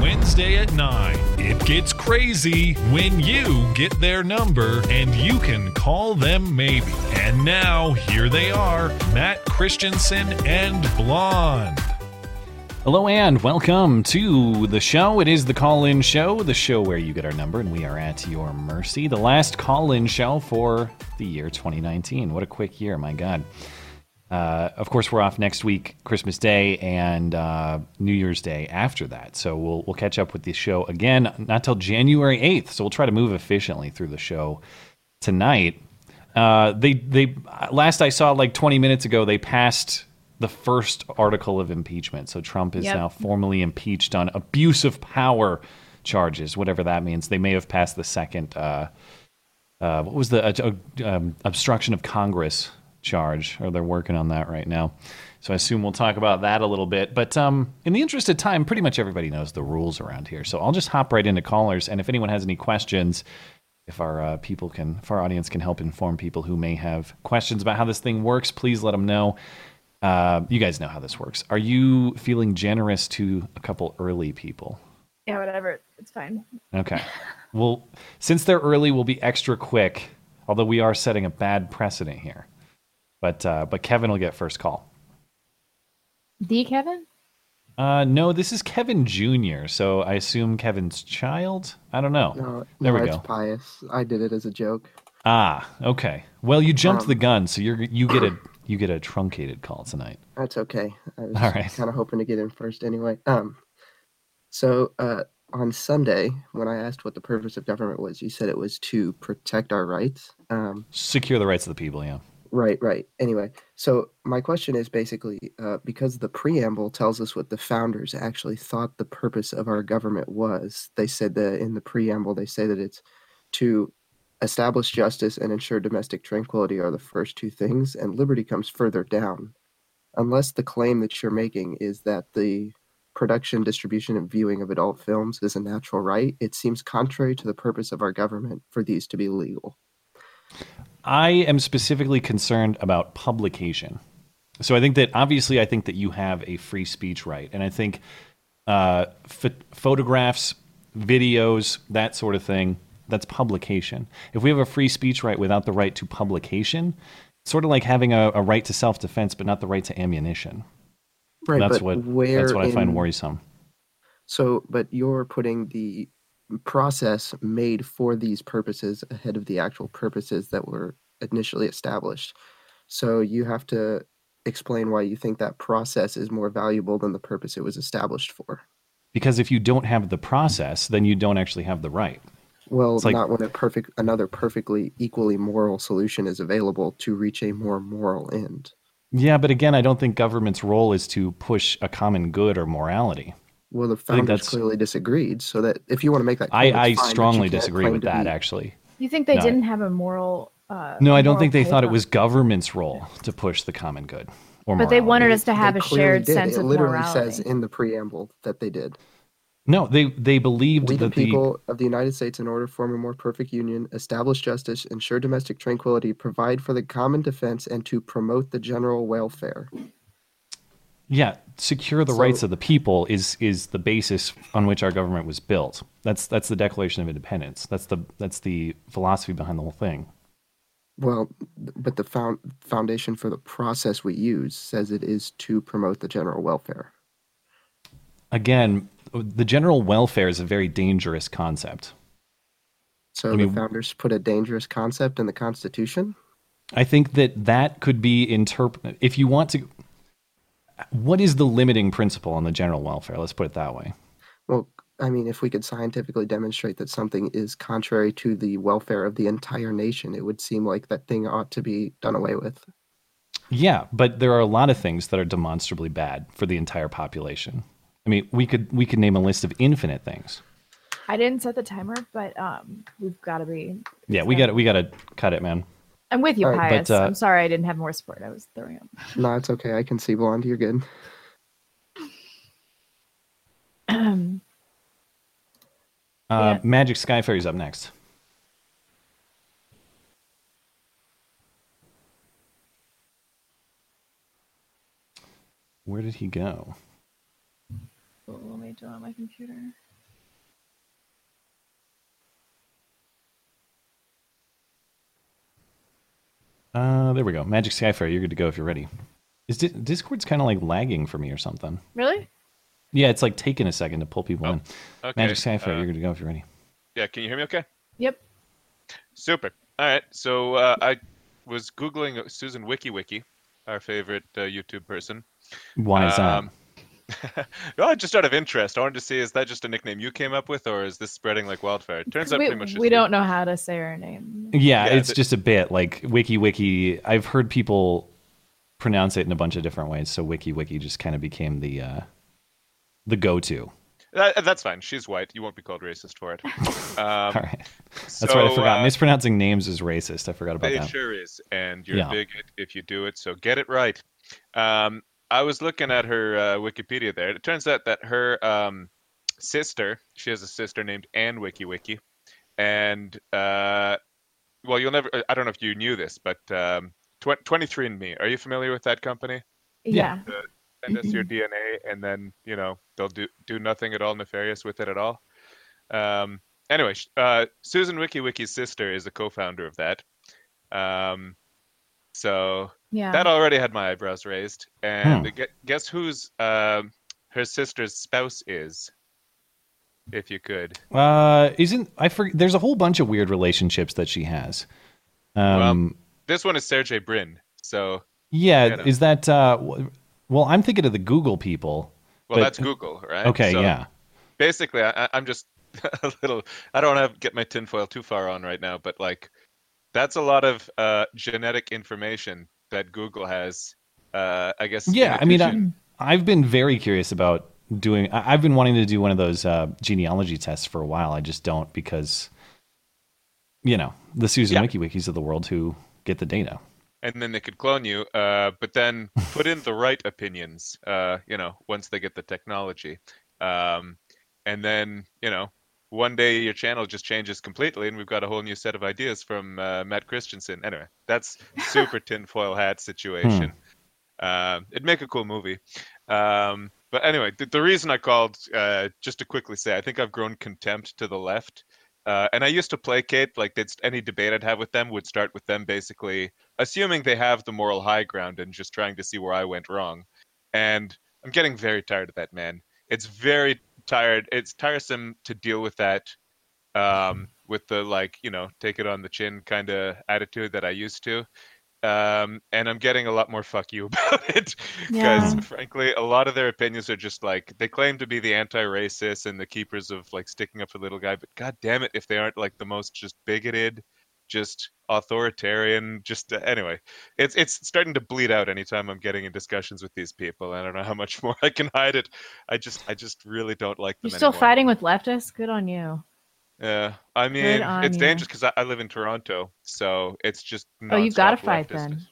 Wednesday at 9, it gets crazy when you get their number and you can call them maybe. And now, here they are Matt Christiansen and Blonde. Hello and welcome to the show. It is the call in show, the show where you get our number and we are at your mercy. The last call in show for the year 2019. What a quick year, my God. Uh, of course, we're off next week, Christmas Day and uh, New Year's Day after that. So we'll we'll catch up with the show again, not till January 8th. So we'll try to move efficiently through the show tonight. Uh, they they last I saw like 20 minutes ago, they passed the first article of impeachment. So Trump is Yep. now formally impeached on abuse of power charges, whatever that means. They may have passed the second. Uh, uh, what was the uh, um, obstruction of Congress charge? Or they're working on that right now. So I assume we'll talk about that a little bit. But um, in the interest of time, pretty much everybody knows the rules around here. So I'll just hop right into callers. And if anyone has any questions, if our uh, people can, if our audience can help inform people who may have questions about how this thing works, please let them know. Uh, you guys know how this works. Are you feeling generous to a couple early people? Yeah, whatever. It's fine. Okay. well, since they're early, we'll be extra quick. Although we are setting a bad precedent here. But uh, but Kevin will get first call. The Kevin? Uh, no, this is Kevin Jr. So I assume Kevin's child. I don't know. No, there no, we it's go. pious. I did it as a joke. Ah, okay. Well, you jumped Um, the gun, so you're you get a you get a truncated call tonight. That's okay. I was All right. kind of hoping to get in first anyway. Um, so uh, on Sunday, when I asked what the purpose of government was, you said it was to protect our rights. Um, Secure the rights of the people. Yeah. Right, right. Anyway, so my question is basically uh, because the preamble tells us what the founders actually thought the purpose of our government was. They said that in the preamble, they say that it's to establish justice and ensure domestic tranquility are the first two things, and liberty comes further down. Unless the claim that you're making is that the production, distribution, and viewing of adult films is a natural right, it seems contrary to the purpose of our government for these to be legal. I am specifically concerned about publication. So I think that obviously I think that you have a free speech right, and I think uh, ph- photographs, videos, that sort of thing, that's publication. If we have a free speech right without the right to publication, sort of like having a, a right to self defense but not the right to ammunition. Right, that's what where that's what I find worrisome. So, but you're putting the process made for these purposes ahead of the actual purposes that were initially established. So you have to explain why you think that process is more valuable than the purpose it was established for. Because if you don't have the process, then you don't actually have the right. Well, It's like- not when a perfect another perfectly equally moral solution is available to reach a more moral end. Yeah, but again, I don't think government's role is to push a common good or morality. Well, the think founders clearly disagreed. So that if you want to make that, I, claim, it's I fine, strongly disagree with that, be- actually. You think they No. didn't have a moral? Uh, No, I don't think they thought it was government's role to push the common good. Or But they wanted us to have They a clearly shared did. sense it of literally morality. says in the preamble that they did. No, they they believed We the that the people of the United States, in order to form a more perfect union, establish justice, ensure domestic tranquility, provide for the common defense, and to promote the general welfare. Yeah secure the So- rights of the people is is the basis on which our government was built. That's that's the Declaration of Independence. That's the that's the philosophy behind the whole thing. Well, but the found, foundation for the process we use says it is to promote the general welfare. Again, the general welfare is a very dangerous concept. So I mean- the founders put a dangerous concept in the Constitution. I think that that could be interpreted if you want to. What is the limiting principle on the general welfare? Let's put it that way. Well, I mean, if we could scientifically demonstrate that something is contrary to the welfare of the entire nation, it would seem like that thing ought to be done away with. Yeah, but there are a lot of things that are demonstrably bad for the entire population. I mean, we could we could name a list of infinite things. I didn't set the timer, but um, we've got to be. Yeah, we got we got to cut it, man. I'm with you, All right, Pius. but, uh, I'm sorry I didn't have more support. I was throwing up. No, it's okay. I can see blonde. You're good. Um, Uh, Yeah. Magic Sky Fairy's up next. Where did he go? let me do it on my computer. Uh, there we go. Magic Sky Fairy, you're good to go if you're ready. Is Di- Discord's kind of like lagging for me or something? Really? Yeah, it's like taking a second to pull people Oh, in. Okay. Magic Sky Fairy, uh, you're good to go if you're ready. yeah, can you hear me okay? Yep. Super. All right. So uh, I was Googling Susan WikiWiki, our favorite uh, YouTube person. Why is that? Well, just out of interest, I wanted to see is that just a nickname you came up with, or is this spreading like wildfire? It turns out we pretty much. we don't know how to say her name. Yeah, Yeah, it's the- just a bit like Wiki Wiki. I've heard people pronounce it in a bunch of different ways, so Wiki Wiki just kind of became the uh, the go-to. That, that's fine. She's white. You won't be called racist for it. Um, All right, that's right. I forgot. uh, Mispronouncing names is racist. I forgot about It that. sure is, and you're Yeah. a bigot if you do it. So get it right. Um, I was looking at her uh, Wikipedia there. It turns out that her um, sister, she has a sister named Anne WikiWiki, and uh, well, you'll never. I don't know if you knew this, but um, tw- 23andMe. Are you familiar with that company? Yeah. Yeah. Send us your DNA, and then you know they'll do do nothing at all nefarious with it at all. Um, anyway, sh- uh, Susan WikiWiki's sister is a co-founder of that. Um, so Yeah. that already had my eyebrows raised. And Hmm. guess whose um, her sister's spouse is? If you could. Uh, isn't I for, There's a whole bunch of weird relationships that she has. Um, This one is Sergey Brin. So, yeah, you know. is that? Uh, well, I'm thinking of the Google people. well, But- that's Google, right? Okay, So yeah. Basically, I, I- I'm just a little. I don't want to get my tinfoil too far on right now, but like, that's a lot of uh, genetic information that Google has. Uh, I guess. Yeah, I mean, I, I've been very curious about doing. I- I've been wanting to do one of those uh, genealogy tests for a while. I just don't because, you know, the Susan Yeah. WikiWikis of the world who get the data. and then they could clone you, uh, but then put in the right opinions, uh, you know, once they get the technology. Um, and then, you know, one day your channel just changes completely and we've got a whole new set of ideas from uh, Matt Christiansen. Anyway, that's super tinfoil hat situation. Um, it'd make a cool movie. Um, but anyway, the, the reason I called, uh, just to quickly say, I think I've grown contempt to the left. Uh, and I used to placate, like any debate I'd have with them would start with them basically assuming they have the moral high ground and just trying to see where I went wrong. And I'm getting very tired of that, man. It's very tired. It's tiresome to deal with that, um, with the like, you know, take it on the chin kind of attitude that I used to. Um, and I'm getting a lot more fuck you about it because, Yeah. frankly, a lot of their opinions are just like they claim to be the anti-racist and the keepers of like sticking up for the little guy, but god damn it, if they aren't like the most just bigoted, just authoritarian, just uh, anyway, it's it's starting to bleed out anytime I'm getting in discussions with these people. I don't know how much more I can hide it. I just I just really don't like them. You're still anymore. fighting with leftists? Good on you. Yeah, I mean, it's you. dangerous because I, I live in Toronto, so it's just. Oh, you've got to fight leftist. then.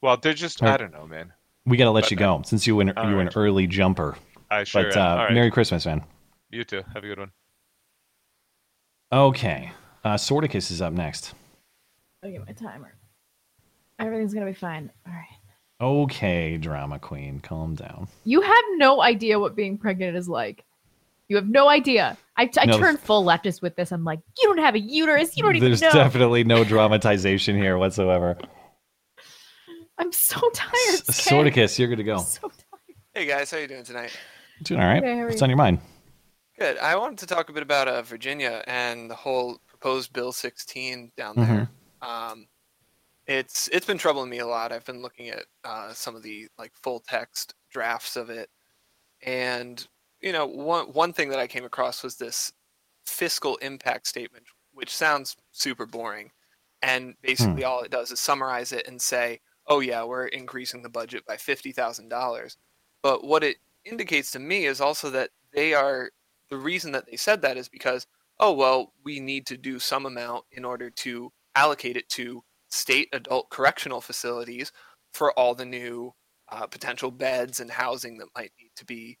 Well, they're just. Right. I don't know, man. We got to let But, you go since you were an, you were an early jumper. I sure. But am. uh, All right. Merry Christmas, man. You too. Have a good one. Okay, uh, Sordicus is up next. I'll get my timer. Everything's gonna be fine. All right. Okay, drama queen, calm down. You have no idea what being pregnant is like. You have no idea. I, I No. turn full leftist with this. I'm like, you don't have a uterus. You don't even know. There's definitely no dramatization here whatsoever. I'm so tired. S- Ken. Sordicus, you're good to go. I'm so tired. Hey guys, how you doing tonight? Doing all right. Okay, What's you? on your mind? Good. I wanted to talk a bit about uh, Virginia and the whole proposed Bill 16 down there. Um, it's it's been troubling me a lot. I've been looking at uh, some of the like full text drafts of it, and you know one one thing that I came across was this fiscal impact statement, which sounds super boring, and basically all it does is summarize it and say, "Oh yeah, we're increasing the budget by fifty thousand dollars," but what it indicates to me is also that they are the reason that they said that is because oh well we need to do some amount in order to allocate it to state adult correctional facilities for all the new uh, potential beds and housing that might need to be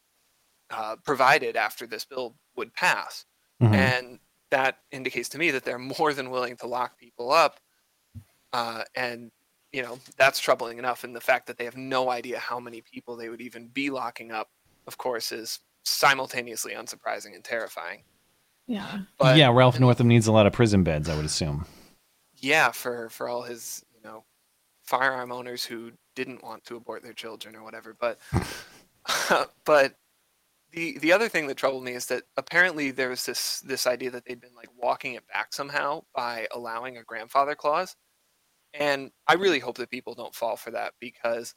uh, provided after this bill would pass. Mhm. And that indicates to me that they're more than willing to lock people up. Uh, and, you know, that's troubling enough. And the fact that they have no idea how many people they would even be locking up, of course, is simultaneously unsurprising and terrifying. Yeah. But yeah, Ralph Northam needs a lot of prison beds, I would assume. Yeah, for for all his you know firearm owners who didn't want to abort their children or whatever. But but the the other thing that troubled me is that apparently there was this this idea that they'd been like walking it back somehow by allowing a grandfather clause, and I really hope that people don't fall for that because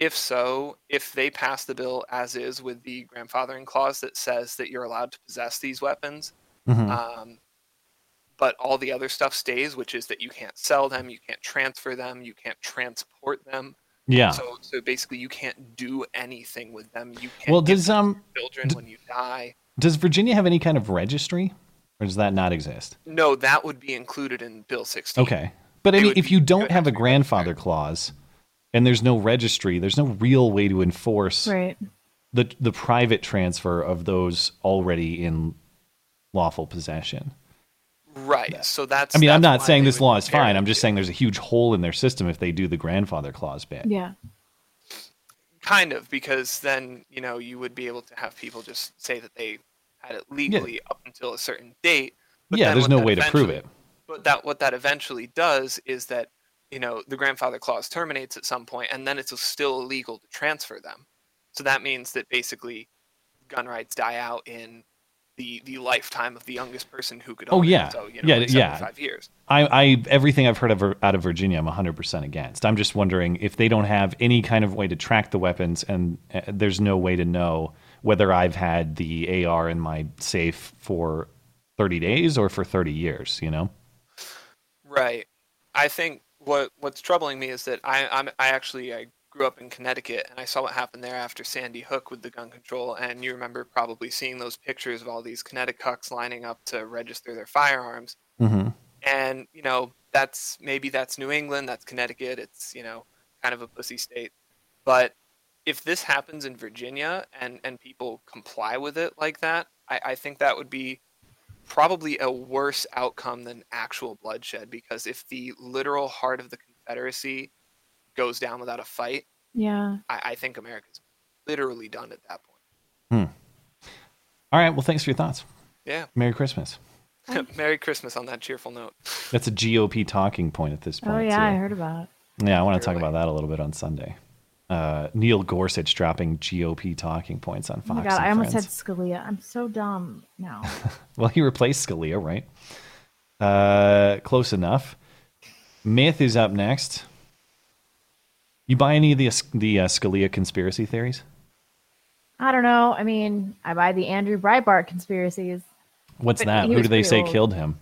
if so, if they pass the bill as is with the grandfathering clause that says that you're allowed to possess these weapons, Mhm. um, but all the other stuff stays, which is that you can't sell them, you can't transfer them, you can't transport them. yeah. So, so basically, you can't do anything with them. You can't Well, does um children d- when you die. does Virginia have any kind of registry, or does that not exist? No, that would be included in Bill 16. Okay, but I mean, if you don't have have a grandfather clause, and there's no registry, there's no real way to enforce Right. the the private transfer of those already in lawful possession. Right. So that's. I mean, I'm not saying this law is fine. I'm just to- saying there's a huge hole in their system if they do the grandfather clause bit. Yeah. Kind of, because then you know you would be able to have people just say that they had it legally up until a certain date. But yeah, there's no way to prove it. But that what that eventually does is that you know the grandfather clause terminates at some point, and then it's still illegal to transfer them. So that means that basically gun rights die out in the the lifetime of the youngest person who could. Oh, own it. yeah. So you know, Yeah, like yeah. 75 years. I, I everything I've heard of out of Virginia, I'm 100 percent against. I'm just wondering if they don't have any kind of way to track the weapons, and uh, there's no way to know whether I've had the AR in my safe for 30 days or for 30 years. You know? Right. I think what what's troubling me is that I I'm I actually I grew up in Connecticut and I saw what happened there after Sandy Hook with the gun control and you remember probably seeing those pictures of all these Connecticuts lining up to register their firearms Mm-hmm. and you know that's maybe that's New England that's Connecticut it's you know kind of a pussy state but if this happens in Virginia and and people comply with it like that I, I think that would be probably a worse outcome than actual bloodshed because if the literal heart of the Confederacy goes down without a fight, Yeah. I, I think America's literally done at that point. Hmm. All right. Well, thanks for your thoughts. Yeah. Merry Christmas. Merry Christmas on that cheerful note. That's a GOP talking point at this point. Oh yeah, too. I heard about it. Yeah, I want to talk about that a little bit on Sunday. Uh, Neil Gorsuch dropping GOP talking points on Fox. Oh Fox. my god, and I almost Friends. said Scalia. I'm so dumb now. Well, he replaced Scalia, right? Uh, close enough. Myth is up next. You buy any of the the uh, Scalia conspiracy theories? I don't know. I mean, I buy the Andrew Breitbart conspiracies. What's But that? Who do they say old. killed him?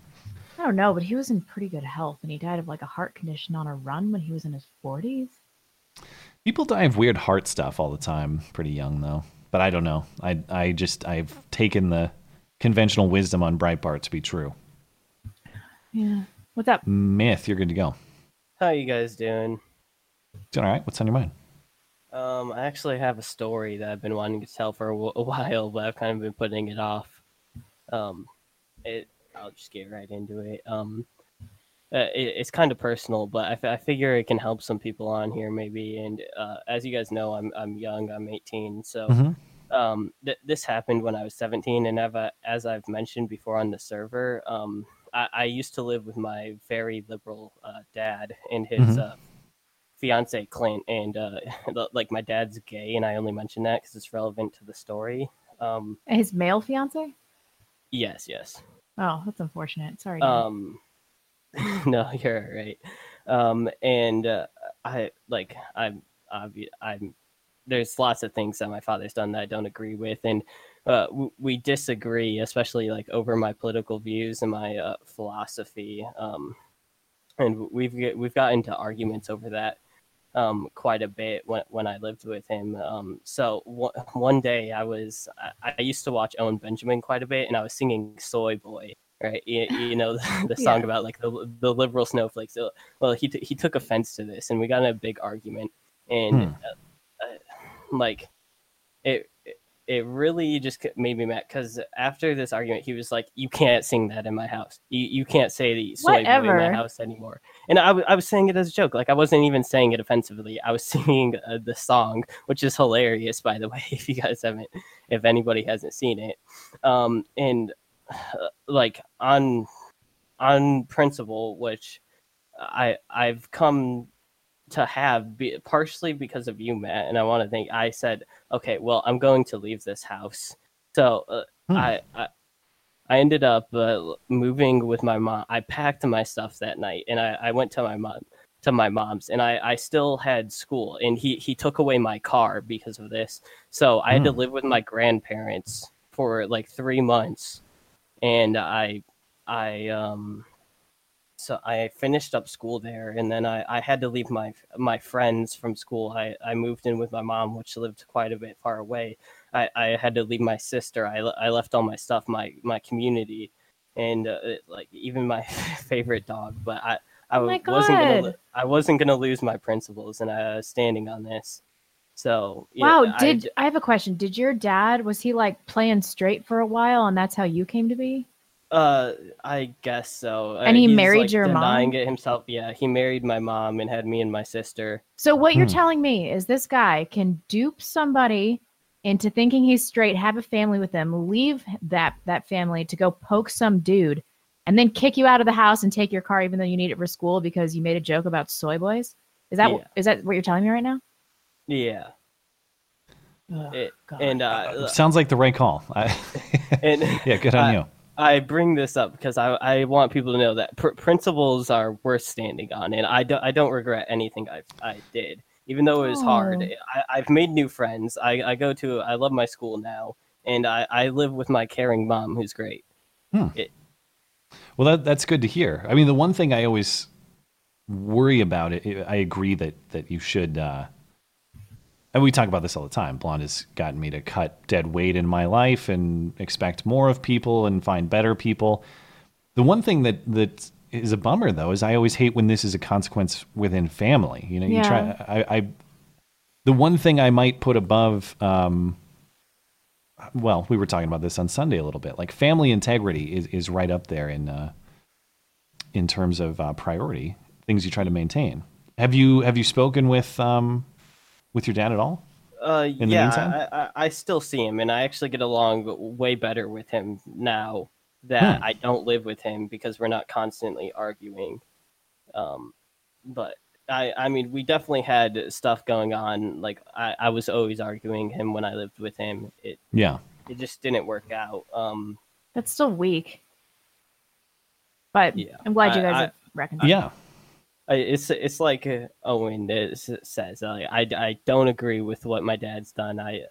I don't know, but he was in pretty good health, and he died of like a heart condition on a run when he was in his 40s. People die of weird heart stuff all the time. Pretty young though, but I don't know. I I just I've taken the conventional wisdom on Breitbart to be true. Yeah. What's up? Myth, you're good to go. How you guys doing? Doing all right. What's on your mind? Um, I actually have a story that I've been wanting to tell for a, while, but I've kind of been putting it off. Um, it. I'll just get right into it. Um, uh, it, it's kind of personal, but I, f- I figure it can help some people on here maybe. And uh, as you guys know, I'm I'm young. I'm 18, so Mhm. um, th- this happened when I was 17, and I've, uh, as I've mentioned before on the server, um, I, I used to live with my very liberal uh, dad and his Mhm. Fiance Clint, and uh, like my dad's gay, and I only mention that because it's relevant to the story. Um, His male fiance? yes, yes. Oh, that's unfortunate. Sorry. Um, no, you're right. Um, and uh, I like I'm obvi- I'm there's lots of things that my father's done that I don't agree with, and uh, w- we disagree, especially like over my political views and my uh, philosophy. Um, and we've get, we've got into arguments over that um, quite a bit when when I lived with him. Um, so one one day I was I, I used to watch Owen Benjamin quite a bit, and I was singing "Soy Boy," right? You, you know the, the song Yeah. about like the the liberal snowflakes. So, well, he t- he took offense to this, and we got in a big argument, and Hmm. uh, uh, like it. it- It really just made me mad because after this argument, he was like, "You can't sing that in my house. You you can't say the soy boy in my house anymore." And I, w- I was saying it as a joke, like I wasn't even saying it offensively. I was singing uh, the song, which is hilarious, by the way. If you guys haven't, if anybody hasn't seen it, um, and uh, like on on principle, which I I've come to have be, partially because of you, Matt, and I want to think I said, okay, well, I'm going to leave this house, so uh, Hmm. I, I I ended up uh, moving with my mom. I packed my stuff that night, and I, I went to my mom to my mom's, and I, I still had school, and he he took away my car because of this, so I had to Hmm. live with my grandparents for like three months, and I I um so I finished up school there, and then I, I had to leave my my friends from school. I, I moved in with my mom, which lived quite a bit far away. I, I had to leave my sister. I, I left all my stuff, my my community, and uh, it- like even my favorite dog. But I I Oh wasn't gonna I wasn't gonna lose my principles, and I was standing on this. So yeah, Wow, I- did I, have a question? Did your dad was he like playing straight for a while and that's how you came to be? Uh, I guess so. Uh, And he he's, married like, your denying mom? it himself. Yeah, he married my mom and had me and my sister. So what you're Hmm. telling me is this guy can dupe somebody into thinking he's straight, have a family with them, leave that that family to go poke some dude, and then kick you out of the house and take your car even though you need it for school because you made a joke about soy boys? Is that Yeah. is that what you're telling me right now? Yeah, Ugh, it, God. and uh, Sounds like the right call. I, and yeah, good on I- you. I bring this up because I, I want people to know that pr- principles are worth standing on, and I don't I don't regret anything I I did, even though it was hard. Oh. I, I've made new friends. I, I go to I love my school now, and I, I live with my caring mom who's great. Well, that that's good to hear. I mean, the one thing I always worry about it, I agree that that you should. Uh, and we talk about this all the time. Blonde has gotten me to cut dead weight in my life and expect more of people and find better people. The one thing that that is a bummer though is I always hate when this is a consequence within family. You know, you try. I, I the one thing I might put above. Um, well, we were talking about this on Sunday a little bit. Like family integrity is, is right up there in uh, in terms of uh, priority things you try to maintain. Have you have you spoken with um, with your dad at all? Uh, the yeah, meantime? I, I, I still see him, and I actually get along way better with him now that Hmm. I don't live with him because we're not constantly arguing. Um, but I, I mean, we definitely had stuff going on. Like I, I was always arguing him when I lived with him. It, Yeah. it just didn't work out. Um, That's still weak. But Yeah. I'm glad you guys I- have reconciled. Yeah. I, it's it's like uh, Owen says. I, I I don't agree with what my dad's done. I.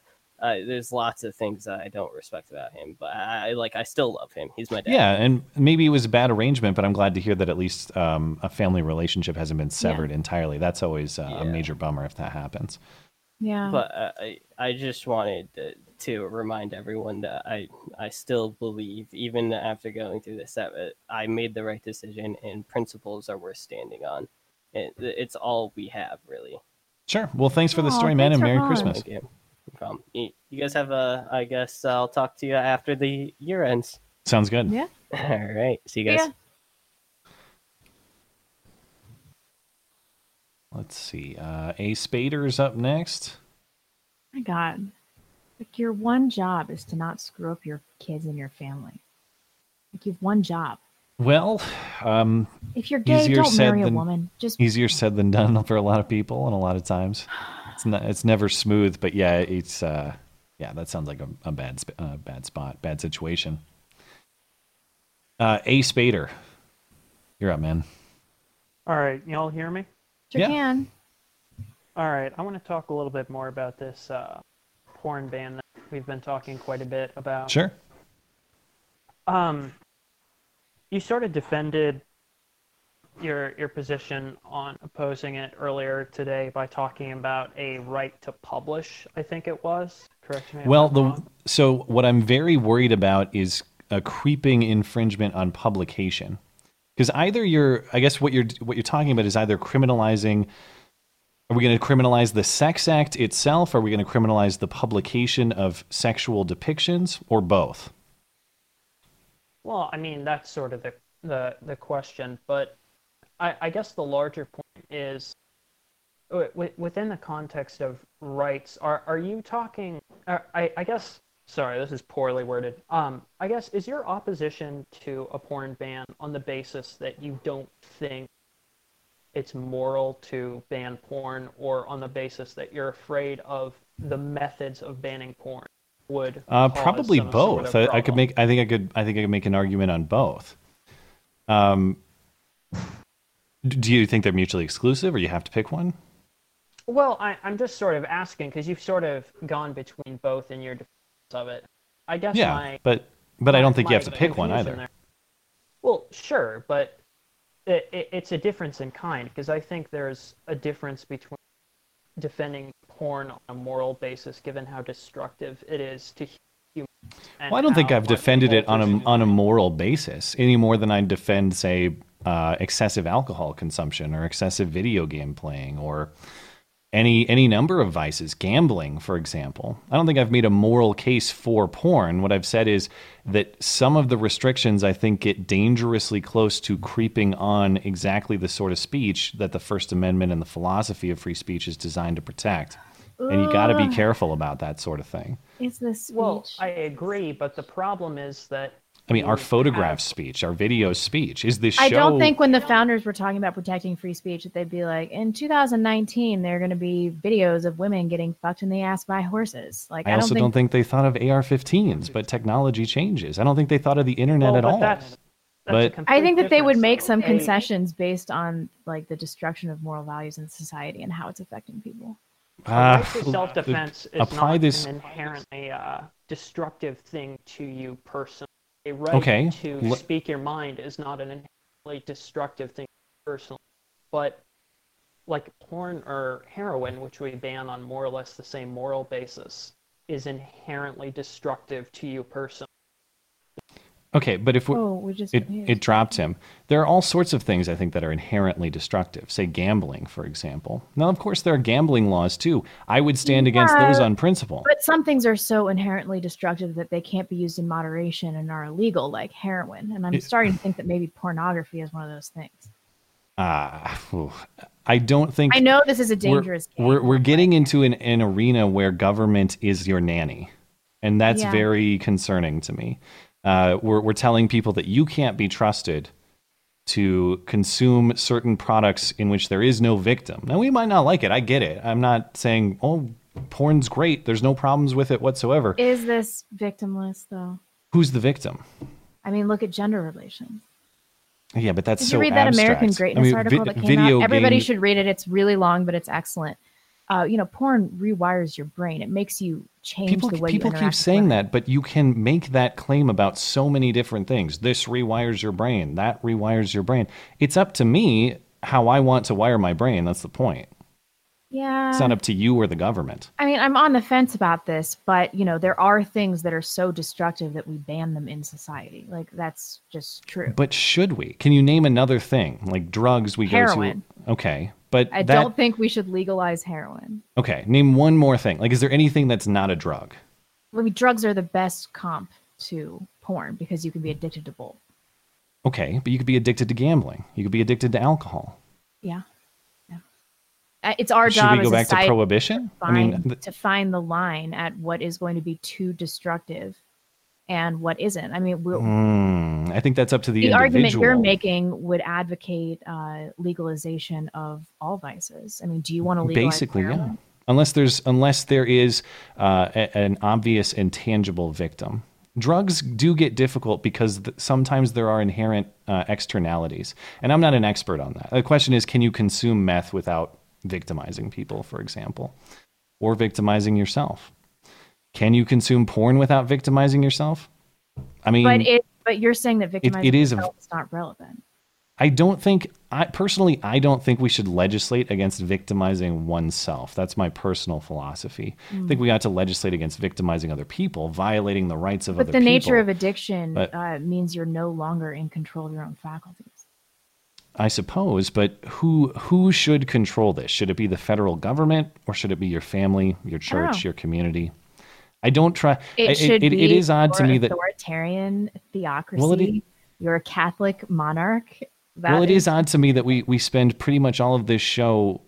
Uh, there's lots of things that I don't respect about him, but I, I like I still love him. He's my dad. Yeah, and maybe it was a bad arrangement, but I'm glad to hear that at least um, a family relationship hasn't been severed entirely. That's always uh, a major bummer if that happens. Yeah. but uh, I I just wanted to, to remind everyone that I I still believe even after going through this that uh, I made the right decision and principles are worth standing on. It, it's all we have really. Sure. Well, thanks for the Aw, story, man, and for Merry calling. Christmas. Thank you. No problem. You, you guys have a. I guess I'll talk to you after the year ends. Sounds good. yeah. All right. See you guys. Yeah. Let's see. Uh, a Spader's up next. My God. Like your one job is to not screw up your kids and your family. Like you've one job. Well, um, If you're gay, Easier don't said marry a woman. Just easier said than done for a lot of people, and a lot of times it's not. It's never smooth, but yeah, it's. Uh, yeah, that sounds like a, a bad, sp- uh, bad spot, bad situation. Uh, a Spader, you're up, man. All right, y'all hear me? sure Yeah. can. All right, I want to talk a little bit more about this uh, porn ban that we've been talking quite a bit about. Sure. Um, you sort of defended your your position on opposing it earlier today by talking about a right to publish. I think it was. Correct me. Well, the wrong. so what I'm very worried about is a creeping infringement on publication? Because either you're, I guess what you're what you're talking about is either criminalizing. Are we going to criminalize the sex act itself? Are we going to criminalize the publication of sexual depictions, or both? Well, I mean that's sort of the the the question, but I, I guess the larger point is within the context of rights. Are are you talking? Uh, I I guess sorry, this is poorly worded. Um, I guess is your opposition to a porn ban on the basis that you don't think it's moral to ban porn, or on the basis that you're afraid of the methods of banning porn? Would Uh, probably some sort both. of I, I could make. I think I could. I think I could make an argument on both. Um, do you think they're mutually exclusive, or you have to pick one? Well, I, I'm just sort of asking because you've sort of gone between both in your defense of it. I guess Yeah, my but but I don't think you have to pick one either. there- Well, sure, but it, it, it's a difference in kind because I think there's a difference between defending porn on a moral basis, given how destructive it is to humans. Well, I don't think I've defended it on a on a moral basis any more than I defend, say, uh, excessive alcohol consumption or excessive video game playing or any any number of vices, gambling, for example. I don't think I've made a moral case for porn. What I've said is that some of the restrictions I think get dangerously close to creeping on exactly the sort of speech that the First Amendment and the philosophy of free speech is designed to protect. And you got to be careful about that sort of thing. Is this speech? Well, I agree, but the problem is that I mean, our you photograph speech, our video speech, is this show? I don't think when the founders were talking about protecting free speech that they'd be like, in 2019, there are going to be videos of women getting fucked in the ass by horses. Like, I I, also don't don't think, think they thought of AR-15s, but technology changes. I don't think they thought of the internet Well, at but all. that's- that's But- I think that they would make some concessions based on like the destruction of moral values in society and how it's affecting people. A right to self-defense is apply not this- an inherently uh, destructive thing to you personally. A right Okay, to le- speak your mind is not an inherently destructive thing personally. But like porn or heroin, which we ban on more or less the same moral basis, is inherently destructive to you personally. Okay, but if we, Oh, we just it, it dropped him. There are all sorts of things I think that are inherently destructive. Say gambling, for example. Now, of course, there are gambling laws too. I would stand against those on principle. But some things are so inherently destructive that they can't be used in moderation and are illegal, like heroin. And I'm It- starting to think that maybe pornography is one of those things. Ah, phew. I don't think. I know this is a we're- dangerous game. We're, we're getting into an, an arena where government is your nanny, and that's Yeah. very concerning to me. Uh, we're we're telling people that you can't be trusted to consume certain products in which there is no victim. Now we might not like it. I get it. I'm not saying oh porn's great. There's no problems with it whatsoever. Is this victimless though? Who's the victim? I mean, look at gender relations. Yeah, but that's Did so you read that American. Greatness I mean, article vi- that came out? Everybody game- should read it. It's really long, but it's excellent. Uh, you know, porn rewires your brain. It makes you change people the way people keep saying that, but you can make that claim about so many different things. This rewires your brain. That rewires your brain. It's up to me how I want to wire my brain. That's the point. Yeah. It's not up to you or the government. I mean, I'm on the fence about this, but you know, there are things that are so destructive that we ban them in society. Like that's just true. But should we? Can you name another thing like drugs? We Heroin. go to. Okay, but I that don't think we should legalize heroin. okay. Name one more thing. Like, is there anything that's not a drug? I mean, drugs are the best comp to porn because you can be addicted to both. Okay, but you could be addicted to gambling. You could be addicted to alcohol. Yeah. yeah. It's our Should job we go back to prohibition? To I mean, th- to find the line at what is going to be too destructive and what isn't. I mean, we're, Hmm, I think that's up to the, the argument you're making would advocate uh, legalization of all vices. I mean, do you want to legalize basically yeah. unless there's unless there is uh, a- an obvious and tangible victim. Drugs do get difficult because th- sometimes there are inherent uh, externalities. And i'm not an expert on that. The question is can you consume meth without victimizing people for example or victimizing yourself can you consume porn without victimizing yourself i mean But it, but you're saying that victimizing it is a- yourself is not relevant. I don't think I personally I don't think we should legislate against victimizing oneself. That's my personal philosophy. I think we got to legislate against victimizing other people, violating the rights of But other the people. nature of addiction But- uh, means you're no longer in control of your own faculties. I suppose, but who who should control this? Should it be the federal government or should it be your family, your church, your community? I don't try. It I- should it, be it is odd to me that authoritarian theocracy. Well, it you're a Catholic monarch. That well, it is odd to me that we we spend pretty much all of this show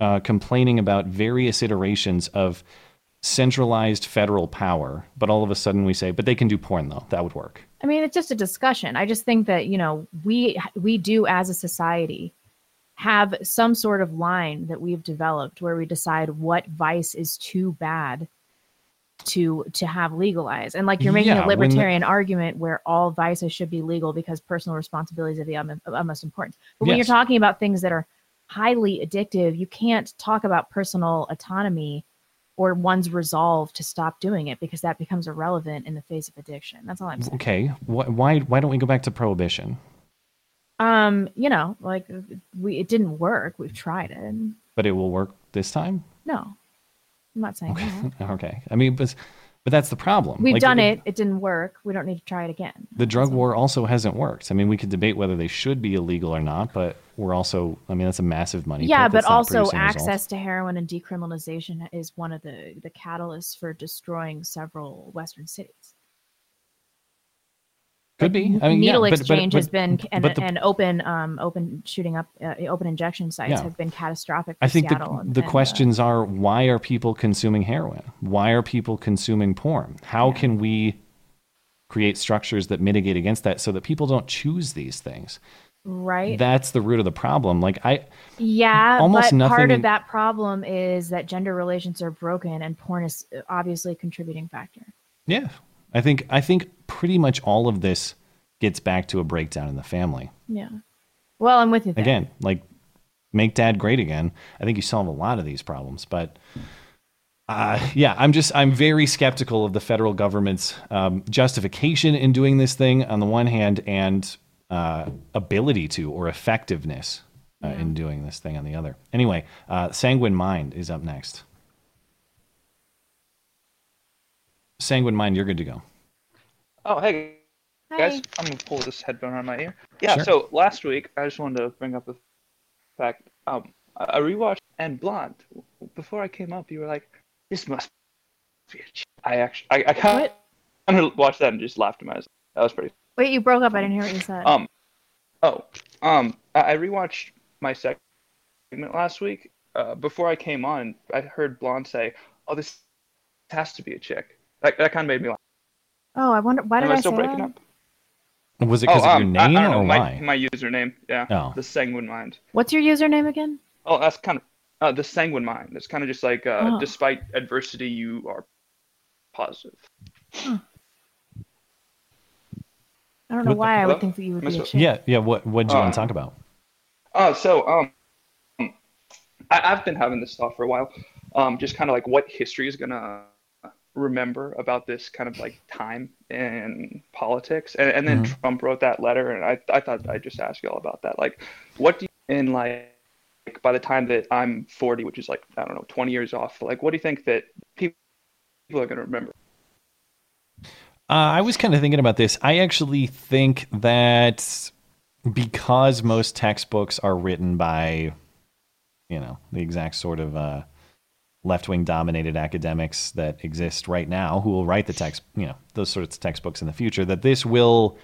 uh, complaining about various iterations of centralized federal power, but all of a sudden we say, but they can do porn though. That would work. I mean, it's just a discussion. I just think that you know we we do as a society have some sort of line that we've developed where we decide what vice is too bad to to have legalized. And like you're making Yeah, a when the- libertarian argument where all vices should be legal because personal responsibilities are the utmost importance. But when Yes. you're talking about things that are highly addictive, you can't talk about personal autonomy or one's resolve to stop doing it because that becomes irrelevant in the face of addiction. That's all I'm saying. Okay, why why don't we go back to prohibition? Um, you know, like we it didn't work. We've tried it. But it will work this time. No, I'm not saying that. Okay, I mean, but but that's the problem. We've Like, done it. It didn't work. We don't need to try it again. The drug war also hasn't worked. I mean, we could debate whether they should be illegal or not, but we're also, I mean, that's a massive money. yeah, but also access results. to heroin and decriminalization is one of the the catalysts for destroying several Western cities. Could be. I mean, Needle yeah, but- but- exchange has been and, the- and open um open shooting up uh, open injection sites Yeah. have been catastrophic. I think Seattle the, and, the and, uh, questions are why are people consuming heroin? Why are people consuming porn? How can we create structures that mitigate against that so that people don't choose these things? right. That's the root of the problem. Like I Yeah, Almost but nothing part of that problem is that gender relations are broken, and porn is uh, obviously a contributing factor. yeah, I think I think pretty much all of this gets back to a breakdown in the family. Yeah. Well, I'm with you. There. Again, like make dad great again. I think you solve a lot of these problems, but uh, yeah, I'm just I'm very skeptical of the federal government's um, justification in doing this thing on the one hand, and uh, ability to or effectiveness uh, in doing this thing on the other. Anyway, uh, Sanguine Mind is up next. Sanguine Mind, you're good to go. Oh, hey Hi. guys, I'm gonna pull this headphone on my ear. Yeah, Sure. so last week I just wanted to bring up the fact um I I rewatched and Blonde. Before I came up, you were like, "This must be a." Ch-. I actually I, I kind What? of watched that and just laughed to myself. That was pretty. Wait, you broke up. I didn't hear what you said. Um, oh, um, I, I rewatched my segment last week. Uh, before I came on, I heard Blonde say, "Oh, this has to be a chick." That that kind of made me laugh. Oh, I wonder why Am did I I still say breaking that? up? Was it because oh, of um, your name I, don't know, or my, why? My username, yeah. Oh. The Sanguine Mind. What's your username again? Oh, that's kind of uh, the Sanguine Mind. It's kind of just like, uh, Oh. despite adversity, you are positive. I don't know What- why I would think that you would be a Miss- Yeah, yeah. What what do you want Uh, to talk about? Oh, so um, I, I've been having this thought for a while. Um, just kind of like what history is gonna remember about this kind of like time in politics, and, and then Mhm. Trump wrote that letter, and I I thought I'd just ask you all about that. Like, what do you in like by the time that I'm 40, which is like I don't know 20 years off, like what do you think that people people are gonna remember? Uh, I was kind of thinking about this. I actually think that because most textbooks are written by, you know, the exact sort of uh, left-wing dominated academics that exist right now, who will write the text, you know, those sorts of textbooks in the future, that this will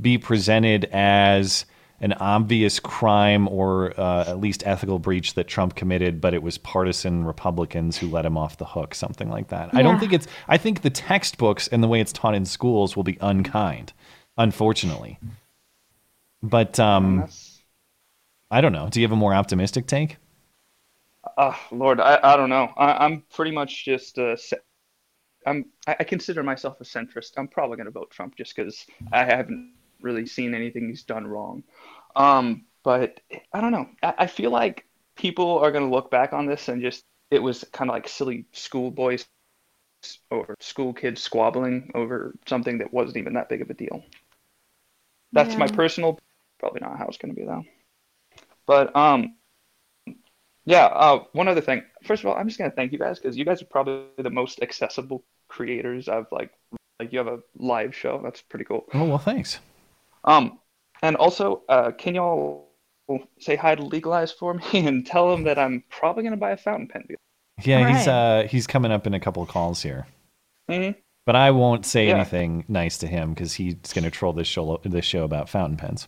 be presented as an obvious crime or uh, at least ethical breach that Trump committed, but it was partisan Republicans who let him off the hook, something like that. I don't think it's. I think the textbooks and the way it's taught in schools will be unkind, unfortunately. But um, I don't know. Do you have a more optimistic take? Oh Lord, I, I don't know. I, I'm pretty much just uh, I'm I, I consider myself a centrist. I'm probably gonna vote Trump just because I haven't really seen anything he's done wrong. Um, but I don't know. I, I feel like people are gonna look back on this and just it was kind of like silly schoolboys or school kids squabbling over something that wasn't even that big of a deal. That's my personal probably not how it's going to be though. But um, yeah. Uh, one other thing. First of all, I'm just gonna thank you guys because you guys are probably the most accessible creators I've like. Like you have a live show. That's pretty cool. Oh well, thanks. Um, and also, uh, can y'all say hi to Legalize for me and tell him that I'm probably gonna buy a fountain pen. Yeah, All he's uh he's coming up in a couple of calls here. Mhm. But I won't say Yeah. anything nice to him because he's going to troll this show this show about fountain pens.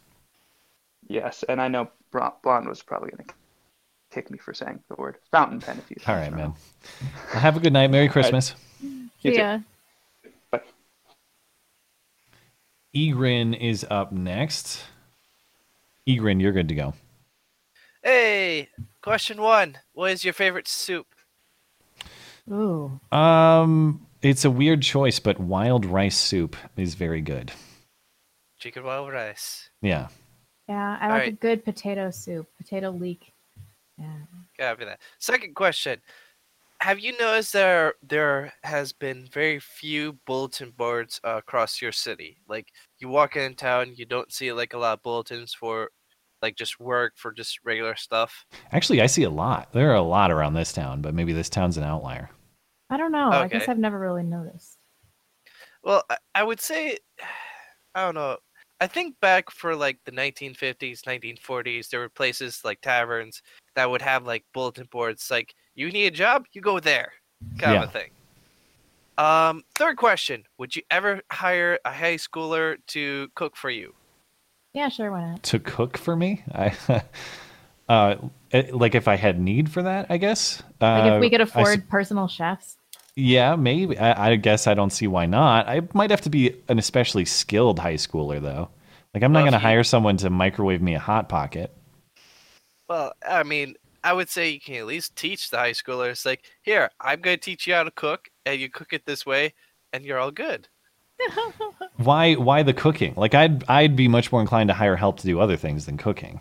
Yes, and I know Blonde was probably gonna kick me for saying the word fountain pen if you. All right, man. Well, have a good night. Merry Christmas. You too. Yeah. Egrin is up next. Egrin, you're good to go. Hey, question one. What is your favorite soup? Ooh. Um, it's a weird choice, but wild rice soup is very good. Chicken wild rice. Yeah. Yeah, I All like a good potato soup, potato leek. Yeah. Copy that. Second question. Have you noticed there there has been very few bulletin boards uh, across your city? Like you walk in town, you don't see like a lot of bulletins for like just work for just regular stuff. Actually, I see a lot. There are a lot around this town, but maybe this town's an outlier. I don't know. Okay. I guess I've never really noticed. Well, I, I would say, I don't know. I think back for like the 1950s, 1940s, there were places like taverns that would have like bulletin boards like, you need a job, you go there, kind Yeah. of a thing. Um, third question Would you ever hire a high schooler to cook for you? Yeah, sure, why not? To cook for me, I, uh, eh, like if I had need for that, I guess. Like if we Uh, could I s- afford personal chefs. Yeah, maybe. I, I guess I don't see why not. I might have to be an especially skilled high schooler, though. Like, I'm not Well, going to hire someone to microwave me a hot pocket. Well, I mean, I would say you can at least teach the high schoolers, like, here, I'm going to teach you how to cook, and you cook it this way, and you're all good. Why? Why the cooking? Like, I'd I'd be much more inclined to hire help to do other things than cooking.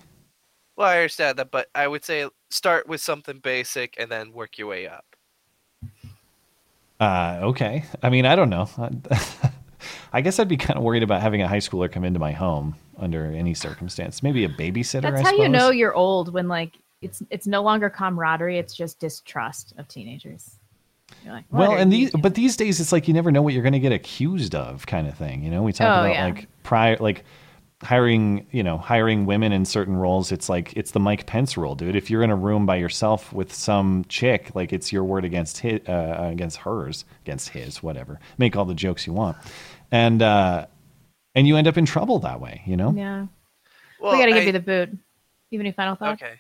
Well, I understand that, but I would say start with something basic and then work your way up. Uh, okay. I mean, I don't know. I guess I'd be kind of worried about having a high schooler come into my home under any circumstance. Maybe a babysitter. That's I how you know you're old when like it's it's no longer camaraderie, it's just distrust of teenagers. Like, Well, and these, but these days it's like you never know what you're going to get accused of, kind of thing. You know, we talk Oh, about yeah. like prior, like hiring, you know, hiring women in certain roles. It's like it's the Mike Pence rule, dude. If you're in a room by yourself with some chick, like it's your word against his, uh, against hers, against his, whatever. Make all the jokes you want, and uh, and you end up in trouble that way. You know. Yeah. Well, we gotta give I- you the boot. You have any final thoughts? Okay.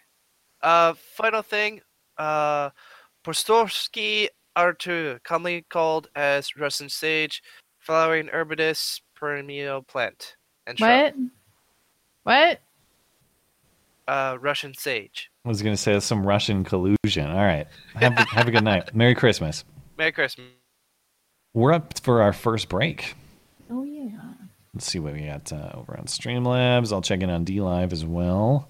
Uh, final thing. Uh, Postorsky Artur, commonly called as Russian sage, flowering herbaceous perennial plant. And shrub. What? What? Uh, Russian sage. I was going to say that's some Russian collusion. All right. Have, a- have a good night. Merry Christmas. Merry Christmas. We're up for our first break. Oh yeah. Let's see what we got uh, over on Streamlabs. I'll check in on DLive as well.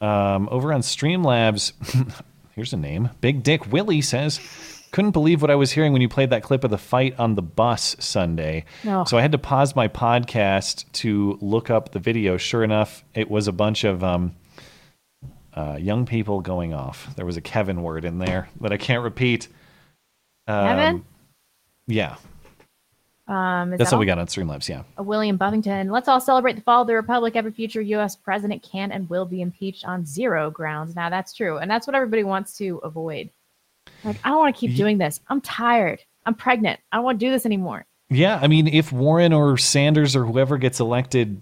Um, over on Streamlabs, here's a name. Big Dick Willie says, couldn't believe what I was hearing when you played that clip of the fight on the bus Sunday. No. So I had to pause my podcast to look up the video. Sure enough, it was a bunch of um, uh, young people going off. There was a Kevin word in there that I can't repeat. Um, Kevin? Yeah. Um, That's that what we got on Streamlabs. Yeah. Uh, William Buffington. Let's all celebrate the fall of the republic. Every future U.S. president can and will be impeached on zero grounds. Now that's true, and that's what everybody wants to avoid. Like, I don't want to keep doing this. I'm tired. I'm pregnant. I don't want to do this anymore. Yeah, I mean, if Warren or Sanders or whoever gets elected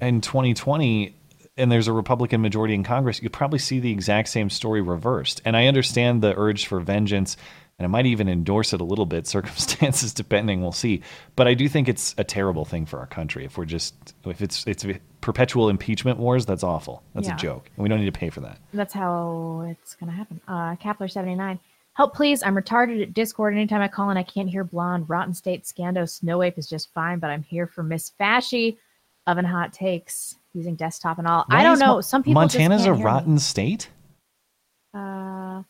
in 2020 and there's a Republican majority in Congress, you probably see the exact same story reversed. And I understand the urge for vengeance, and I might even endorse it a little bit, circumstances depending, we'll see. But I do think it's a terrible thing for our country if we're just if it's it's perpetual impeachment wars. That's awful. That's Yeah. a joke, and we don't need to pay for that. That's how it's gonna happen. Uh, Kapler79. Help, please. I'm retarded at Discord. Anytime I call in, I can't hear blonde. Rotten State Scando Snow Ape is just fine, but I'm here for Miss Fashy oven hot takes using desktop and all. I don't know. Some people Montana's just a hear me. rotten state. Uh,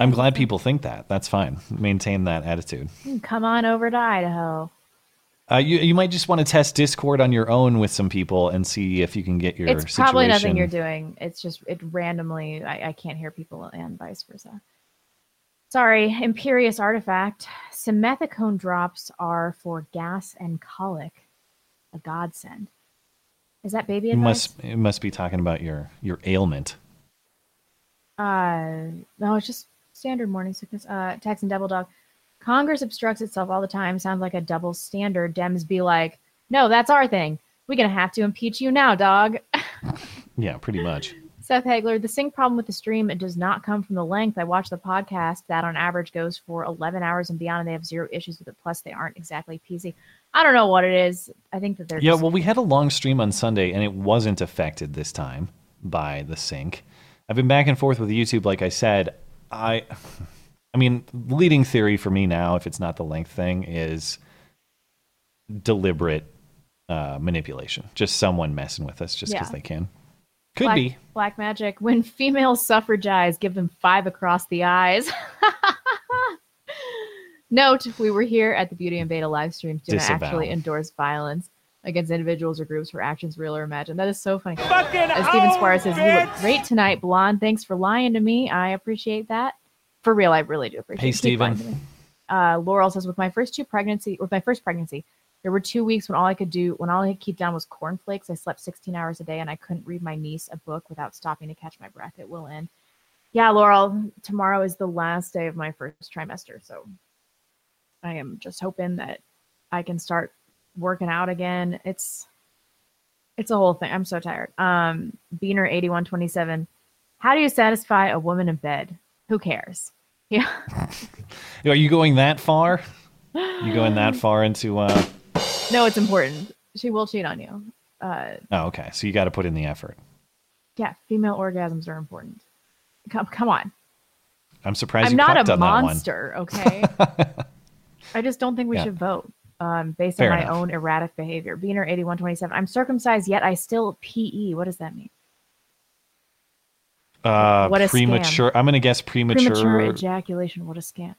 I'm glad people think that. That's fine. Maintain that attitude. come on over to Idaho. Uh, you you might just want to test Discord on your own with some people and see if you can get your. it's probably nothing you're doing. It's just it randomly. I, I can't hear people and vice versa. Sorry, Imperious artifact. Simethicone drops are for gas and colic. A godsend. Is that baby It advice? must it must be talking about your your ailment. Uh, no, it's just standard morning sickness. Uh, Texan Devil Dog. Congress obstructs itself all the time. Sounds like a double standard. Dems be like, no, that's our thing. We're gonna have to impeach you now, dog. Yeah, pretty much. Seth Hagler, the sync problem with the stream, it does not come from the length. I watch the podcast that on average goes for 11 hours and beyond, and they have zero issues with it. Plus, they aren't exactly PC. I don't know what it is. I think that they're Yeah, just- well, we had a long stream on Sunday, and it wasn't affected this time by the sync. I've been back and forth with YouTube, like I said. I, I mean, leading theory for me now, if it's not the length thing, is deliberate uh, manipulation. Just someone messing with us just because Yeah. they can. Could black, be. black magic. When female suffragize, give them five across the eyes. Note: We were here at the Beauty and Beta live stream to Disavow. actually endorse violence against individuals or groups for actions real or imagined. That is so funny. As Steven Squire says, "You look great tonight, blonde. Thanks for lying to me. I appreciate that. For real, I really do appreciate. Hey, it. Keep Steven. lying to me. Uh, Laurel says, with my first two pregnancy, with my first pregnancy, there were two weeks when all I could do, when all I could keep down was cornflakes. I slept 16 hours a day, and I couldn't read my niece a book without stopping to catch my breath. It will end. Yeah, Laurel. Tomorrow is the last day of my first trimester, so I am just hoping that I can start working out again. It's it's a whole thing. I'm so tired. Um, Beaner 8127. How do you satisfy a woman in bed? Who cares? Yeah. Are you going that far? You going that far into? uh No, it's important. She will cheat on you. Uh, Oh, okay. So you got to put in the effort. yeah, female orgasms are important. Come, come on. I'm surprised I'm not a one. monster, okay? I just don't think we Yeah. should vote um, based Fair on my enough. own erratic behavior. Beaner 8127. I'm circumcised, yet I still PE. What does that mean? Uh, What a scam. premature. I'm gonna guess premature. Premature ejaculation. What a scam.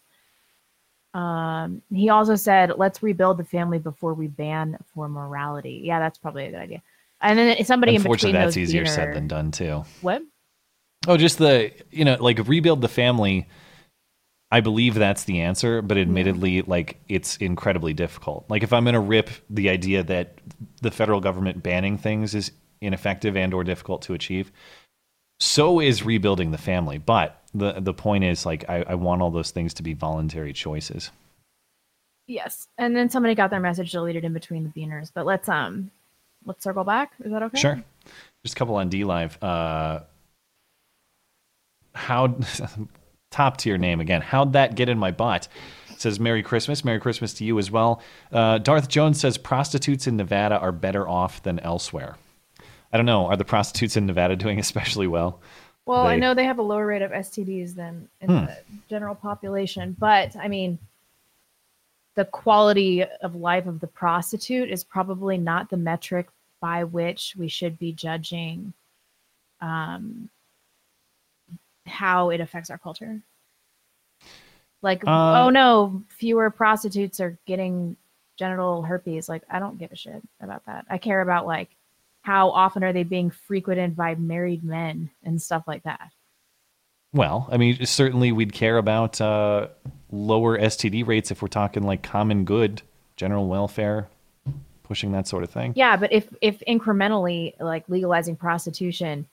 Um, he also said, "Let's rebuild the family before we ban for morality." Yeah, that's probably a good idea. And then somebody in Unfortunately, between that's easier said than done too. What? Oh, just the you know, like rebuild the family. I believe that's the answer, but admittedly, like it's incredibly difficult. Like if I'm going to rip the idea that the federal government banning things is ineffective and or difficult to achieve, so is rebuilding the family. But the the point is, like, I, I want all those things to be voluntary choices. Yes. And then somebody got their message deleted in between the beaners. But let's um, let's circle back. Is that okay? Sure. Just a couple on DLive. Uh, how top tier name again? How'd that get in my butt? Says Merry Christmas. Merry Christmas to you as well. Uh, Darth Jones says prostitutes in Nevada are better off than elsewhere. I don't know. Are the prostitutes in Nevada doing especially well? Well, I know they have a lower rate of STDs than in Hmm. the general population, but I mean, the quality of life of the prostitute is probably not the metric by which we should be judging um, how it affects our culture. Like, Uh, oh no, fewer prostitutes are getting genital herpes. Like, I don't give a shit about that. I care about like how often are they being frequented by married men and stuff like that. Well, I mean, certainly we'd care about uh, lower STD rates if we're talking like common good, general welfare, pushing that sort of thing. Yeah, but if if incrementally like legalizing prostitution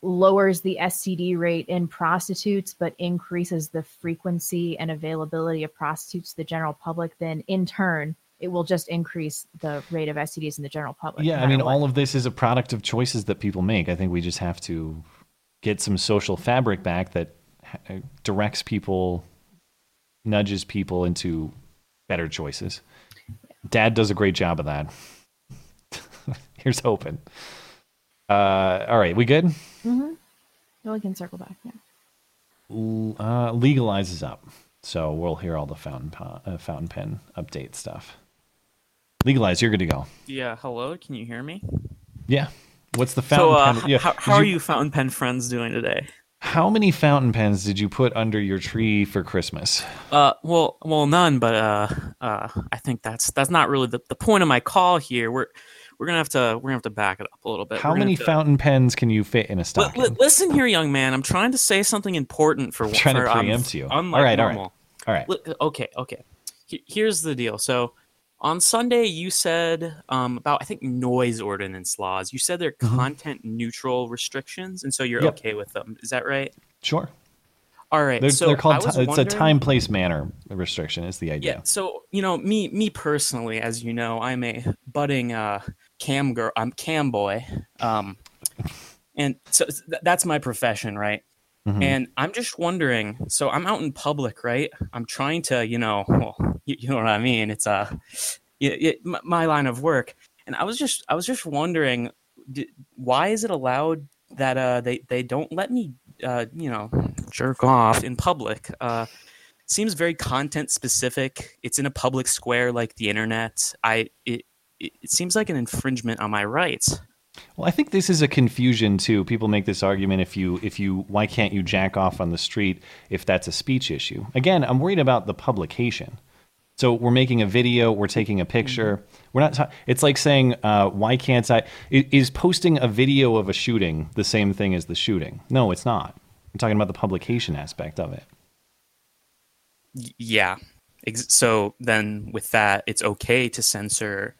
lowers the STD rate in prostitutes but increases the frequency and availability of prostitutes to the general public, then in turn it will just increase the rate of STDs in the general public. yeah, no I mean, what. all of this is a product of choices that people make. I think we just have to get some social fabric back that uh, directs people, nudges people into better choices. Dad does a great job of that. Here's hoping. Uh, all right, we good? Mm-hmm. We can circle back. Yeah. Uh, legalizes up, so we'll hear all the fountain po- uh, fountain pen update stuff. Legalize, you're good to go. Yeah, hello, can you hear me? Yeah. What's the So, fountain uh, pen? yeah, how, how are you- you fountain pen friends doing today? How many fountain pens did you put under your tree for Christmas? Uh, well, well, none. But uh, uh, I think that's that's not really the, the point of my call here. We're we're gonna have to we're gonna have to back it up a little bit. How many to- fountain pens can you fit in a stocking? li- listen here, young man. I'm trying to say something important for I'm trying to for, um, you. All right, all right. normal. All right. Okay, okay. Here's the deal. So on Sunday, you said um, about I think noise ordinance laws. You said they're Mhm. content neutral restrictions, and so you're Yep. okay with them. Is that right? Sure. All right. They're, so they're called. ti- it's a time, place, manner restriction. Is the idea? Yeah. So you know, me me personally, as you know, I'm a budding uh, cam girl. I'm cam boy. Um, and so th- that's my profession, right? Mhm. And I'm just wondering. So I'm out in public, right? I'm trying to, you know, well, you, you know what I mean. It's y y- m my line of work, and I was just I was just wondering, why is it allowed that uh they they don't let me uh you know jerk off in public? Uh, seems very content specific. It's in a public square like the internet. I it it, it seems like an infringement on my rights. Well, I think this is a confusion too. People make this argument if you if you why can't you jack off on the street if that's a speech issue? Again, I'm worried about the publication. So we're making a video, we're taking a picture. We're not. Ta- it's like saying, uh, "Why can't I?" i- Is posting a video of a shooting the same thing as the shooting? No, it's not. I'm talking about the publication aspect of it. Yeah. So then with that, it's okay to censor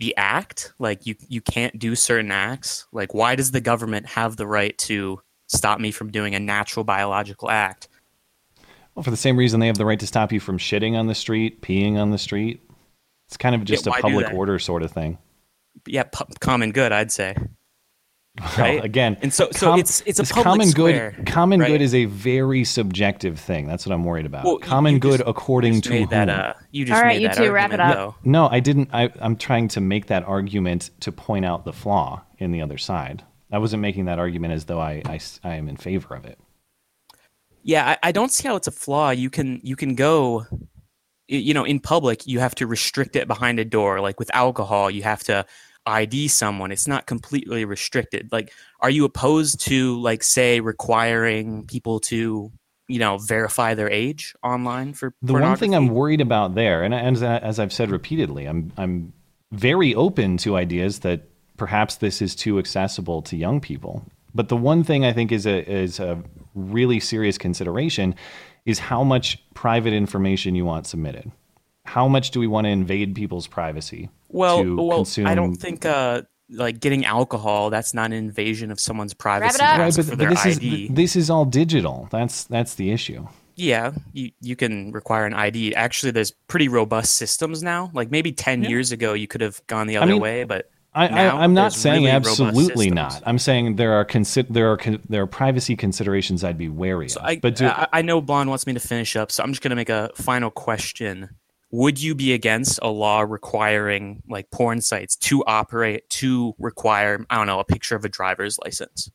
the act. Like you you can't do certain acts. Like why does the government have the right to stop me from doing a natural biological act? Well, for the same reason they have the right to stop you from shitting on the street, peeing on the street. It's kind of just why a public order sort of thing. Yeah, pu- common good, I'd say. Well, Right? again, And so- so it's- it's a public common square, good. Common right? good is a very subjective thing. That's what I'm worried about. Well, common you good just- according just to made whom? that, uh, you just All right, made you that two, wrap it up. though. No, I didn't. I, I'm trying to make that argument to point out the flaw in the other side. I wasn't making that argument as though I I am in favor of it. Yeah, I, I don't see how it's a flaw. You can you can go, you know, in public. You have to restrict it behind a door. Like with alcohol, you have to ID someone. It's not completely restricted. Like, are you opposed to like say requiring people to you know verify their age online for The one thing? I'm worried about there, and as, as I've said repeatedly, I'm I'm very open to ideas that perhaps this is too accessible to young people. But the one thing I think is a is a really serious consideration is how much private information you want submitted. How much do we want to invade people's privacy well, to well, consume? I don't think uh like getting alcohol that's not an invasion of someone's privacy. Right, but, for but their this ID. is this is all digital. That's that's the issue. Yeah, you, you can require an ID. Actually, there's pretty robust systems now. Like maybe 10 years ago, you could have gone the I other mean, way, but I, I, I'm not saying really absolutely not. I'm saying there are consi- there are con- there are privacy considerations I'd be wary of. I, but do, I, I know Blonde wants me to finish up, so I'm just going to make a final question. Would you be against a law requiring like porn sites to operate to require I don't know a picture of a driver's license?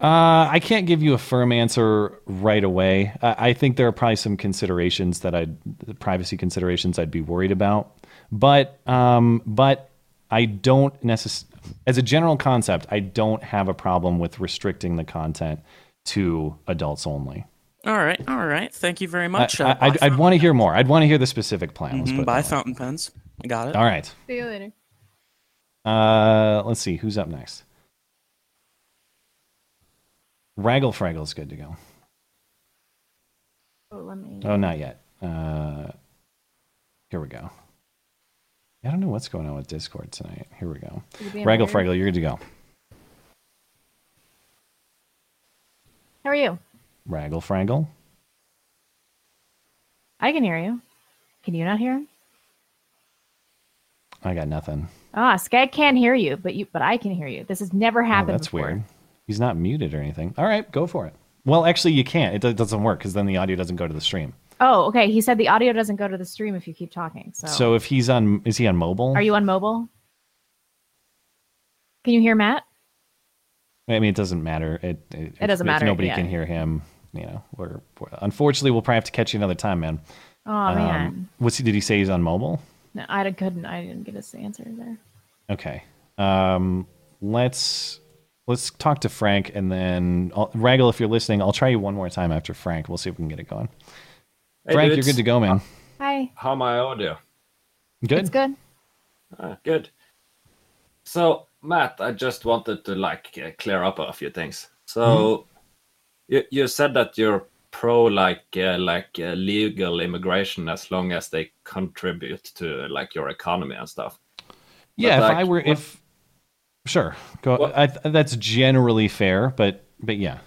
Uh, I can't give you a firm answer right away. I I think there are probably some considerations that I'd privacy considerations I'd be worried about, but um, but I don't necessarily, as a general concept, I don't have a problem with restricting the content to adults only. All right, all right. Thank you very much. I, Uh, I, I'd, I'd want to hear more. I'd want to hear the specific plan. Let's Mhm, put it buy that way. fountain pens. I got it. All right. See you later. Uh, let's see who's up next. Raggle Fraggle's good to go. Oh, let me. Oh, not yet. Uh, here we go. I don't know what's going on with Discord tonight. Here we go. Is it being Raggle? Fraggle, you're good to go. How are you? Raggle Fraggle. I can hear you. Can you not hear him? I got nothing. Ah, Skag can't hear you, but you, but I can hear you. This has never Oh, happened that's before. weird. He's not muted or anything. All right, go for it. Well, actually, you can't. It doesn't work because then the audio doesn't go to the stream. Oh, okay. He said the audio doesn't go to the stream if you keep talking. So, So if he's on, is he on mobile? are you on mobile? Can you hear Matt? I mean, it doesn't matter. It it, It doesn't matter, If nobody yeah. can hear him, you know, we're, we're unfortunately we'll probably have to catch you another time, man. Oh Um, man, What's he? Did he say he's on mobile? no, I couldn't. I didn't get his answer there. Okay. Um, let's let's talk to Frank, and then I'll, Raggle, if you're listening, I'll try you one more time after Frank. We'll see if we can get it going. Hey, Frank, dudes. you're good to go, man. Hi. How my audio? Good. It's good. Ah, good. So, Matt, I just wanted to like uh, clear up a few things. So, you you said that you're pro like uh, like uh, legal immigration as long as they contribute to like your economy and stuff. Yeah, But, if like, I were, what- if sure, go. I, that's generally fair, but but yeah.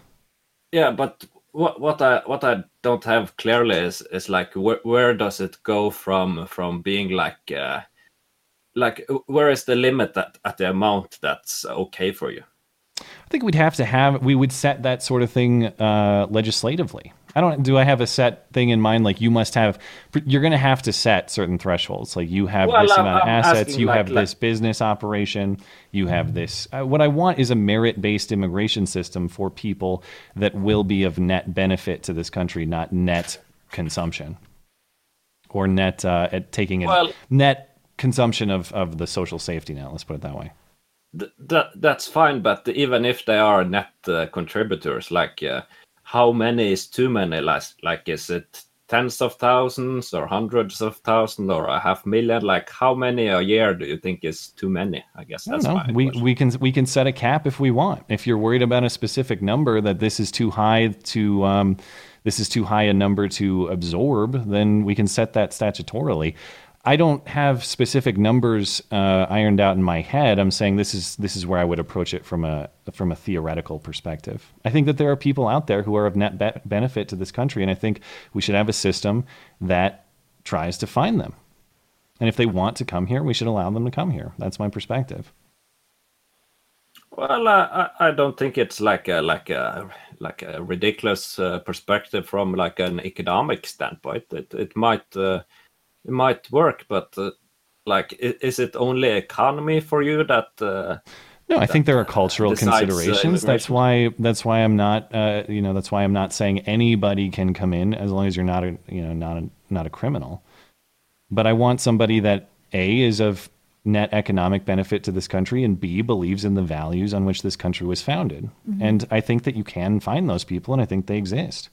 Yeah, but what what I what I don't have clearly is is like where where does it go from from being like uh, like where is the limit at, at the amount that's okay for you? I think we'd have to have we would set that sort of thing uh, legislatively. I don't. Do I have a set thing in mind? Like you must have. You're going to have to set certain thresholds. Like you have Well, this I'm- amount of assets. You like- have like- this business operation. You have this. Uh, what I want is a merit-based immigration system for people that will be of net benefit to this country, not net consumption or net uh, at taking a Well- net consumption of of the social safety net. Let's put it that way. Th- that that's fine, but even if they are net uh, contributors, like uh, how many is too many? Like, like is it tens of thousands or hundreds of thousands or a half million? Like how many a year do you think is too many? I guess that's my We we can we can set a cap if we want. If you're worried about a specific number that this is too high to um, this is too high a number to absorb, then we can set that statutorily. I don't have specific numbers uh, ironed out in my head. I'm saying this is this is where I would approach it from a from a theoretical perspective. I think that there are people out there who are of net be- benefit to this country, and I think we should have a system that tries to find them. And if they want to come here, we should allow them to come here. That's my perspective. Well, I I don't think it's like a like a like a ridiculous uh, perspective from like an economic standpoint. It it might uh, it might work, but uh, like i- is it only economy for you that? Uh, No, I think there are cultural uh, considerations. that's why that's why I'm not uh, you know that's why I'm not saying anybody can come in as long as you're not a you know not a, not a criminal. But I want somebody that a is of net economic benefit to this country and b believes in the values on which this country was founded. Mhm. And I think that you can find those people and I think they exist.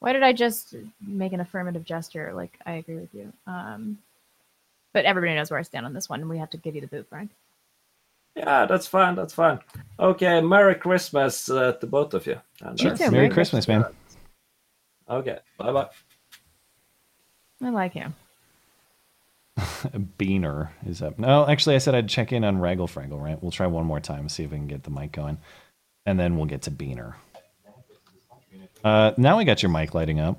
Why did I just make an affirmative gesture? Like I agree with you. Um, but everybody knows where I stand on this one, and we have to give you the boot, Frank. Yeah, that's fine. That's fine. Okay, Merry Christmas uh, to both of you. And, Sure. uh, Merry Merry Christmas, man. Okay, bye bye. I like him. Beaner is up. No, actually, I said I'd check in on Raggle Fraggle, right? We'll try one more time, see if we can get the mic going. And then we'll get to Beaner. Uh, now we got your mic lighting up.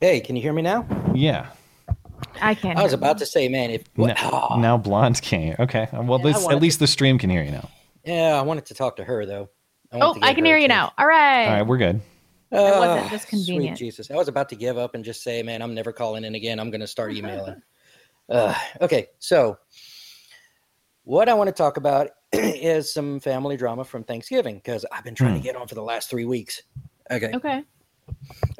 Hey, can you hear me now? Yeah. I can't. I was hear about to say, man, if Now, what, now Blonde can't. Okay. Well, Yeah, this, at least the stream can hear you now. yeah, I wanted to talk to her though. wanted Oh, I can hear you now. All right. All right, we're good. It wasn't just convenient. Sweet Jesus. I was about to give up and just say, man, I'm never calling in again. I'm going to start emailing. uh, okay, so what I want to talk about is some family drama from Thanksgiving because I've been trying to get on for the last three weeks. Okay. Okay.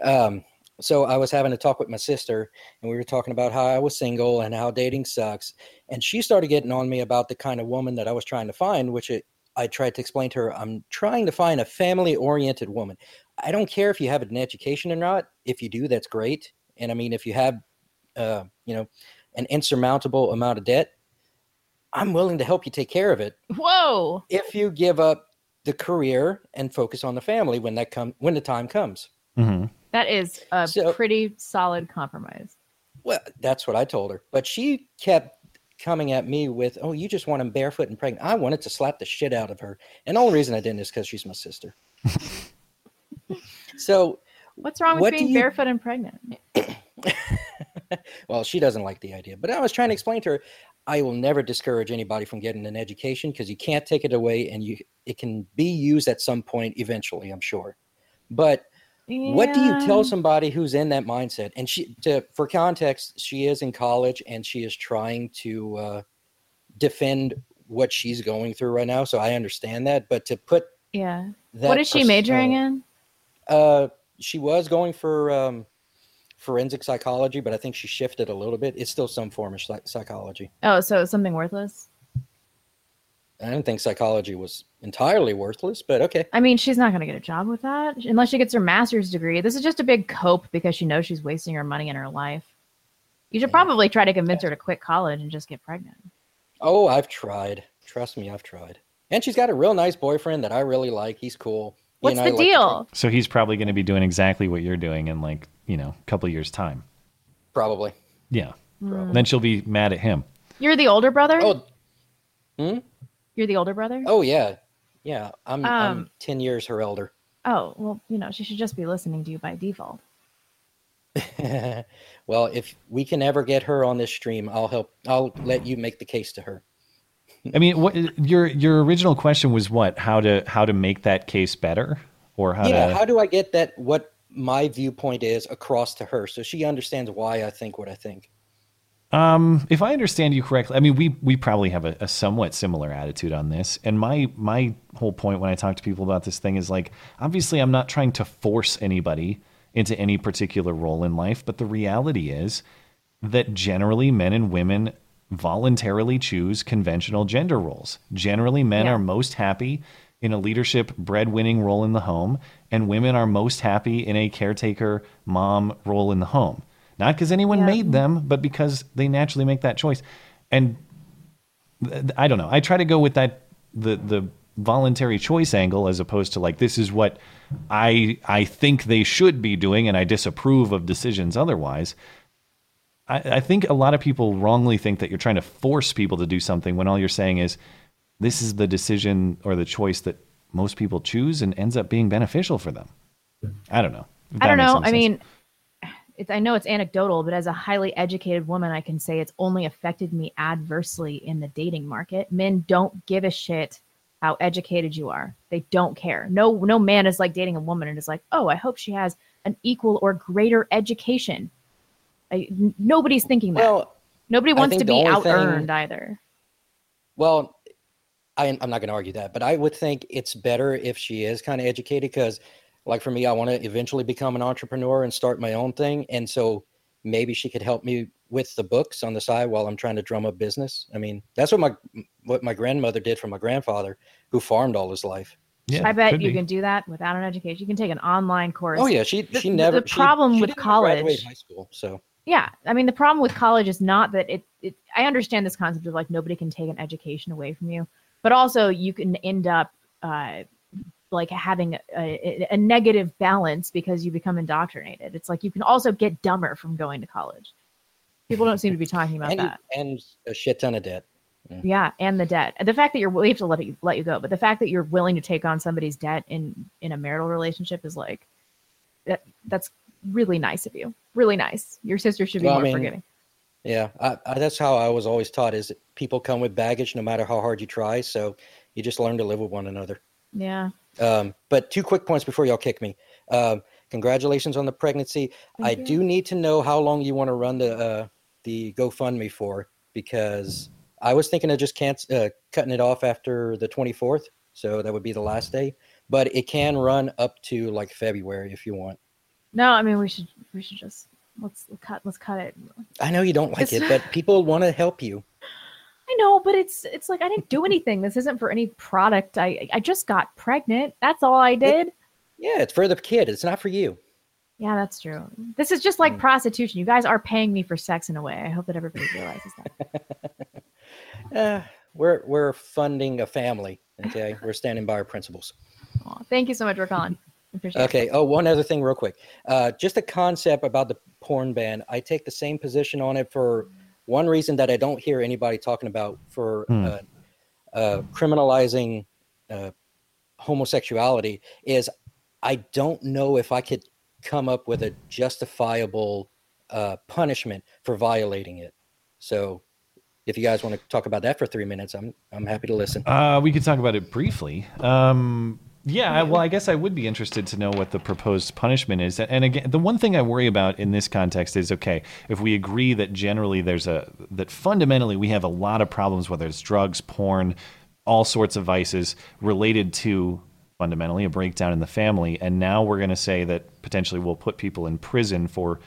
Um, so I was having a talk with my sister, and we were talking about how I was single and how dating sucks. And she started getting on me about the kind of woman that I was trying to find, which it, I tried to explain to her. I'm trying to find a family-oriented woman. I don't care if you have an education or not. If you do, that's great. And I mean, if you have, uh, you know, an insurmountable amount of debt, I'm willing to help you take care of it Whoa. if you give up the career and focus on the family when that come when the time comes. Mm-hmm. That is a pretty solid compromise. Well, that's what I told her. But she kept coming at me with, "Oh, you just want him barefoot and pregnant." I wanted to slap the shit out of her, and the only reason I didn't is because she's my sister. so, What's wrong with What being you- barefoot and pregnant? well, she doesn't like the idea. But I was trying to explain to her, I will never discourage anybody from getting an education because you can't take it away, and you it can be used at some point eventually. I'm sure, but. What do you tell somebody who's in that mindset? And she, to, for context, she is in college and she is trying to uh, defend what she's going through right now. So I understand that. But to put Yeah. what is she pers- majoring uh, in? Uh, she was going for um, forensic psychology, but I think she shifted a little bit. It's still some form of psy- psychology. Oh, so something worthless. I do not think psychology was entirely worthless, but okay. I mean, she's not going to get a job with that unless she gets her master's degree. This is just a big cope because she knows she's wasting her money and her life. You should probably try to convince her to quit college and just get pregnant. Oh, I've tried. Trust me, I've tried. And she's got a real nice boyfriend that I really like. He's cool. He What's the like deal? So he's probably going to be doing exactly what you're doing in like you know a couple years time. Probably. Yeah. Hmm. Then she'll be mad at him. You're the older brother? Oh. Hmm? You're the older brother? Oh yeah, yeah. I'm I'm Um, ten years her elder. Oh, well, you know, she should just be listening to you by default. well, if we can ever get her on this stream, I'll help. I'll let you make the case to her. I mean, what your your original question was what? How to how to make that case better, or how yeah. to? How do I get that? What my viewpoint is across to her, so she understands why I think what I think. Um, if I understand you correctly, I mean we we probably have a, a somewhat similar attitude on this. And my my whole point when I talk to people about this thing is like, obviously, I'm not trying to force anybody into any particular role in life, but the reality is that generally men and women voluntarily choose conventional gender roles. Generally, men Yeah. are most happy in a leadership breadwinning role in the home, and women are most happy in a caretaker mom role in the home. Not because anyone Yeah. made them, but because they naturally make that choice. And th- I don't know. I try to go with that the the voluntary choice angle as opposed to like this is what I I think they should be doing, and I disapprove of decisions otherwise. I, I think a lot of people wrongly think that you're trying to force people to do something when all you're saying is this is the decision or the choice that most people choose and ends up being beneficial for them. I don't know. I don't know. I sense. mean, it's, I know it's anecdotal, but as a highly educated woman, I can say it's only affected me adversely in the dating market. Men don't give a shit how educated you are. They don't care. No, no man is like dating a woman and is like, oh, I hope she has an equal or greater education. I, n- nobody's thinking that. Well, Nobody wants to be out earned either. Well, I, I'm not going to argue that, but I would think it's better if she is kind of educated because, like for me, I want to eventually become an entrepreneur and start my own thing, and so maybe she could help me with the books on the side while I'm trying to drum up business. I mean, that's what my what my grandmother did for my grandfather, who farmed all his life. I bet you can do that without an education. You can take an online course. Oh yeah, she The- she the- never. The problem she with didn't graduate college. high school, so Yeah, I mean the problem with college is not that it, it. I understand this concept of like nobody can take an education away from you, but also you can end up uh, like having a, a, negative balance because you become indoctrinated. It's like you can also get dumber from going to college. People don't seem to be talking about and you- that. and a shit ton of debt. Yeah, and the debt. The fact that you're we have to let you let you go, but the fact that you're willing to take on somebody's debt in in a marital relationship is like that. That's really nice of you. Really nice. Your sister should be Well, I more mean, forgiving. Yeah, I, I, that's how I was always taught: is people come with baggage, no matter how hard you try. So you just learn to live with one another. Yeah. Um, but two quick points before y'all kick me. Um, congratulations on the pregnancy. I you. do need to know how long you want to run the uh, the GoFundMe for because I was thinking of just can't uh, cutting it off after the 24th, so that would be the last day. But it can run up to like February if you want. No, I mean we should we should just let's cut let's cut it. I know you don't like It's- it, but people want to help you. I know, but it's it's like I didn't do anything. This isn't for any product. I I just got pregnant. That's all I did. Yeah, it's for the kid. It's not for you. Yeah, that's true. This is just like prostitution. You guys are paying me for sex in a way. I hope that everybody realizes that. Uh, we're we're funding a family. Okay, we're standing by our principles. Aw, thank you so much for calling. I Appreciate Okay. Oh, one other thing, real quick. Uh, just a concept about the porn ban. I take the same position on it for one reason that I don't hear anybody talking about for Hmm. uh, uh, criminalizing uh, homosexuality. Is I don't know if I could come up with a justifiable uh, punishment for violating it. So, if you guys want to talk about that for three minutes, I'm I'm happy to listen. Uh, we could talk about it briefly. Um, yeah, well, I guess I would be interested to know what the proposed punishment is. And again, the one thing I worry about in this context is okay, if we agree that generally there's a that fundamentally we have a lot of problems, whether it's drugs, porn, all sorts of vices related to fundamentally a breakdown in the family, and now we're going to say that potentially we'll put people in prison for.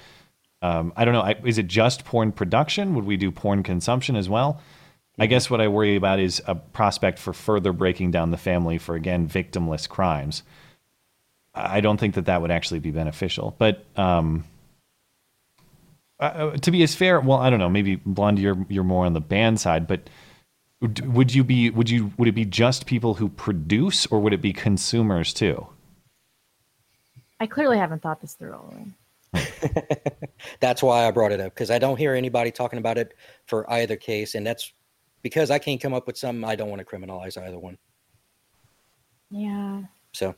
Um, I don't know. I, is it just porn production? Would we do porn consumption as well? I guess what I worry about is a prospect for further breaking down the family for again victimless crimes. I don't think that that would actually be beneficial. But um, uh, to be as fair, well, I don't know. Maybe Blondie, you're you're more on the band side, but would- would you be would you would it be just people who produce, or would it be consumers too? I clearly haven't thought this through all the way. That's why I brought it up because I don't hear anybody talking about it for either case, and that's because I can't come up with something. I don't want to criminalize either one. Yeah. So,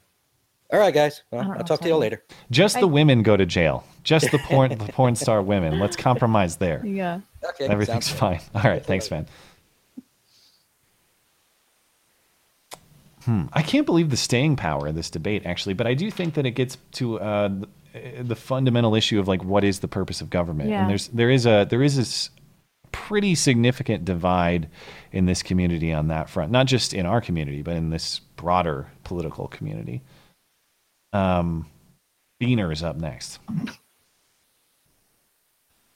all right, guys. Well, I don't I'll know, talk to you sorry. later. Just I- the women go to jail. Just the porn the porn star women. Let's compromise there. Yeah. Okay. Everything's sounds fine. All right, thanks, man. Hmm. I can't believe the staying power of this debate, actually, but I do think that it gets to uh, the, the fundamental issue of like what is the purpose of government, Yeah. and there's there is a there is this pretty significant divide in this community on that front, not just in our community, but in this broader political community. Um, Beaner is up next,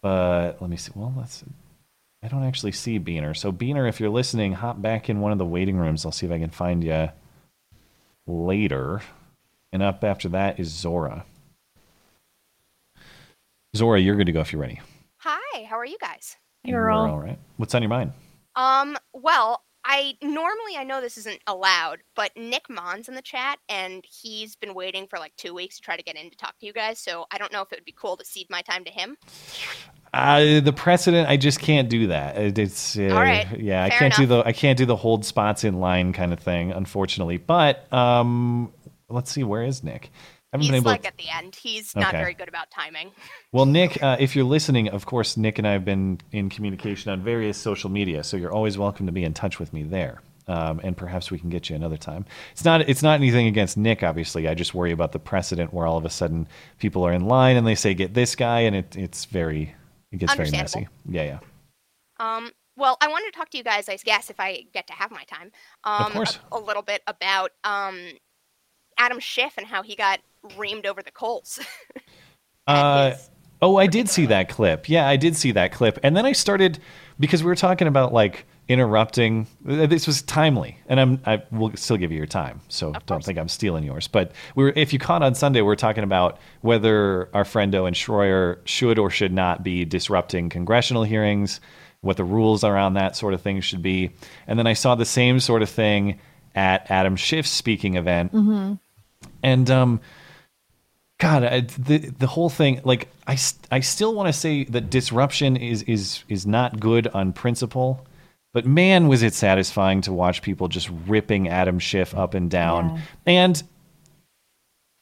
but let me see. Well, let's. I don't actually see Beaner. So Beaner, if you're listening, hop back in one of the waiting rooms. I'll see if I can find you later. And up after that is Zora. Zora, you're good to go if you're ready. Hi, how are you guys? We're all right. What's on your mind? Um, well, I normally I know this isn't allowed, but Nick Mon's in the chat and he's been waiting for like two weeks to try to get in to talk to you guys. So I don't know if it would be cool to cede my time to him. Uh, the precedent, I just can't do that. It- It's uh, All right, yeah, I can't do the I can't do the hold spots in line kind of thing, unfortunately. But um, let's see, where is Nick? Haven't He's been able. like to... at the end. He's not Okay. very good about timing. Well, Nick, uh, if you're listening, of course, Nick and I have been in communication on various social media, so you're always welcome to be in touch with me there. Um, and perhaps we can get you another time. It's not it's not anything against Nick, obviously. I just worry about the precedent where all of a sudden people are in line and they say get this guy, and it, it's very it gets very messy. Yeah, yeah. Um, well, I wanted to talk to you guys, I guess, if I get to have my time, um, course. A, a little bit about um, Adam Schiff and how he got reamed over the coals. Uh, oh, I did see that clip. Yeah, I did see that clip. And then I started because we were talking about like interrupting. uh, This was timely, and I'm I will still give you your time. So don't think I'm stealing yours. But we were, if you caught on Sunday, we are talking about whether our friend Owen Schroyer should or should not be disrupting congressional hearings, what the rules around that sort of thing should be. And then I saw the same sort of thing at Adam Schiff's speaking event. Mm-hmm. And um, God, I, the the whole thing, like I, I still want to say that disruption is is is not good on principle, but man, was it satisfying to watch people just ripping Adam Schiff up and down. And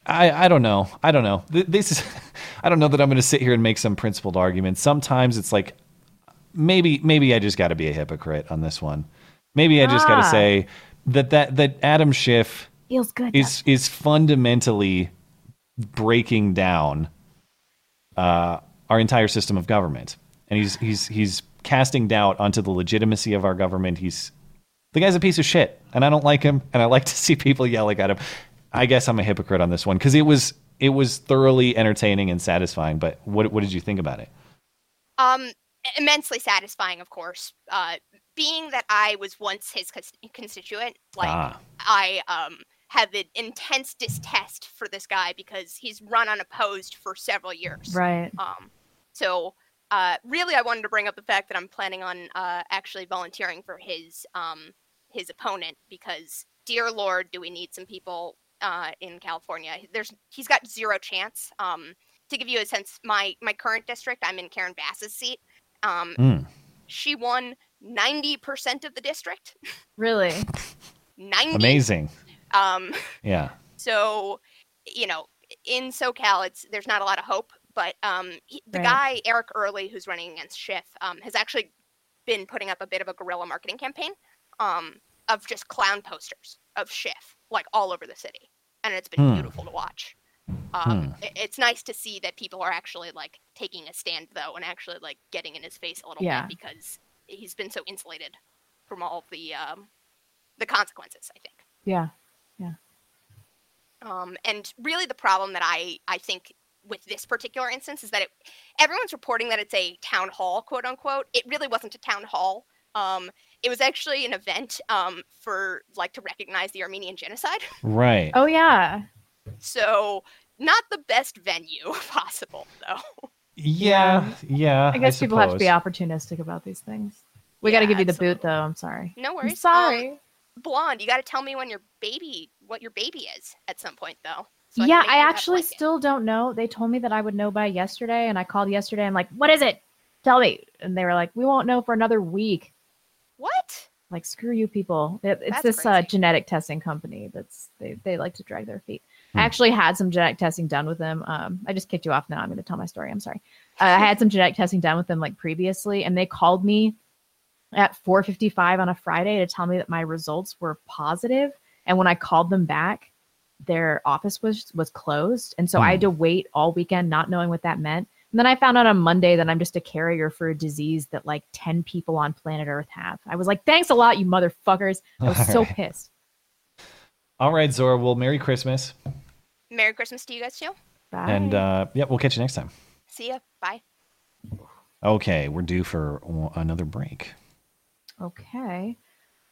I I don't know, I don't know. This is, I don't know that I'm going to sit here and make some principled arguments. Sometimes it's like maybe maybe I just got to be a hypocrite on this one. Maybe I just got to Ah. say that that that Adam Schiff Feels good. is is fundamentally breaking down uh, our entire system of government, and he's he's he's casting doubt onto the legitimacy of our government. He's the guy's a piece of shit, and I don't like him, and I like to see people yelling at him. I guess I'm a hypocrite on this one because it was it was thoroughly entertaining and satisfying. But what what did you think about it? Um, immensely satisfying, of course. Uh, being that I was once his constituent, like Ah. I um have an intense distaste for this guy because he's run unopposed for several years. Right. Um, so uh, really, I wanted to bring up the fact that I'm planning on uh, actually volunteering for his um his opponent because, dear Lord, do we need some people uh, in California? There's he's got zero chance. Um, to give you a sense, my my current district, I'm in Karen Bass's seat. Um, Mm. she won 90% of the district. Really? 90. Amazing. Um, Yeah. so, you know, in SoCal, it's there's not a lot of hope. But um, he, the Right. guy Eric Early, who's running against Schiff, um, has actually been putting up a bit of a guerrilla marketing campaign um, of just clown posters of Schiff, like all over the city, and it's been Hmm. beautiful to watch. Um, Hmm. i- It's nice to see that people are actually like taking a stand though, and actually like getting in his face a little Yeah. bit because he's been so insulated from all the um, the consequences. I think. Yeah. Yeah. Um, and really, the problem that I I think with this particular instance is that it, everyone's reporting that it's a town hall, quote unquote. It really wasn't a town hall. Um, it was actually an event um, for like to recognize the Armenian genocide. Right. Oh yeah. So not the best venue possible though. Yeah, yeah. I guess people have to be opportunistic about these things. We got to give you the boot, though. I'm sorry. No I'm worries. sorry. Um, Blonde, you got to tell me when your baby, what your baby is at some point though. so yeah, make I actually blanket. still don't know. They told me that I would know by yesterday, and I called yesterday. I'm like, "What is it? Tell me." And they were like, "We won't know for another week." What? Like, screw you, people. It- It's That's this uh, genetic testing company that's they they like to drag their feet. I actually had some genetic testing done with them. Um, I just kicked you off. Now I'm going to tell my story. I'm sorry. Uh, I had some genetic testing done with them like previously, and they called me at 4:55 on a Friday to tell me that my results were positive. And when I called them back, their office was was closed, and so I had to wait all weekend, not knowing what that meant. And then I found out on Monday that I'm just a carrier for a disease that like 10 people on planet Earth have. I was like, thanks a lot, you motherfuckers. I was so Alright. pissed. All right, Zora. Well, Merry Christmas, Merry Christmas to you guys too. Bye. and uh, yeah, we'll catch you next time. See ya. Bye. Okay, we're due for w- another break. Okay.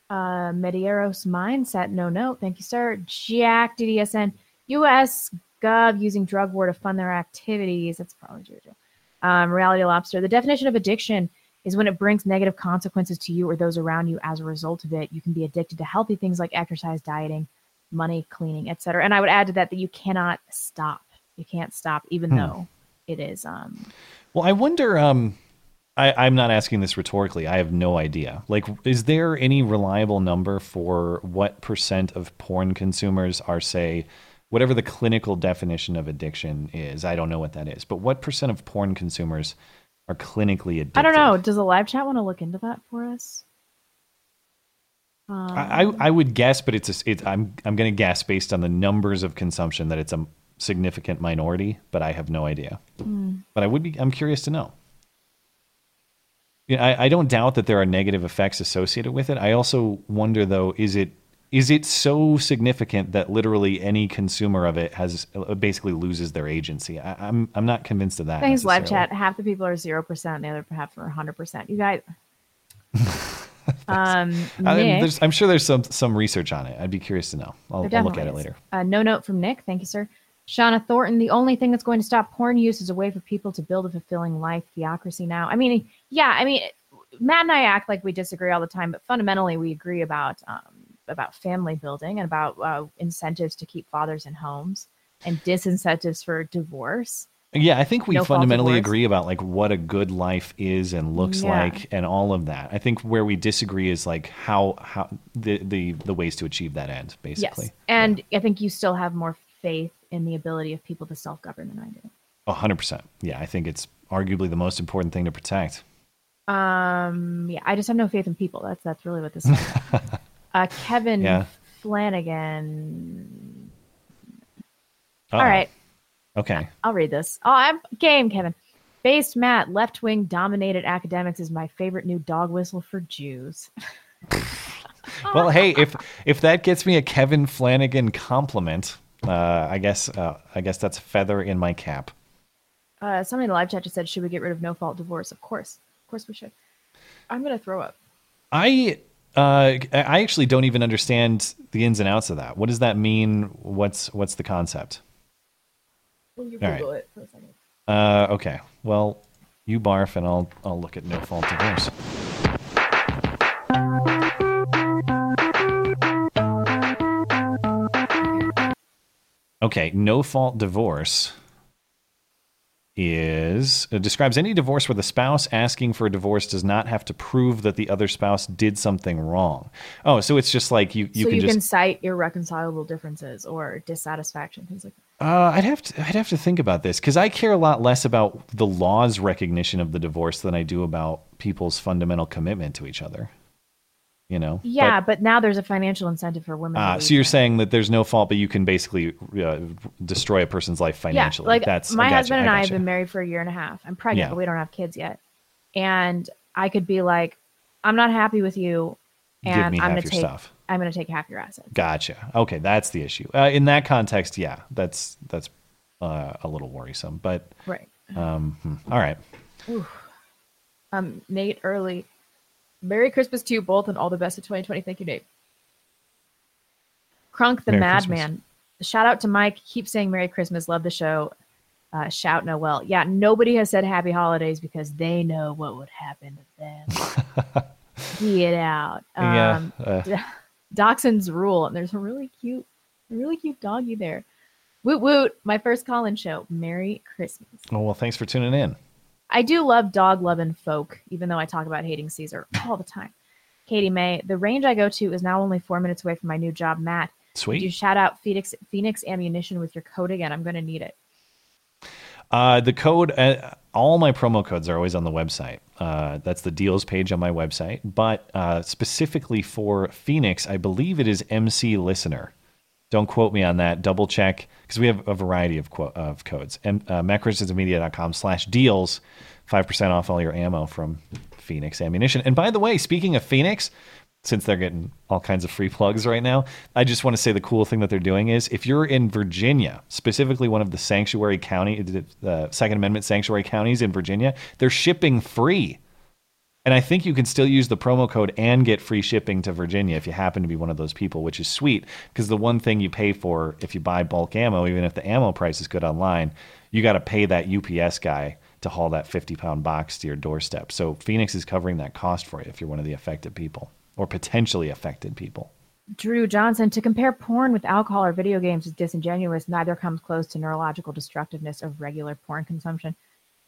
Uh, Medieros Mindset, no note. Thank you, sir. Jack DDSN, US Gov using drug war to fund their activities. That's probably Jojo. Um, Reality Lobster, the definition of addiction is when it brings negative consequences to you or those around you as a result of it. You can be addicted to healthy things like exercise, dieting, money, cleaning, etc. And I would add to that that you cannot stop. You can't stop, even Hmm. though it is um, Well, I wonder. Um, I, I'm not asking this rhetorically. I have no idea. Like, is there any reliable number for what percent of porn consumers are, say, whatever the clinical definition of addiction is? I don't know what that is, but what percent of porn consumers are clinically addicted? I don't know. Does the live chat want to look into that for us? Um, I, I would guess, but it's a, it, I'm I'm going to guess based on the numbers of consumption that it's a significant minority, but I have no idea. Hmm. But I would be I'm curious to know. Yeah, I, I don't doubt that there are negative effects associated with it. I also wonder though, is it is it so significant that literally any consumer of it has uh, basically loses their agency? I, I'm I'm not convinced of that. Thanks, live chat. Half the people are zero percent, the other half are hundred percent. You guys. um, I, Nick, there's, I'm sure there's some some research on it. I'd be curious to know. I'll, I'll look at it later. Uh, no note from Nick. Thank you, sir. Shauna Thornton. The only thing that's going to stop porn use is a way for people to build a fulfilling life. Theocracy now. I mean, yeah. I mean, Matt and I act like we disagree all the time, but fundamentally we agree about um, about family building and about uh, incentives to keep fathers in homes and disincentives for divorce. Yeah, I think we No fundamentally agree about like what a good life is and looks Yeah. like and all of that. I think where we disagree is like how how the the, the ways to achieve that end, basically. Yes, and I think you still have more faith in the ability of people to self govern than I do. A hundred percent. Yeah, I think it's arguably the most important thing to protect. Um, yeah, I just have no faith in people. That's that's really what this is. uh, Kevin Yeah. Flanagan. Uh-oh. All right, Okay. I'll read this. Oh, I'm game, Kevin. Based Matt, left wing dominated academics is my favorite new dog whistle for Jews. Well, hey, if if that gets me a Kevin Flanagan compliment, uh, I guess uh, I guess that's a feather in my cap. Uh, somebody in the live chat just said, "Should we get rid of no fault divorce?" Of course, of course we should. I'm gonna throw up. I uh, I actually don't even understand the ins and outs of that. What does that mean? What's what's the concept? Will you All right. Google it for a second? Uh, okay. Well, you barf, and I'll I'll look at no fault divorce. Okay, no fault divorce is it describes any divorce where the spouse asking for a divorce does not have to prove that the other spouse did something wrong. Oh, so it's just like you you so can you just can cite irreconcilable differences or dissatisfaction, things like that. Uh, I'd have to I'd have to think about this because I care a lot less about the law's recognition of the divorce than I do about people's fundamental commitment to each other. You know. Yeah, but, now there's a financial incentive for women. Uh, so you're saying that there's no fault, but you can basically uh, destroy a person's life financially. Yeah, like That's my I husband and I, have gotcha. been married for a year and a half. I'm pregnant, Yeah. but we don't have kids yet. And I could be like, I'm not happy with you, and I'm half gonna your take stuff. I'm gonna take half your assets. Gotcha. Okay, that's the issue. Uh, in that context, yeah, that's that's uh, a little worrisome. But Right. Um, hmm, all right. Um, Nate Early. Merry Christmas to you both and all the best of 2020. Thank you, Nate. Crunk the Madman. Shout out to Mike. Keep saying Merry Christmas. Love the show. Uh, shout Noel. Yeah, nobody has said Happy Holidays because they know what would happen to them. Get out. Yeah, Um, uh. Dachshund's rule. And there's a really cute, really cute doggy there. Woot woot. My first call in show. Merry Christmas. Oh well, thanks for tuning in. I do love dog loving folk, even though I talk about hating Caesar all the time. Katie May, the range I go to is now only four minutes away from my new job, Matt. Sweet. Could you shout out Phoenix Phoenix Ammunition with your code again? I'm going to need it. Uh, the code, uh, all my promo codes are always on the website. Uh, that's the deals page on my website. But uh, specifically for Phoenix, I believe it is MC Listener. Don't quote me on that. Double check because we have a variety of quote of codes. M- uh, macrosystemmedia.com slash deals. 5% off all your ammo from Phoenix Ammunition. And by the way, speaking of Phoenix, since they're getting all kinds of free plugs right now, I just want to say the cool thing that they're doing is if you're in Virginia, specifically one of the sanctuary county, the Second Amendment sanctuary counties in Virginia, they're shipping free. And I think you can still use the promo code and get free shipping to Virginia if you happen to be one of those people, which is sweet because the one thing you pay for if you buy bulk ammo, even if the ammo price is good online, you got to pay that UPS guy to haul that 50 pound box to your doorstep. So Phoenix is covering that cost for you if you're one of the affected people or potentially affected people. Drew Johnson, to compare porn with alcohol or video games is disingenuous. Neither comes close to neurological destructiveness of regular porn consumption.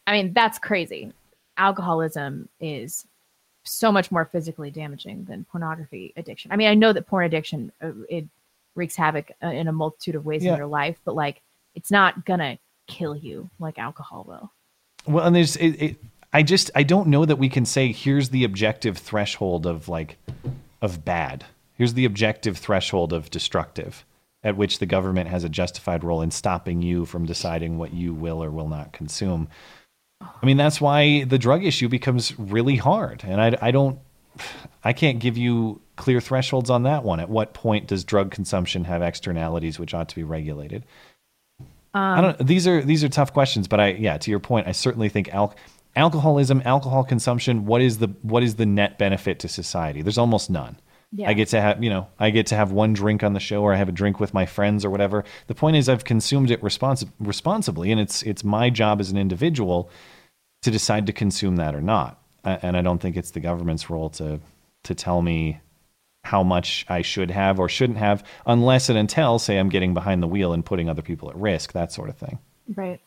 I mean, that's crazy. Alcoholism is so much more physically damaging than pornography addiction. I mean, I know that porn addiction uh, it wreaks havoc uh, in a multitude of ways Yeah. in your life, but like it's not gonna kill you like alcohol will. Well, and there's it, it, I just I don't know that we can say here's the objective threshold of like of bad. Here's the objective threshold of destructive at which the government has a justified role in stopping you from deciding what you will or will not consume. I mean, that's why the drug issue becomes really hard. And I, I don't, I can't give you clear thresholds on that one. At what point does drug consumption have externalities which ought to be regulated? I Um, don't. These are these are tough questions, but I yeah. To your point, I certainly think al- alcoholism, alcohol consumption. What is the what is the net benefit to society? There's almost none. Yeah. I get to have you know I get to have one drink on the show, or I have a drink with my friends, or whatever. The point is, I've consumed it responsi- responsibly, and it's it's my job as an individual to decide to consume that or not. And I don't think it's the government's role to to tell me how much I should have or shouldn't have, unless and until, say, I'm getting behind the wheel and putting other people at risk, that sort of thing. Right.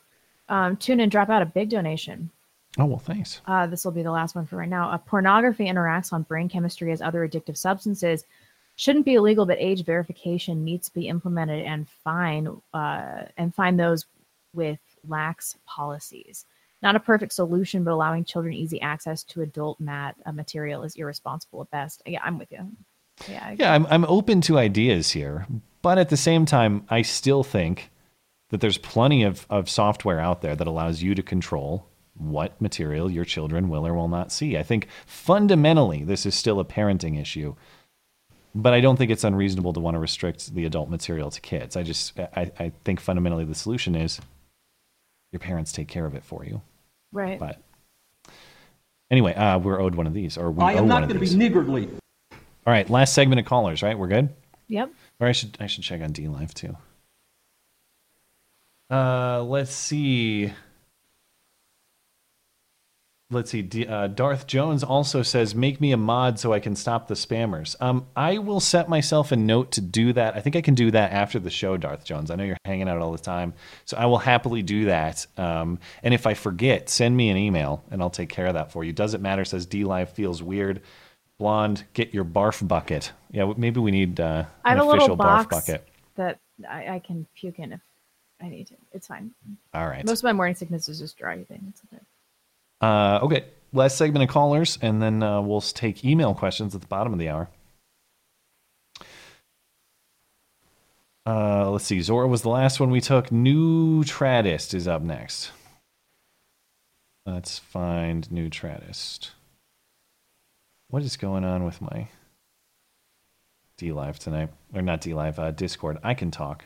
Um, tune in, drop out a big donation. Oh, well, thanks. Uh, this will be the last one for right now. Uh, pornography interacts on brain chemistry as other addictive substances. Shouldn't be illegal, but age verification needs to be implemented and fine uh, and find those with lax policies. Not a perfect solution, but allowing children easy access to adult mat uh, material is irresponsible at best. Yeah, I'm with you. Yeah, Yeah, I'm, I'm open to ideas here, but at the same time, I still think that there's plenty of, of software out there that allows you to control what material your children will or will not see. I think fundamentally this is still a parenting issue, but I don't think it's unreasonable to want to restrict the adult material to kids. I just I, I think fundamentally the solution is your parents take care of it for you. right. But anyway, uh, we're owed one of these, or we I owe am not going to be niggardly. All right, last segment of callers, right? We're good. Yep. Or I should I should check on DLive too. Uh, let's see. Let's see. D, uh, Darth Jones also says, "Make me a mod so I can stop the spammers." Um, I will set myself a note to do that. I think I can do that after the show, Darth Jones. I know you're hanging out all the time, so I will happily do that. Um, and if I forget, send me an email and I'll take care of that for you. Does it matter. Says DLive feels weird. Blonde, get your barf bucket. Yeah, maybe we need uh, I an have a official little barf bucket. that I, I can puke in if I need to. It's fine. All right. Most of my morning sickness is just dry thing. It's okay. Uh, okay, last segment of callers, and then uh, we'll take email questions at the bottom of the hour. Uh, let's see. Zora was the last one we took. New Tradist is up next. Let's find New Tradist. What is going on with my DLive tonight? Or not DLive, uh, Discord. I can talk.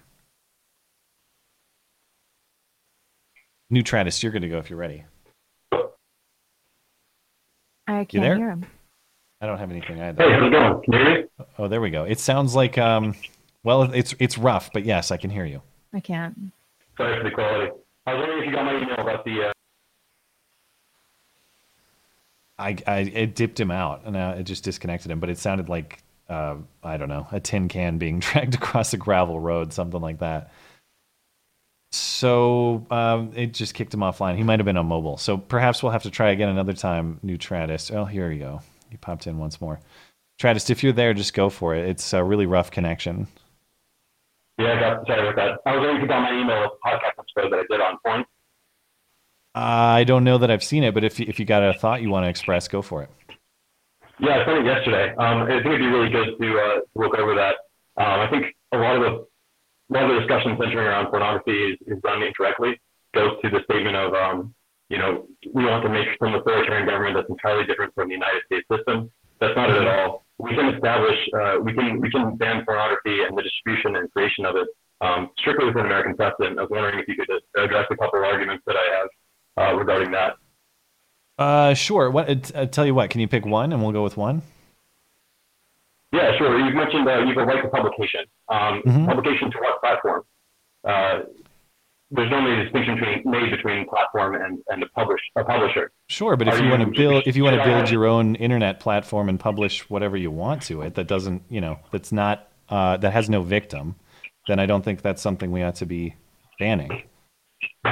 New Tradist, you're going to go if you're ready. I can't there? hear him. I don't have anything either. Hey, how's it going? Can you hear me? Oh, there we go. It sounds like um, well, it's it's rough, but yes, I can hear you. I can't. Sorry for the quality. I was wondering if you got my email about the. Uh... I, I it dipped him out and uh, it just disconnected him, but it sounded like uh, I don't know a tin can being dragged across a gravel road, something like that. So um, it just kicked him offline. He might have been on mobile. So perhaps we'll have to try again another time. New Traddist. Oh, here you go. He popped in once more. Traddist, if you're there, just go for it. It's a really rough connection. Yeah, I got sorry about that. I was wondering to you got my email with the podcast episode that I did on point. I don't know that I've seen it, but if you, if you got a thought you want to express, go for it. Yeah, I sent it yesterday. Um, I think it'd be really good to uh, look over that. Um, I think a lot of the lot of the discussion centering around pornography is, is done incorrectly. Goes to the statement of, um, you know, we want to make some authoritarian government that's entirely different from the United States system. That's not it at all. We can establish, uh, we can we can ban pornography and the distribution and creation of it um, strictly within American precedent. I was wondering if you could address a couple of arguments that I have uh, regarding that. Uh, sure. What? Uh, tell you what. Can you pick one, and we'll go with one. Yeah, sure. You've mentioned uh, you a right to publication. Um, Mhm. Publication to what platform? Uh, there's normally a distinction between, made between platform and, and a, publish, a publisher. Sure, but if Are you want to build, if you want to build your own internet platform and publish whatever you want to it, that doesn't, you know, that's not, uh, that has no victim, then I don't think that's something we ought to be banning. Say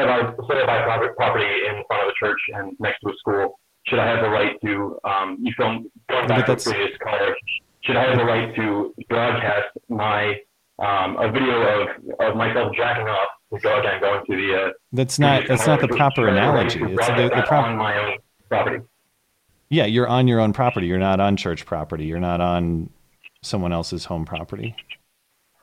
I buy, say I private property in front of a church and next to a school. Should I have the right to, um, you film, going back to previous caller, should I have the right to broadcast my, um, a video of, of myself jacking off, to go again, going to the, uh, That's not, that's not the proper analogy. It's the, the proper. on my own property. Yeah, you're on your own property. You're not on church property. You're not on someone else's home property.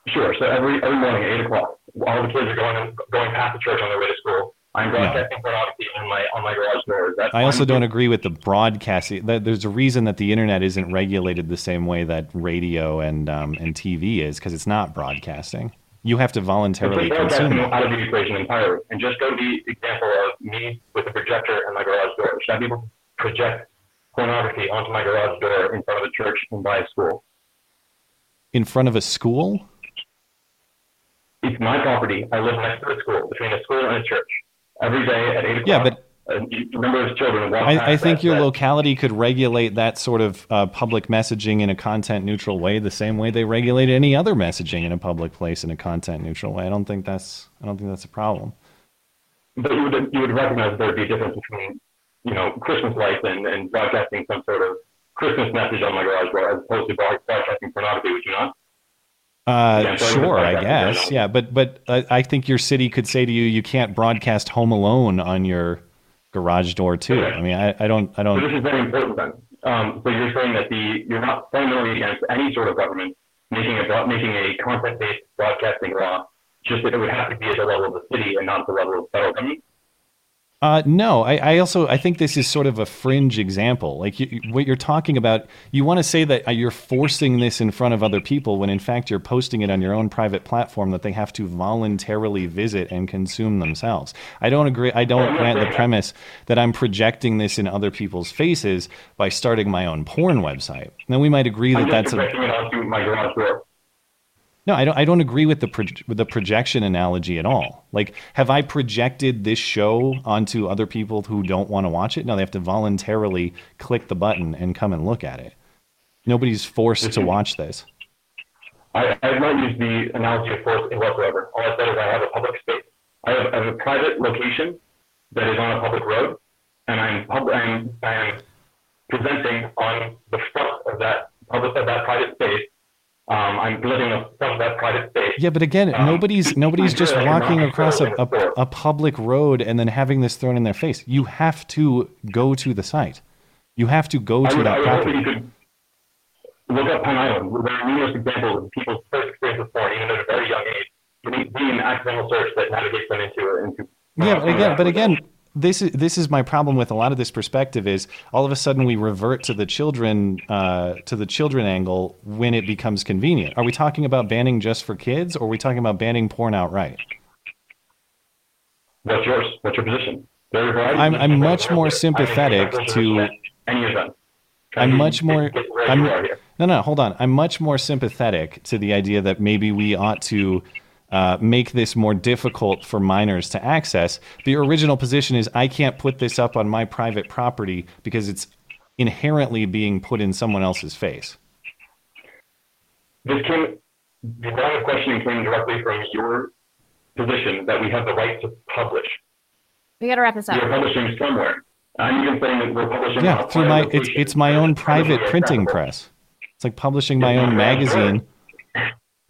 Sure. So every every morning at eight o'clock, all the kids are going going past the church on their way to school. I'm broadcasting pornography on my on my garage door. Is that I also don't agree with the broadcasting. There's a reason that the internet isn't regulated the same way that radio and um, and TV is because it's not broadcasting. You have to voluntarily consume it. out of the equation entirely, and just go to the example of me with a projector in my garage door. Should I be able to project pornography onto my garage door in front of a church and by a school? in front of a school. It's my property. I live next to a school, between a school and a church. Every day at eight o'clock. Yeah, but a number of children I, I think that- your that- locality could regulate that sort of uh, public messaging in a content neutral way, the same way they regulate any other messaging in a public place in a content neutral way. I don't think that's I don't think that's a problem. But you would you would recognize there'd be a difference between you know Christmas lights and, and broadcasting some sort of Christmas message on my garage door as opposed to broadcasting pornography, would you not? Uh, sure, I guess. Yeah, but but uh, I think your city could say to you, you can't broadcast Home Alone on your garage door too. I mean, I, I don't I So this don't. is very important then. Um, so you're saying that the you're not fundamentally against any sort of government making a making a content based broadcasting law, just that it would have to be at the level of the city and not the level of federal government. Uh, no, I, I also I think this is sort of a fringe example. Like you, what you're talking about, you want to say that uh, you're forcing this in front of other people when in fact you're posting it on your own private platform that they have to voluntarily visit and consume themselves. I don't agree. I don't grant the premise that I'm projecting this in other people's faces by starting my own porn website. Now we might agree that that's a, my garage door. No, I don't. I don't agree with the pro- with the projection analogy at all. Like, have I projected this show onto other people who don't want to watch it? No, they have to voluntarily click the button and come and look at it. Nobody's forced to watch this. I, I have not used the analogy of force whatsoever. All I said is I have a public space. I have, I have a private location that is on a public road, and I'm pub- I'm, I'm presenting on the front of that public of that private space. Um, I'm living of that private space. Yeah, but again, nobody's nobody's just walking across a, in the store. a, a public road and then having this thrown in their face. You have to go to the site. You have to go to would, that property. look up Penn Island. There are numerous examples of people's first experience with porn, even at a very young age, being an accidental search that navigates them into into. Yeah, but again, but again, this is this is my problem with a lot of this perspective is all of a sudden we revert to the children uh, to the children angle when it becomes convenient. Are we talking about banning just for kids, or are we talking about banning porn outright? What's yours? What's your position? There are a variety of I'm I'm much more out there. I think sympathetic to any of them. I'm much more. I'm, no, no, hold on. I'm much more sympathetic to the idea that maybe we ought to uh, make this more difficult for minors to access. The original position is I can't put this up on my private property because it's inherently being put in someone else's face. This came, the line of questioning came directly from your position that we have the right to publish. We got to wrap this up. You're publishing somewhere. I'm even saying that we're publishing. Yeah, through my it's it's my own private printing press. It's like publishing my own magazine.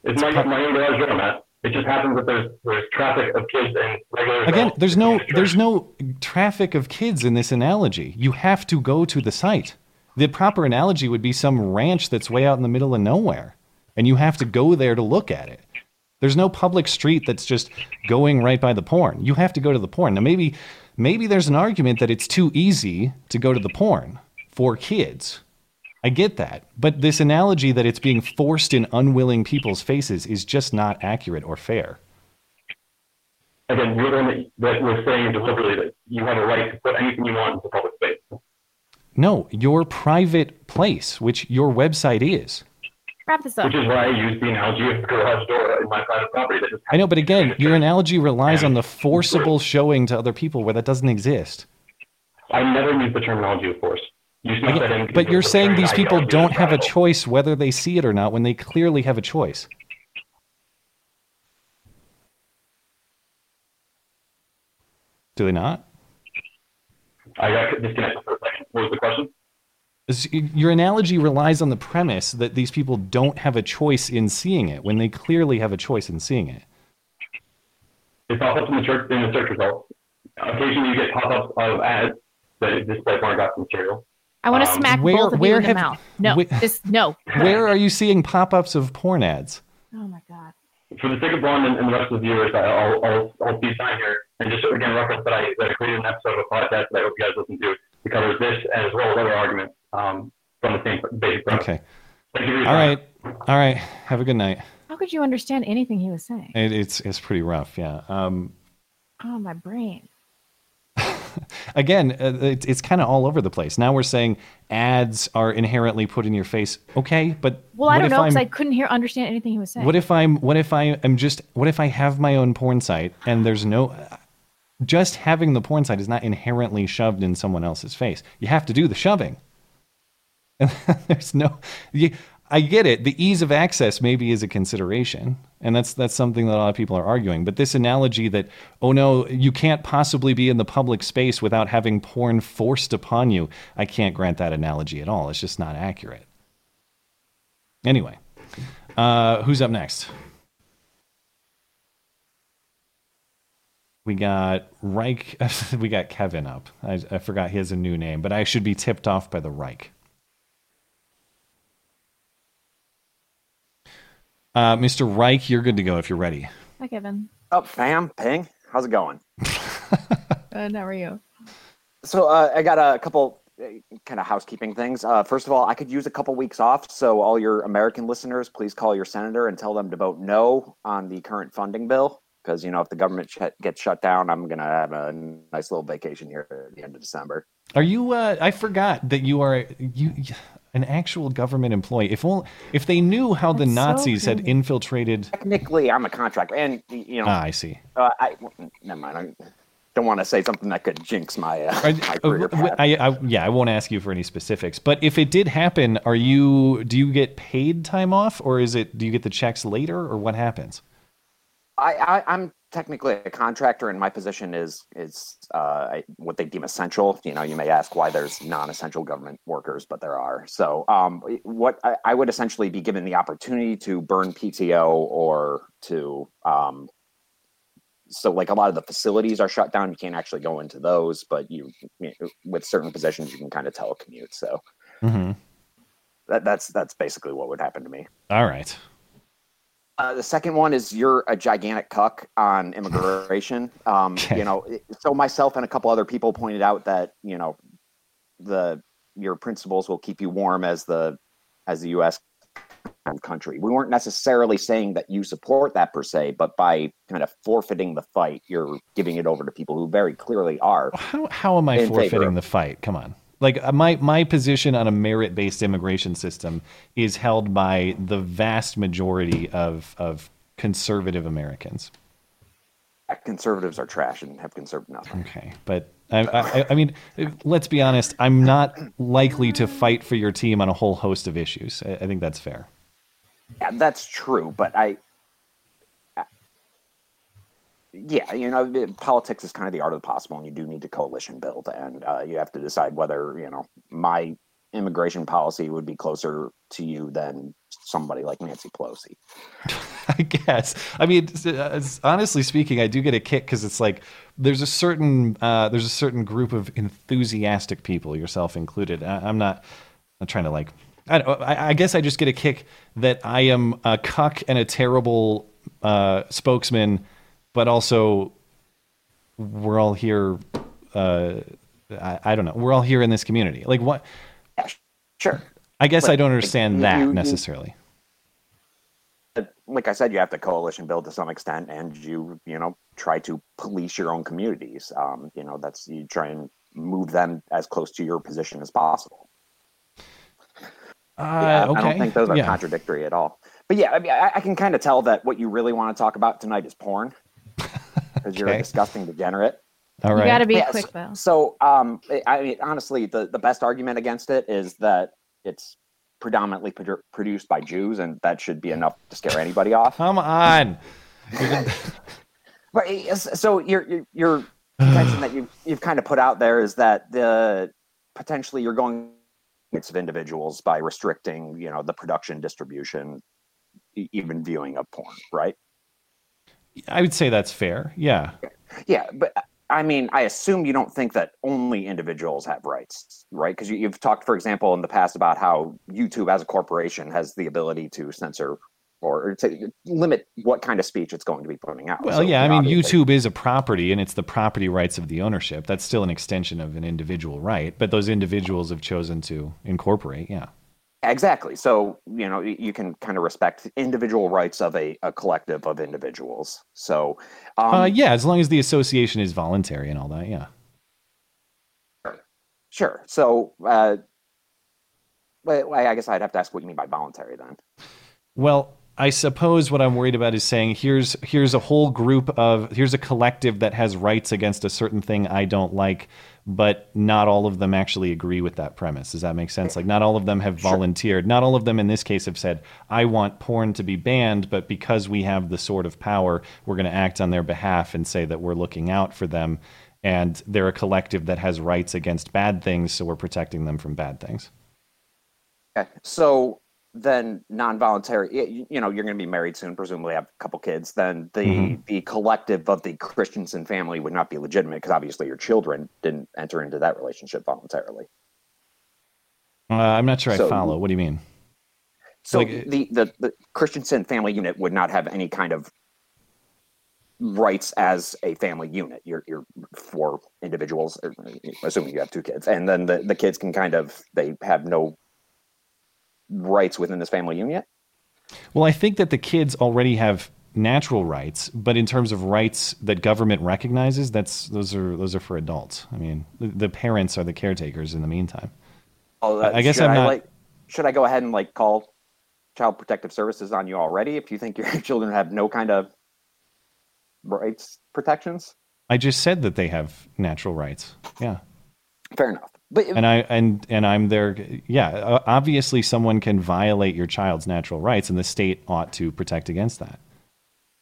It's my, my own garage door, Matt. It just happens that there's there's traffic of kids and regular. Again, there's no there's no traffic of kids in this analogy. You have to go to the site. The proper analogy would be some ranch that's way out in the middle of nowhere, and you have to go there to look at it. There's no public street that's just going right by the porn. You have to go to the porn. Now maybe maybe there's an argument that it's too easy to go to the porn for kids. I get that. But this analogy that it's being forced in unwilling people's faces is just not accurate or fair. Again, you're the one that, that was saying deliberately that you have a right to put anything you want into public space. No, your private place, which your website is. Wrap this up. Which is why I use the analogy of the garage door in my private property. That just I know, but again, your analogy relies on the forcible showing to other people where that doesn't exist. I never use the terminology of force. But you're saying these people don't have a choice whether they see it or not when they clearly have a choice. Do they not? I got disconnected for a second. What was the question? Your analogy relies on the premise that these people don't have a choice in seeing it when they clearly have a choice in seeing it. It pops up in the search in the search results. Occasionally, you get pop-ups of ads that display pornographic material. I want to Um, smack where- both of where you in the mouth. No, where- this no. Where are you seeing pop-ups of porn ads? Oh my god. For the sake of Blonde and, and the rest of the viewers, I- I'll, I'll, I'll see time here and just again reference that I, that I created an episode of a podcast that I hope you guys listen to. It covers this as well as other arguments um, from the same basic premise. Okay. Thank you for your All time. right. All right. Have a good night. How could you understand anything he was saying? It, it's it's pretty rough. Yeah. Um, Oh, my brain. again, uh, it, it's kind of all over the place. Now we're saying ads are inherently put in your face. Okay, but Well, I don't know because I couldn't hear understand anything he was saying. What if I'm? What if I am just? What if I have my own porn site and there's no? Just having the porn site is not inherently shoved in someone else's face. You have to do the shoving. And there's no. You, I get it. The ease of access maybe is a consideration, and that's that's something that a lot of people are arguing. But this analogy that oh no, you can't possibly be in the public space without having porn forced upon you. I can't grant that analogy at all. It's just not accurate. Anyway, uh, who's up next? We got Reich. we got Kevin up. I, I forgot he has a new name, but I should be tipped off by the Reich. Uh, Mr. Reich, you're good to go if you're ready. Hi, Kevin. Up, fam, ping. How's it going? Good. How are you? So uh, I got a couple kind of housekeeping things. Uh, first of all, I could use a couple weeks off. So all your American listeners, please call your senator and tell them to vote no on the current funding bill. Because you know, if the government sh- gets shut down, I'm gonna have a nice little vacation here at the end of December. Are you? Uh, I forgot that you are you an actual government employee. If only if they knew how the That's so Nazis had infiltrated. Technically, I'm a contractor, and you know, Ah, I see. uh, I never mind. I don't want to say something that could jinx my, uh, Are- my uh, career w- path. I, I, yeah, I won't ask you for any specifics. But if it did happen, are you? Do you get paid time off, or is it? Do you get the checks later, or what happens? I, I I'm technically a contractor, and my position is is uh, what they deem essential. You know, you may ask why there's non-essential government workers, but there are. So, um, what I, I would essentially be given the opportunity to burn PTO or to um, so like a lot of the facilities are shut down. You can't actually go into those, but you, you with certain positions you can kind of telecommute. So Mm-hmm. that that's that's basically what would happen to me. All right. Uh, the second one is you're a gigantic cuck on immigration. Um, You know, so myself and a couple other people pointed out that you know the your principles will keep you warm as the as the U.S. country. We weren't necessarily saying that you support that per se, but by kind of forfeiting the fight, you're giving it over to people who very clearly are. How how am I forfeiting the fight? Come on. Like uh, my my position on a merit based immigration system is held by the vast majority of of conservative Americans. Conservatives are trash and have conserved nothing. Okay, but I, I, I mean, let's be honest. I'm not likely to fight for your team on a whole host of issues. I, I think that's fair. Yeah, that's true, but I, yeah, you know, politics is kind of the art of the possible, and you do need to coalition build, and uh, you have to decide whether you know my immigration policy would be closer to you than somebody like Nancy Pelosi. I guess. I mean, honestly speaking, I do get a kick because it's like there's a certain uh, there's a certain group of enthusiastic people, yourself included. I, I'm not. I'm trying to like. I, I, I guess I just get a kick that I am a cuck and a terrible uh, spokesman, but also we're all here. Uh, I, I don't know. We're all here in this community. Like what? Sure. I guess But I don't you- understand that you- necessarily. Like I said, you have to coalition build to some extent, and you you know try to police your own communities. Um, you know that's you try and move them as close to your position as possible. Yeah, Uh, I don't think those are Yeah. contradictory at all. But yeah, I mean, I, I can kind of tell that what you really want to talk about tonight is porn, because you're a disgusting degenerate. All You gotta be Yeah, quick so- though. So, um, I mean, honestly, the, the best argument against it is that it's predominantly produ- produced by Jews, and that should be enough to scare anybody off. Come on. But it's- so your your, your contention that you've you've kind of put out there is that the potentially you're going against of individuals by restricting, you know, the production, distribution, even viewing of porn, right? I would say that's fair. Yeah. Yeah, but I mean, I assume you don't think that only individuals have rights, right? Because you, you've talked, for example, in the past about how YouTube as a corporation has the ability to censor or to limit what kind of speech it's going to be putting out. Well, So, yeah, I mean, YouTube is a property and it's the property rights of the ownership. That's still an extension of an individual right, but those individuals have chosen to incorporate. Yeah. Exactly. So, you know, you can kind of respect individual rights of a, a collective of individuals. So, um, uh, yeah, as long as the association is voluntary and all that. Yeah. sure. So, uh, well, I guess I'd have to ask what you mean by voluntary then. Well, I suppose what I'm worried about is saying here's here's a whole group of here's a collective that has rights against a certain thing I don't like, but not all of them actually agree with that premise. Does that make sense? Like not all of them have volunteered. Not all of them in this case have said I want porn to be banned, but because we have the sort of power, we're going to act on their behalf and say that we're looking out for them and they're a collective that has rights against bad things, so we're protecting them from bad things. Okay. So then non-voluntary, you know, you're going to be married soon, presumably have a couple kids. Then the Mhm. the collective of the Christiansen family would not be legitimate because obviously your children didn't enter into that relationship voluntarily. Uh, I'm not sure So- I follow. What do you mean? So Like, the, the the Christiansen family unit would not have any kind of rights as a family unit. You're you're four individuals, uh, assuming you have two kids, and then the, the kids can kind of they have no rights within this family unit. Well, I think that the kids already have natural rights, but in terms of rights that government recognizes, that's those are those are for adults. I mean, the, parents are the caretakers in the meantime. Oh, I- I guess I'm not- Like, should I go ahead and like call Child Protective Services on you already if you think your children have no kind of rights protections? I just said that they have natural rights. Yeah. Fair enough. But And I and and I'm there. Yeah, obviously, someone can violate your child's natural rights, and the state ought to protect against that.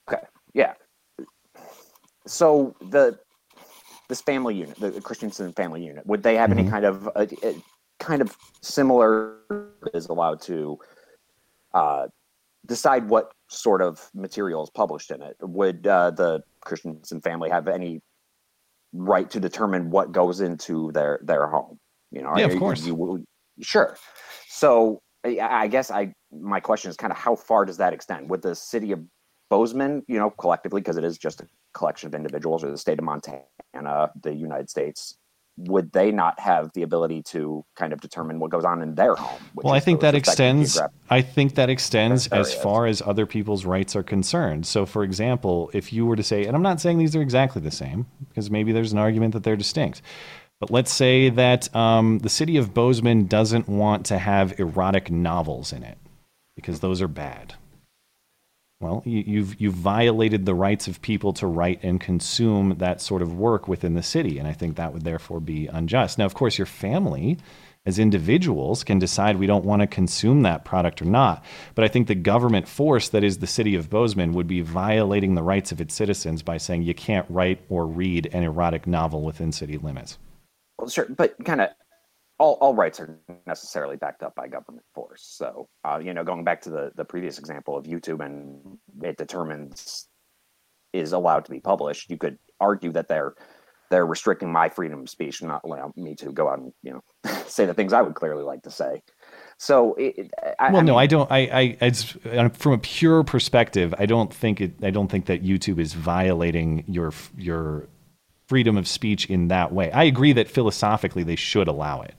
Okay. Yeah. So the this family unit, the, Christiansen family unit, would they have any Mhm. kind of uh, uh, kind of similar is allowed to uh, decide what sort of material is published in it? Would uh, the Christiansen family have any right to determine what goes into their their home? You know, Yeah, of you- course. you- sure. So I, I guess I my question is kind of how far does that extend? Would the city of Bozeman, you know, collectively, because it is just a collection of individuals, or the state of Montana, the United States, would they not have the ability to kind of determine what goes on in their home? Well, I is think that extends. I think that extends as far as other people's rights are concerned. So, for example, if you were to say, and I'm not saying these are exactly the same, because maybe there's an argument that they're distinct, But let's say that um, the city of Bozeman doesn't want to have erotic novels in it because those are bad. Well, you, you've you've violated the rights of people to write and consume that sort of work within the city, and I think that would therefore be unjust. Now, of course, your family, as individuals, can decide we don't want to consume that product or not. But I think the government force that is the city of Bozeman would be violating the rights of its citizens by saying you can't write or read an erotic novel within city limits. Well, sure, but kind of all, all rights are necessarily backed up by government force. So, uh, you know, going back to the, the previous example of YouTube and it determines is allowed to be published, you could argue that they're they're restricting my freedom of speech, and not allowing me to go out and you know say the things I would clearly like to say. So, it, I, well, I no, mean, I don't. I, I, it's uh, from a pure perspective. I don't think it. I don't think that YouTube is violating your your freedom of speech in that way. I agree that philosophically they should allow it,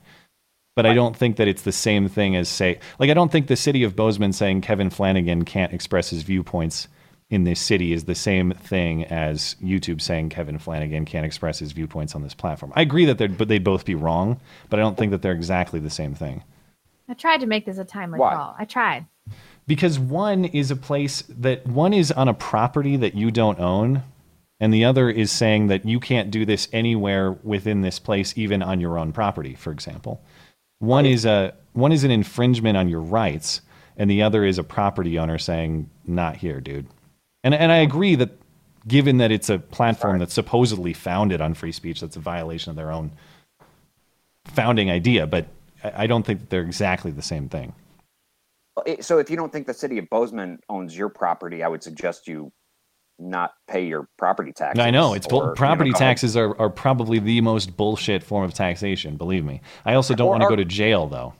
but I don't think that it's the same thing as say, like I don't think the city of Bozeman saying Kevin Flanagan can't express his viewpoints in this city is the same thing as YouTube saying Kevin Flanagan can't express his viewpoints on this platform. I agree that they're, but they'd both be wrong, but I don't think that they're exactly the same thing. I tried to make this a timely Why? call. I tried. because one is a place that one is on a property that you don't own and the other is saying that you can't do this anywhere within this place even on your own property for example one is a one is an infringement on your rights and the other is a property owner saying not here dude. And and I agree that given that it's a platform that's supposedly founded on free speech that's a violation of their own founding idea but I I don't think that they're exactly the same thing. So if you don't think the city of Bozeman owns your property, I would suggest you not pay your property taxes. I know it's or, you know, property taxes are, are probably the most bullshit form of taxation. Believe me. I also don't want to go to jail though.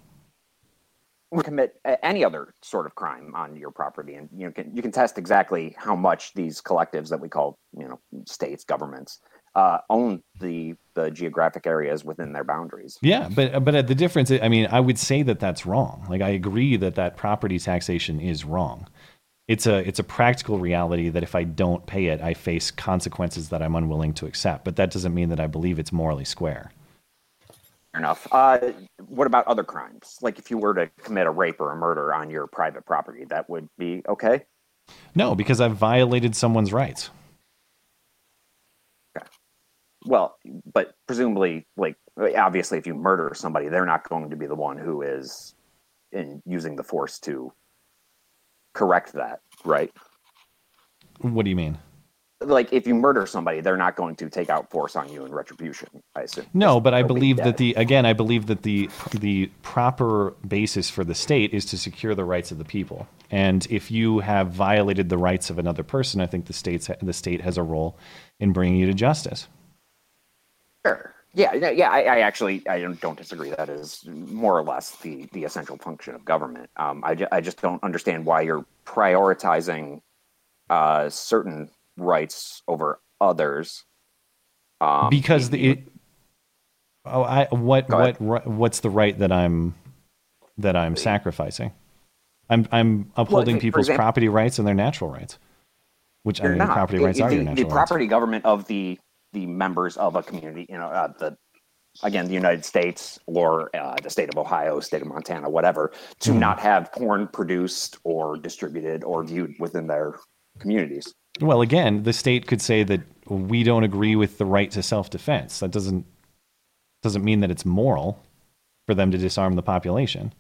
or commit any other sort of crime on your property, and you know, can, you can test exactly how much these collectives that we call you know states, governments, uh, own the the geographic areas within their boundaries. Yeah, but but the difference, I mean, I would say that that's wrong. Like I agree that that property taxation is wrong. It's a it's a practical reality that if I don't pay it, I face consequences that I'm unwilling to accept. But that doesn't mean that I believe it's morally square. Fair enough. Uh, what about other crimes? Like if you were to commit a rape or a murder on your private property, that would be okay. No, because I've violated someone's rights. Well, but presumably, like obviously, if you murder somebody, they're not going to be the one who is in using the force to correct that, right? What do you mean? Like if you murder somebody, they're not going to take out force on you in retribution. I assume. No, but I Or be believe that the again, I believe that the the proper basis for the state is to secure the rights of the people. And if you have violated the rights of another person, I think the state's the state has a role in bringing you to justice. Sure. Yeah, yeah, yeah. I, I actually I don't, don't disagree. That is more or less the the essential function of government. Um, I, I just don't understand why you're prioritizing uh, certain rights over others. Um, because the it, oh, I what what what's the right that I'm that I'm sacrificing? I'm I'm upholding for people's example- property rights and their natural rights, which I mean, not. property It- rights it- are the, your the natural rights. property government of the the members of a community. You know, uh, the again the United States or uh, the state of Ohio, state of Montana, whatever, to Mhm. not have porn produced or distributed or viewed within their communities. Well, again, the state could say that we don't agree with the right to self-defense. That doesn't doesn't mean that it's moral for them to disarm the population.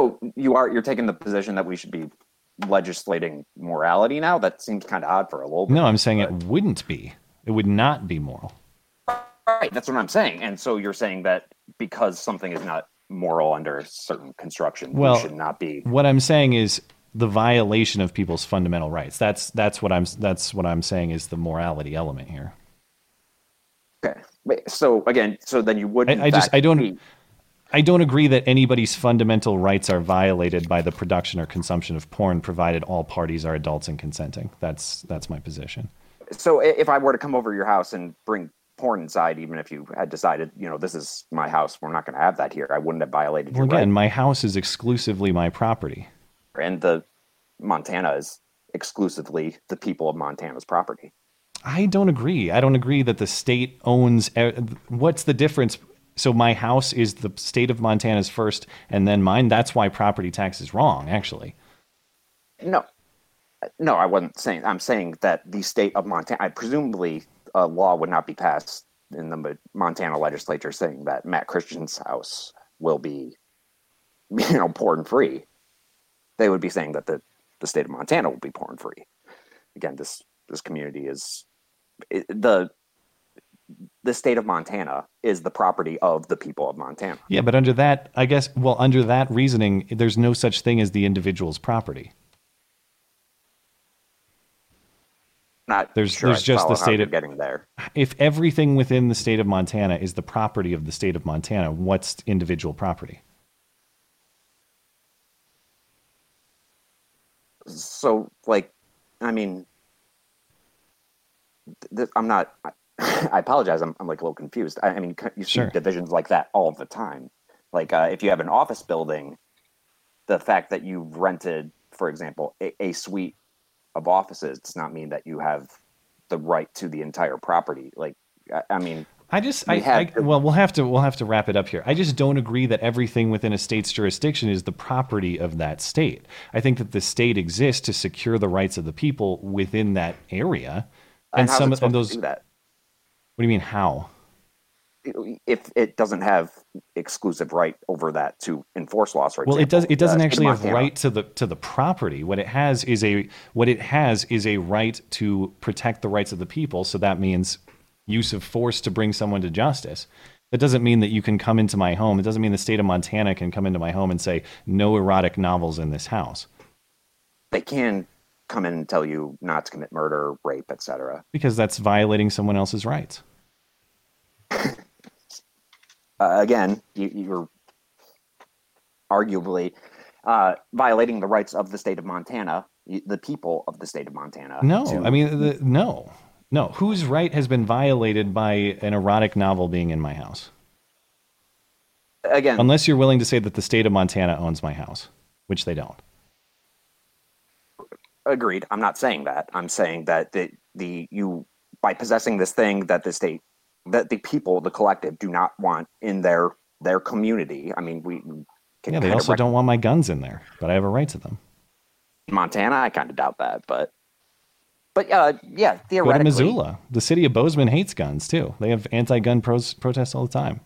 Oh, you are you're taking the position that we should be legislating morality now. That seems kind of odd for a little bit. No, I'm saying it wouldn't be. It would not be moral. Right, that's what I'm saying. And so you're saying that because something is not moral under a certain construction, Well, we should not be. What I'm saying is the violation of people's fundamental rights. That's that's what I'm that's what I'm saying is the morality element here. Okay. So again, so then you would. I, I just I don't be- I don't agree that anybody's fundamental rights are violated by the production or consumption of porn, provided all parties are adults and consenting. That's that's my position. So if I were to come over to your house and bring porn inside, even if you had decided, you know, this is my house, we're not going to have that here, I wouldn't have violated Well, your again, my house is exclusively my property. And the Montana is exclusively the people of Montana's property. I don't agree. I don't agree that the state owns. What's the difference? So my house is the state of Montana's first, and then mine. That's why property tax is wrong. Actually, No, no, I wasn't saying. I'm saying that the state of Montana, I presumably a law would not be passed in the Montana legislature saying that Matt Christian's house will be, you know, porn free. They would be saying that the, the state of Montana will be porn free. Again, this this community is it, the the state of Montana is the property of the people of Montana. yeah. But under that, I guess. Well, under that reasoning, there's no such thing as the individual's property. Not There's sure there's I just the state of getting there. If everything within the state of Montana is the property of the state of Montana, what's individual property? so like i mean th- th- i'm not i apologize i'm, I'm like a little confused i, I mean you see Sure. divisions like that all the time like uh, if you have an office building the fact that you've rented for example a, a suite of offices does not mean that you have the right to the entire property like i, I mean I just, we I, I, well, we'll have to, we'll have to wrap it up here. I just don't agree that everything within a state's jurisdiction is the property of that state. I think that the state exists to secure the rights of the people within that area, and, how's some of those. What do you mean? How? If it doesn't have exclusive right over that to enforce laws right Well, it does. It doesn't uh, actually have right to the to the property. What it has is a what it has is a right to protect the rights of the people. So that means use of force to bring someone to justice. That doesn't mean that you can come into my home. It doesn't mean the state of Montana can come into my home and say no erotic novels in this house they can come in and tell you not to commit murder, rape, etc. because that's violating someone else's rights. Uh, again, you, you're arguably uh, violating the rights of the state of Montana, the people of the state of Montana. No, to- I mean the, no, no. Whose right has been violated by an erotic novel being in my house? again, Unless you're willing to say that the state of Montana owns my house, which they don't. agreed. I'm not saying that. I'm saying that the the you by possessing this thing that the state that the people, the collective, do not want in their their community. I mean, we Yeah, they also rec- don't want my guns in there, but I have a right to them. Montana. I kind of doubt that, but but uh, yeah, Go to Missoula. The city of Bozeman hates guns too. They have anti-gun pros- protests all the time.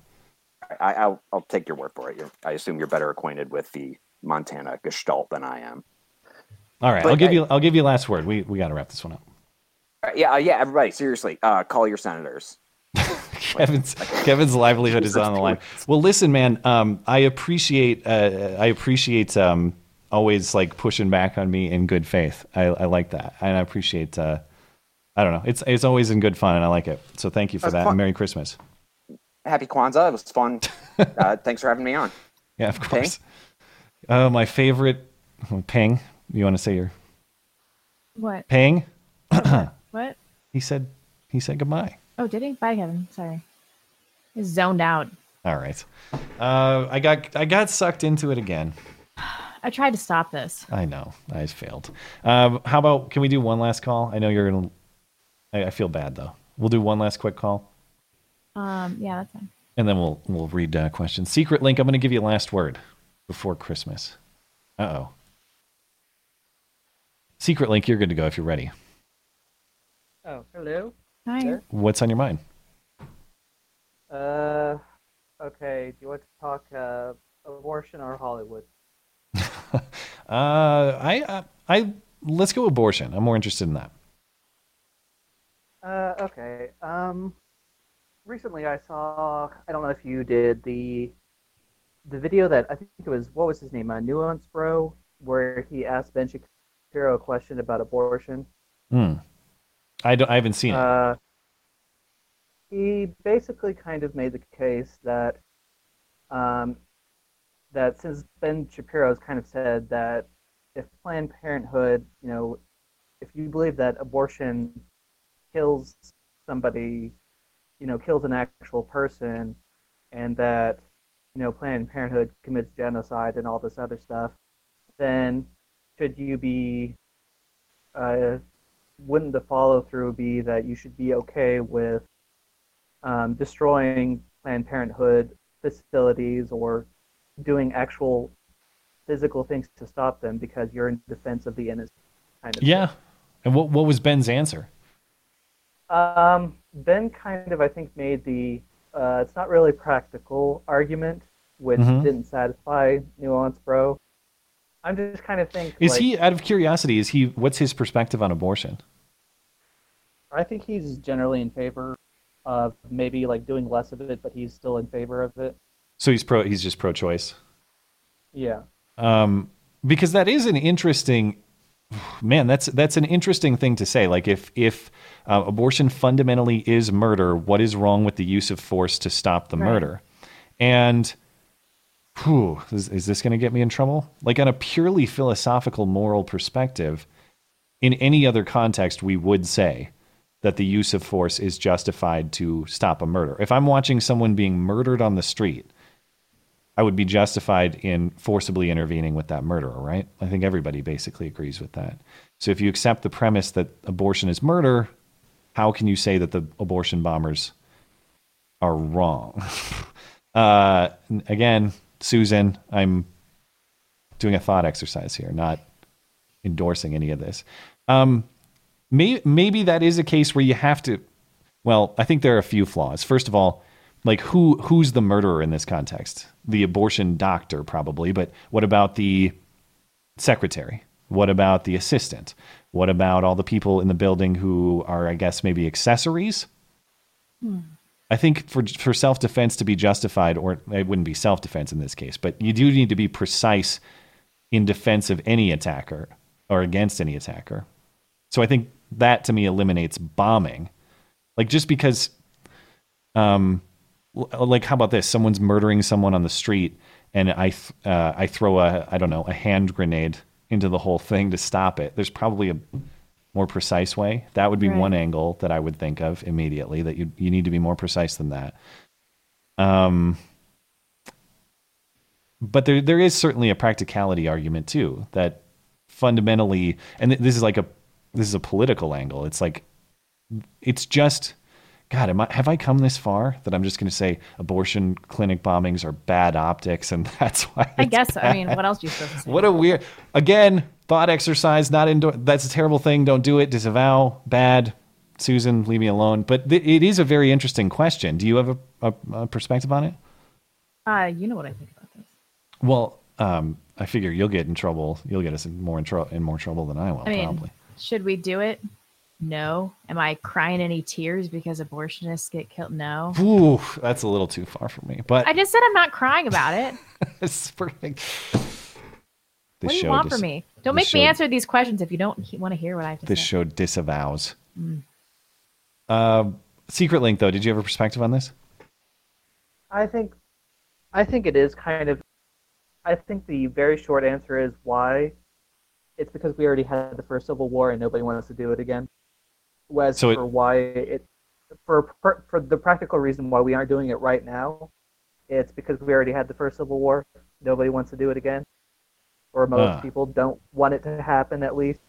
I, I'll I'll take your word for it. You're, I assume you're better acquainted with the Montana Gestalt than I am. All right, But I'll give I- you. I'll give you last word. We we got to wrap this one up. Yeah, uh, yeah, everybody, seriously, uh, call your senators. Kevin's Kevin's livelihood is on the line. Well, listen, man. Um, I appreciate. Uh, I appreciate. Um, always like pushing back on me in good faith. I, I like that, and I appreciate. Uh, I don't know. It's it's always in good fun, and I like it. So thank you for That's that. And Merry Christmas. Happy Kwanzaa. It was fun. uh, thanks for having me on. Yeah, of Okay. course. Uh, my favorite. Ping. You want to say your What? Ping? What? he said. He said goodbye. Oh, did he? Bye, Kevin. Sorry. He's zoned out. All right. Uh, I got I got sucked into it again. I tried to stop this. I know. I failed. Um, how about can we do one last call? I know you're gonna. I, I feel bad though. We'll do one last quick call, Um, yeah, that's fine. and then we'll we'll read uh, questions. Secret link. I'm going to give you a last word before Christmas. Uh oh. Secret link. You're good to go if you're ready. Oh, hello. Hi. There. What's on your mind? Uh, okay. Do you want to talk uh, abortion or Hollywood? Uh, I uh, I let's go abortion. I'm more interested in that. Uh, okay. Um, recently I saw. I don't know if you did the the video that I think it was. What was his name? Uh, Nuance Bro, where he asked Ben Shapiro a question about abortion. Hmm. I don't. I haven't seen it. Uh, he basically kind of made the case that um, that since Ben Shapiro's kind of said that if Planned Parenthood, you know, if you believe that abortion kills somebody, you know, kills an actual person, and that you know Planned Parenthood commits genocide and all this other stuff, then should you be uh, wouldn't the follow through be that you should be okay with um, destroying Planned Parenthood facilities or doing actual physical things to stop them because you're in defense of the innocent? Kind of Yeah. And what what was Ben's answer? Um, ben kind of, I think, made the uh, it's not really practical argument, which Mhm. didn't satisfy Nuance Bro. I'm just kind of think Is like, he out of curiosity? Is he what's his perspective on abortion? I think he's generally in favor of maybe like doing less of it, but he's still in favor of it. So he's pro. He's just pro-choice. Yeah. um, because that is an interesting man that's that's an interesting thing to say like if if uh, abortion fundamentally is murder what is wrong with the use of force to stop the Right. murder and whew, is, is this going to get me in trouble like on a purely philosophical moral perspective in any other context we would say that the use of force is justified to stop a murder if i'm watching someone being murdered on the street I would be justified in forcibly intervening with that murderer, right? I think everybody basically agrees with that. So if you accept the premise that abortion is murder, how can you say that the abortion bombers are wrong? uh, again, Susan, I'm doing a thought exercise here, not endorsing any of this. Um, may, maybe that is a case where you have to. Well, I think there are a few flaws. First of all, like who who's the murderer in this context? The abortion doctor probably, but what about the secretary? What about the assistant? What about all the people in the building who are I guess maybe accessories? I think for for self defense to be justified, or it wouldn't be self defense in this case, but you do need to be precise in defense of any attacker or against any attacker. So I think that to me eliminates bombing. Like just because, um, like how about this? Someone's murdering someone on the street, and I th- uh, I throw a I don't know a hand grenade into the whole thing to stop it. There's probably a more precise way. That would be Right. one angle that I would think of immediately. That you you need to be more precise than that. Um, but there there is certainly a practicality argument too that fundamentally, and th- this is like a this is a political angle. It's like it's just God, am I, have I come this far that I'm just going to say abortion clinic bombings are bad optics, and that's why? I guess. I mean, what else do you supposed to say? What a weird. Again, thought exercise. Not indoor. That's a terrible thing. Don't do it. Disavow. Bad. Susan, leave me alone. But th- it is a very interesting question. Do you have a, a, a perspective on it? Uh, you know what I think about this. Well, um, I figure you'll get in trouble. You'll get us in more in, tro- in more trouble than I will. I mean, probably. should we do it? No. Am I crying any tears because abortionists get killed? No. Ooh, that's a little too far for me. But I just said I'm not crying about it. it's perfect. what do you show want dis- from me? Don't this make me answer these questions if you don't he- want to hear what I have to This say. show disavows. Mm. Uh, Secret Link, though, did you have a perspective on this? I think, I think it is kind of. I think the very short answer is why. It's because we already had the first Civil War and nobody wants to do it again. Whereas So it- for why it, for for for the practical reason why we aren't doing it right now, it's because we already had the first Civil War. Nobody wants to do it again, or most Ah. people don't want it to happen at least.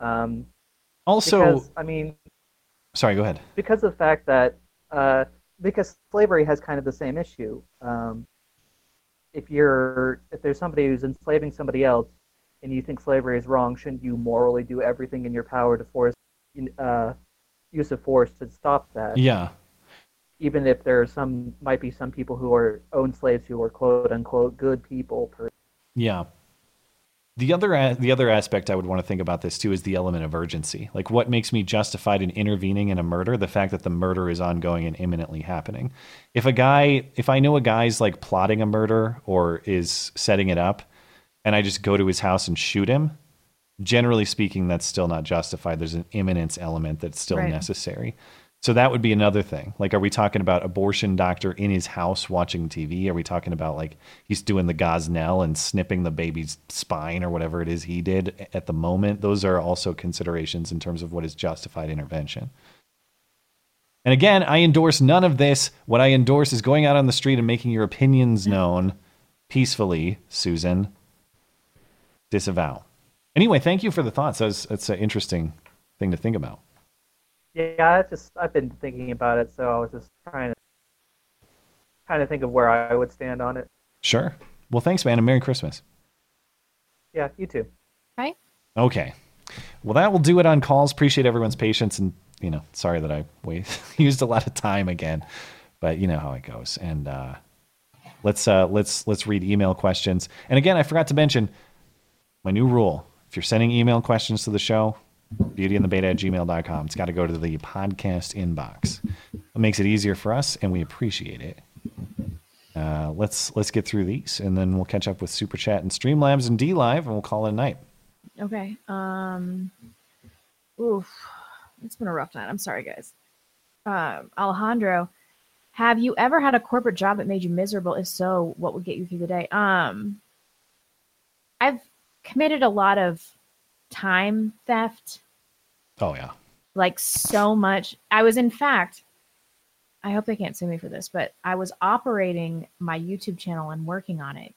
Um, Also- because, I mean, Sorry, go ahead. because of the fact that uh, because slavery has kind of the same issue. Um, if you're if there's somebody who's enslaving somebody else and you think slavery is wrong, shouldn't you morally do everything in your power to force uh, use of force to stop that? Yeah. Even if there are some might be some people who are own slaves who are quote unquote good people. Per, Yeah. The other the other aspect I would want to think about this too is the element of urgency. Like what makes me justified in intervening in a murder? The fact that the murder is ongoing and imminently happening. If a guy, if I know a guy's like plotting a murder or is setting it up, and I just go to his house and shoot him, generally speaking, that's still not justified. There's an imminence element that's still Right. necessary. So that would be another thing. Like, are we talking about abortion doctor in his house watching TV? Are we talking about like he's doing the Gosnell and snipping the baby's spine or whatever it is he did at the moment? Those are also considerations in terms of what is justified intervention. And again, I endorse none of this. What I endorse is going out on the street and making your opinions known peacefully, Susan. Disavow. Anyway, thank you for the thoughts. That's that's uh, interesting, thing to think about. Yeah, I just I've been thinking about it, so I was just trying to kind of think of where I would stand on it. Sure. Well, thanks, man, and Merry Christmas. Yeah, you too. Hi. Okay. Well, that will do it on calls. Appreciate everyone's patience, and you know, sorry that I waste, used a lot of time again, but you know how it goes. And uh, let's uh, let's let's read email questions. And again, I forgot to mention my new rule: if you're sending email questions to the show, beautyandthebeta at gmail.com, it's got to go to the podcast inbox. It makes it easier for us, and we appreciate it. Uh, let's let's get through these, and then we'll catch up with Super Chat and Streamlabs and DLive, and we'll call it a night. Okay. Um. Oof. It's been a rough night. I'm sorry, guys. Um, Alejandro, have you ever had a corporate job that made you miserable? If so, what would get you through the day? Um, I've committed a lot of time theft, Oh yeah. like so much. I was, in fact, I hope they can't sue me for this, but I was operating my YouTube channel and working on it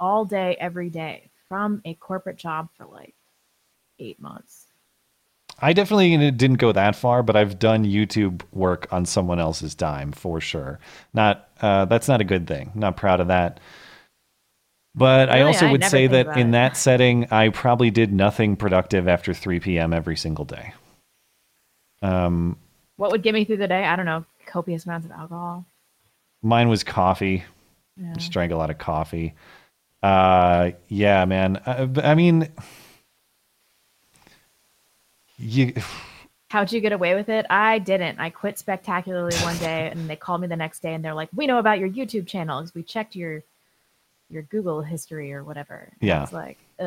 all day, every day from a corporate job for like eight months. I definitely didn't go that far, but I've done YouTube work on someone else's dime for sure. Not uh, that's not a good thing. Not proud of that. But I also I would say that in it. that setting, I probably did nothing productive after 3 p.m. every single day. Um, What would get me through the day? I don't know. Copious amounts of alcohol. mine was coffee. Yeah. Just drank a lot of coffee. Uh, yeah, man. Uh, I mean, you. How'd you get away with it? I didn't. I quit spectacularly one day, and they called me the next day, and they're like, "We know about your YouTube channel because we checked your your Google history or whatever." Yeah. I was like, uh,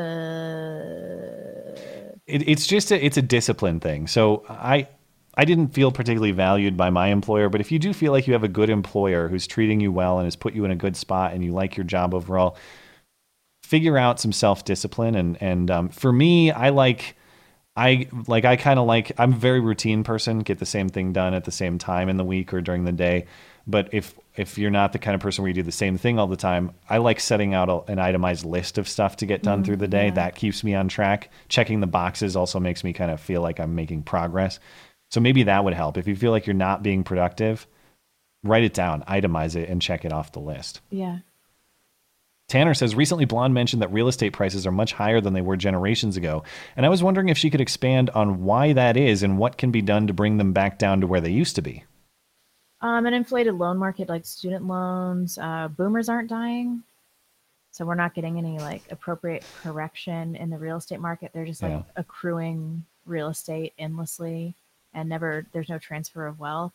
it, it's just a, it's a discipline thing. So I I didn't feel particularly valued by my employer, but if you do feel like you have a good employer who's treating you well and has put you in a good spot and you like your job overall, figure out some self discipline. And and um, for me, I like. I like I kind of like I'm a very routine person, get the same thing done at the same time in the week or during the day. But if if you're not the kind of person where you do the same thing all the time, I like setting out a, an itemized list of stuff to get done Mm, through the day. yeah. That keeps me on track. Checking the boxes also makes me kind of feel like I'm making progress. So maybe that would help. If you feel like you're not being productive, write it down, itemize it, and check it off the list. yeah. Tanner says recently Blonde mentioned that real estate prices are much higher than they were generations ago, and I was wondering if she could expand on why that is and what can be done to bring them back down to where they used to be. Um, an inflated loan market like student loans. Uh, boomers aren't dying, so we're not getting any like appropriate correction in the real estate market. They're just like Yeah. accruing real estate endlessly, and never. There's no transfer of wealth.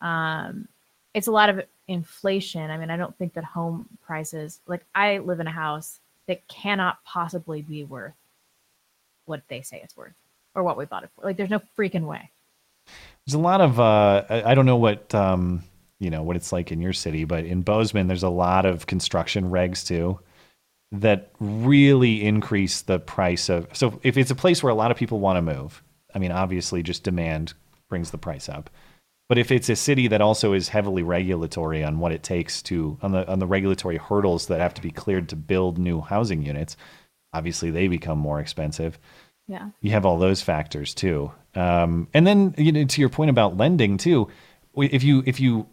Um, it's a lot of inflation. I mean, I don't think that home prices. Like, I live in a house that cannot possibly be worth what they say it's worth or what we bought it for. Like, there's no freaking way. There's a lot of uh, I don't know what um, you know what it's like in your city, but in Bozeman there's a lot of construction regs too that really increase the price of. So if it's a place where a lot of people want to move, I mean obviously just demand brings the price up. But if it's a city that also is heavily regulatory on what it takes to on the on the regulatory hurdles that have to be cleared to build new housing units, obviously they become more expensive Yeah. you have all those factors too. Um, and then you know, to your point about lending too, if you if you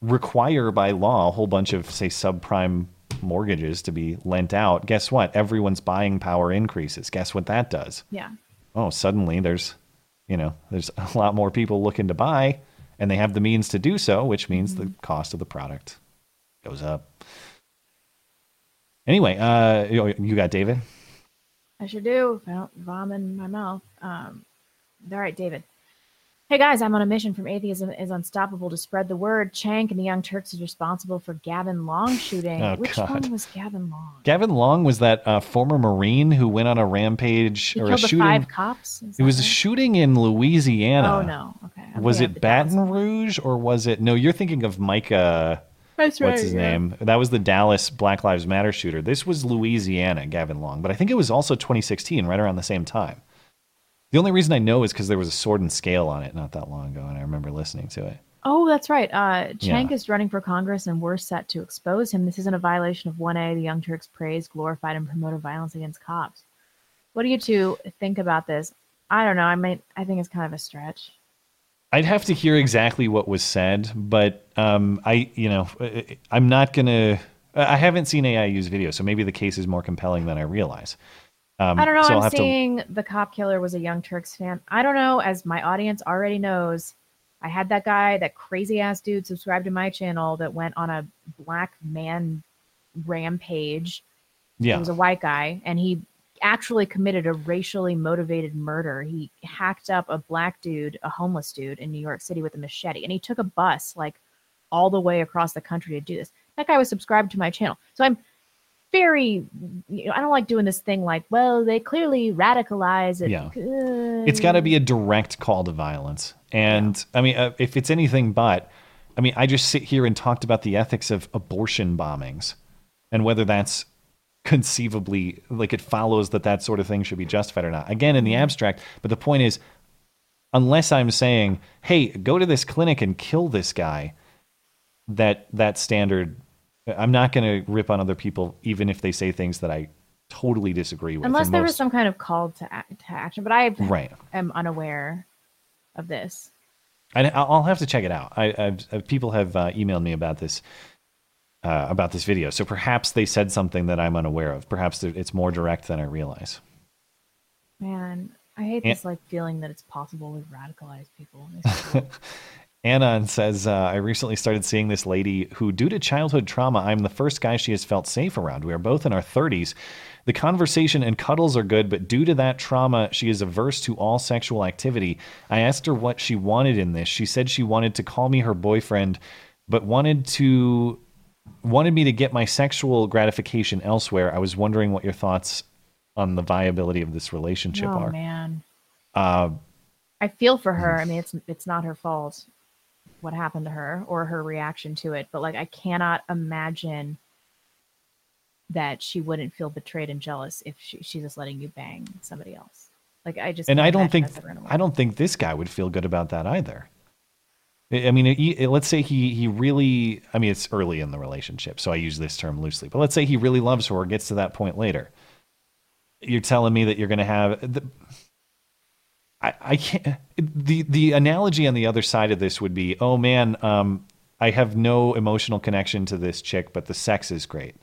require by law a whole bunch of say subprime mortgages to be lent out, guess what? Everyone's buying power increases. Guess what that does? Yeah. Oh, suddenly there's you know there's a lot more people looking to buy, and they have the means to do so, which means the cost of the product goes up. Anyway, uh, you got David. I sure do. If I don't vomit in my mouth. Um, all right, David. Hey guys, I'm on a mission from Atheism is Unstoppable to spread the word. Cenk and the Young Turks is responsible for Gavin Long shooting. Oh, Which God. one was Gavin Long? Gavin Long was that uh, former Marine who went on a rampage He or a shooting. five cops. It was a shooting in Louisiana. Oh, no. Okay. I'm was it Baton Rouge or was it? No, you're thinking of Micah. That's What's his yeah. name? That was the Dallas Black Lives Matter shooter. This was Louisiana, Gavin Long, but I think it was also 2016, right around the same time. The only reason I know is because there was a sword and scale on it not that long ago, and I remember listening to it. Oh, that's right. Uh, Cenk Yeah. is running for Congress, and we're set to expose him. This isn't a violation of 1A. The Young Turks praised, glorified, and promoted violence against cops. What do you two think about this? I don't know. I might. I think it's kind of a stretch. I'd have to hear exactly what was said, but um, I, you know, I'm not gonna. I haven't seen AI use video, so maybe the case is more compelling than I realize. Um, I don't know. so I'm have to- seeing the cop killer was a Young Turks fan. I don't know. As my audience already knows, I had that guy, that crazy ass dude, subscribe to my channel that went on a black man rampage. Yeah. He was a white guy, and he actually committed a racially motivated murder. He hacked up a black dude, a homeless dude in New York City with a machete, and he took a bus like all the way across the country to do this. That guy was subscribed to my channel. So I'm very, you know, I don't like doing this thing like, well, they clearly radicalize it. Yeah. It's got to be a direct call to violence. And I mean, uh, if it's anything but, I mean, I just sit here and talked about the ethics of abortion bombings and whether that's conceivably like it follows that that sort of thing should be justified or not. Again, in the abstract, but the point is, unless I'm saying, hey, go to this clinic and kill this guy, that that standard, I'm not going to rip on other people, even if they say things that I totally disagree with. Unless there was some kind of call to, act, to action, but I Right. am unaware of this. I, I'll have to check it out. I, I've, uh, people have uh, emailed me about this uh, about this video, so perhaps they said something that I'm unaware of. Perhaps it's more direct than I realize. Man, I hate And- this like feeling that it's possible to radicalize people. Anon says, uh, I recently started seeing this lady who, due to childhood trauma, I'm the first guy she has felt safe around. We are both in our 30s. The conversation and cuddles are good, but due to that trauma, she is averse to all sexual activity. I asked her what she wanted in this. She said she wanted to call me her boyfriend, but wanted to wanted me to get my sexual gratification elsewhere. I was wondering what your thoughts on the viability of this relationship are. oh are. man, Uh, I feel for her. I mean, it's it's not her fault what happened to her or her reaction to it, but like I cannot imagine that she wouldn't feel betrayed and jealous if she, she's just letting you bang somebody else. Like I just and I don't think that's ever gonna work. I don't think this guy would feel good about that either. I mean, let's say he he really. I mean, it's early in the relationship, so I use this term loosely. But let's say he really loves her or gets to that point later. You're telling me that you're going to have the. I, I can't. The the analogy on the other side of this would be, oh man, um, I have no emotional connection to this chick, but the sex is great.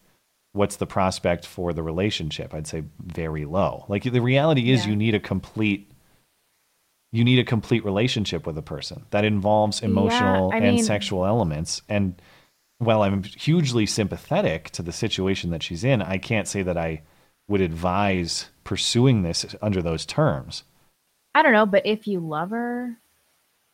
What's the prospect for the relationship? I'd say very low. Like the reality is, Yeah. you need a complete you need a complete relationship with a person that involves emotional I and mean- sexual elements and while i'm hugely sympathetic to the situation that she's in i can't say that i would advise pursuing this under those terms I don't know, but if you love her,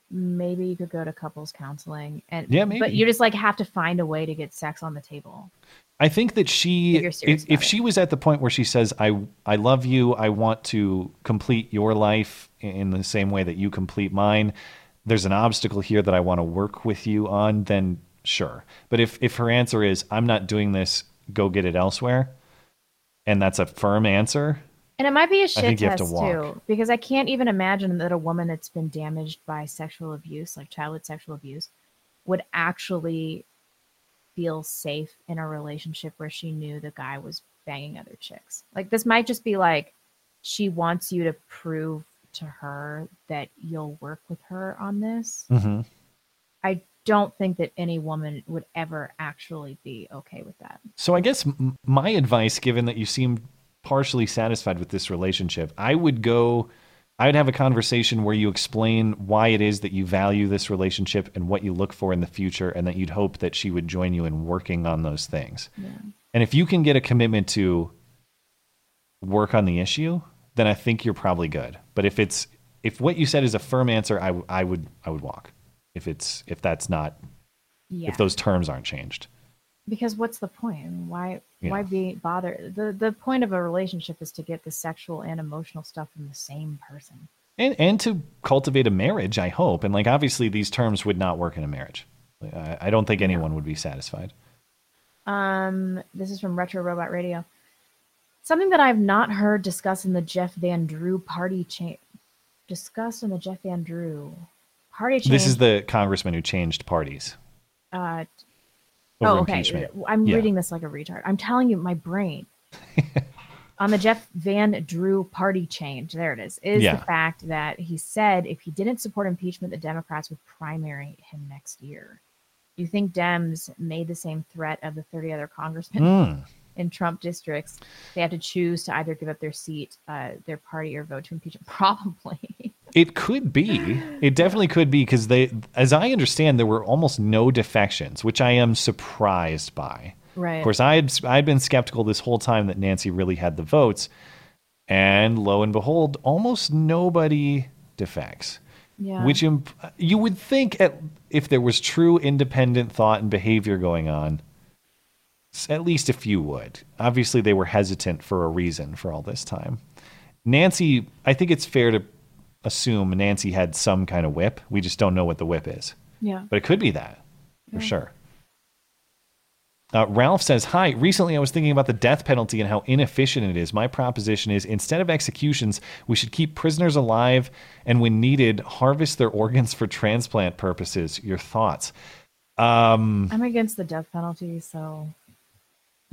maybe you could go to couples counseling and Yeah, But maybe. you just like have to find a way to get sex on the table. i think that she If if, if she was at the point where she says i i love you i want to complete your life in the same way that you complete mine. There's an obstacle here that i want to work with you on then sure. But if if her answer is i'm not doing this go get it elsewhere and that's a firm answer And it might be a shit have to test too, because I can't even imagine that a woman that's been damaged by sexual abuse, like childhood sexual abuse, would actually feel safe in a relationship where she knew the guy was banging other chicks. Like this might just be like she wants you to prove to her that you'll work with her on this. mm-hmm. I don't think that any woman would ever actually be okay with that. So I guess m- my advice, given that you seem partially satisfied with this relationship, I would go. I would have a conversation where you explain why it is that you value this relationship and what you look for in the future, and that you'd hope that she would join you in working on those things. And if you can get a commitment to work on the issue, then I think you're probably good. But if it's if what you said is a firm answer, I, w- I would I would walk. If it's if that's not Yeah. if those terms aren't changed. Because what's the point? Why Yeah. why be bother? The the point of a relationship is to get the sexual and emotional stuff from the same person. and and to cultivate a marriage i hope and like obviously these terms would not work in a marriage i, I don't think anyone would be satisfied Um, this is from Retro Robot Radio. Something that I've not heard discussed in the Jeff Van Drew party chain. Discussed in the Jeff Van Drew party this is the congressman who changed parties Uh, oh, okay. I'm Yeah. reading this like a retard. I'm telling you, my brain. on the Jeff Van Drew party change, there it is, is Yeah. the fact that he said if he didn't support impeachment, the Democrats would primary him next year. Do you think Dems made the same threat of the 30 other congressmen Hmm. In Trump districts? They have to choose to either give up their seat, uh, their party, or vote to impeach him. Probably. It could be. It definitely could be because they, as I understand, there were almost no defections, which I am surprised by. Right. Of course, I had I'd been skeptical this whole time that Nancy really had the votes, and lo and behold, almost nobody defects. Yeah. Which imp- you would think, at, if there was true independent thought and behavior going on, at least a few would. Obviously, they were hesitant for a reason for all this time. Nancy, I think it's fair to assume Nancy had some kind of whip. We just don't know what the whip is. Yeah. But it could be that for sure. Uh, Ralph says, Hi, recently I was thinking about the death penalty and how inefficient it is. My proposition is instead of executions, we should keep prisoners alive and, when needed, harvest their organs for transplant purposes. Your thoughts? Um, I'm against the death penalty, so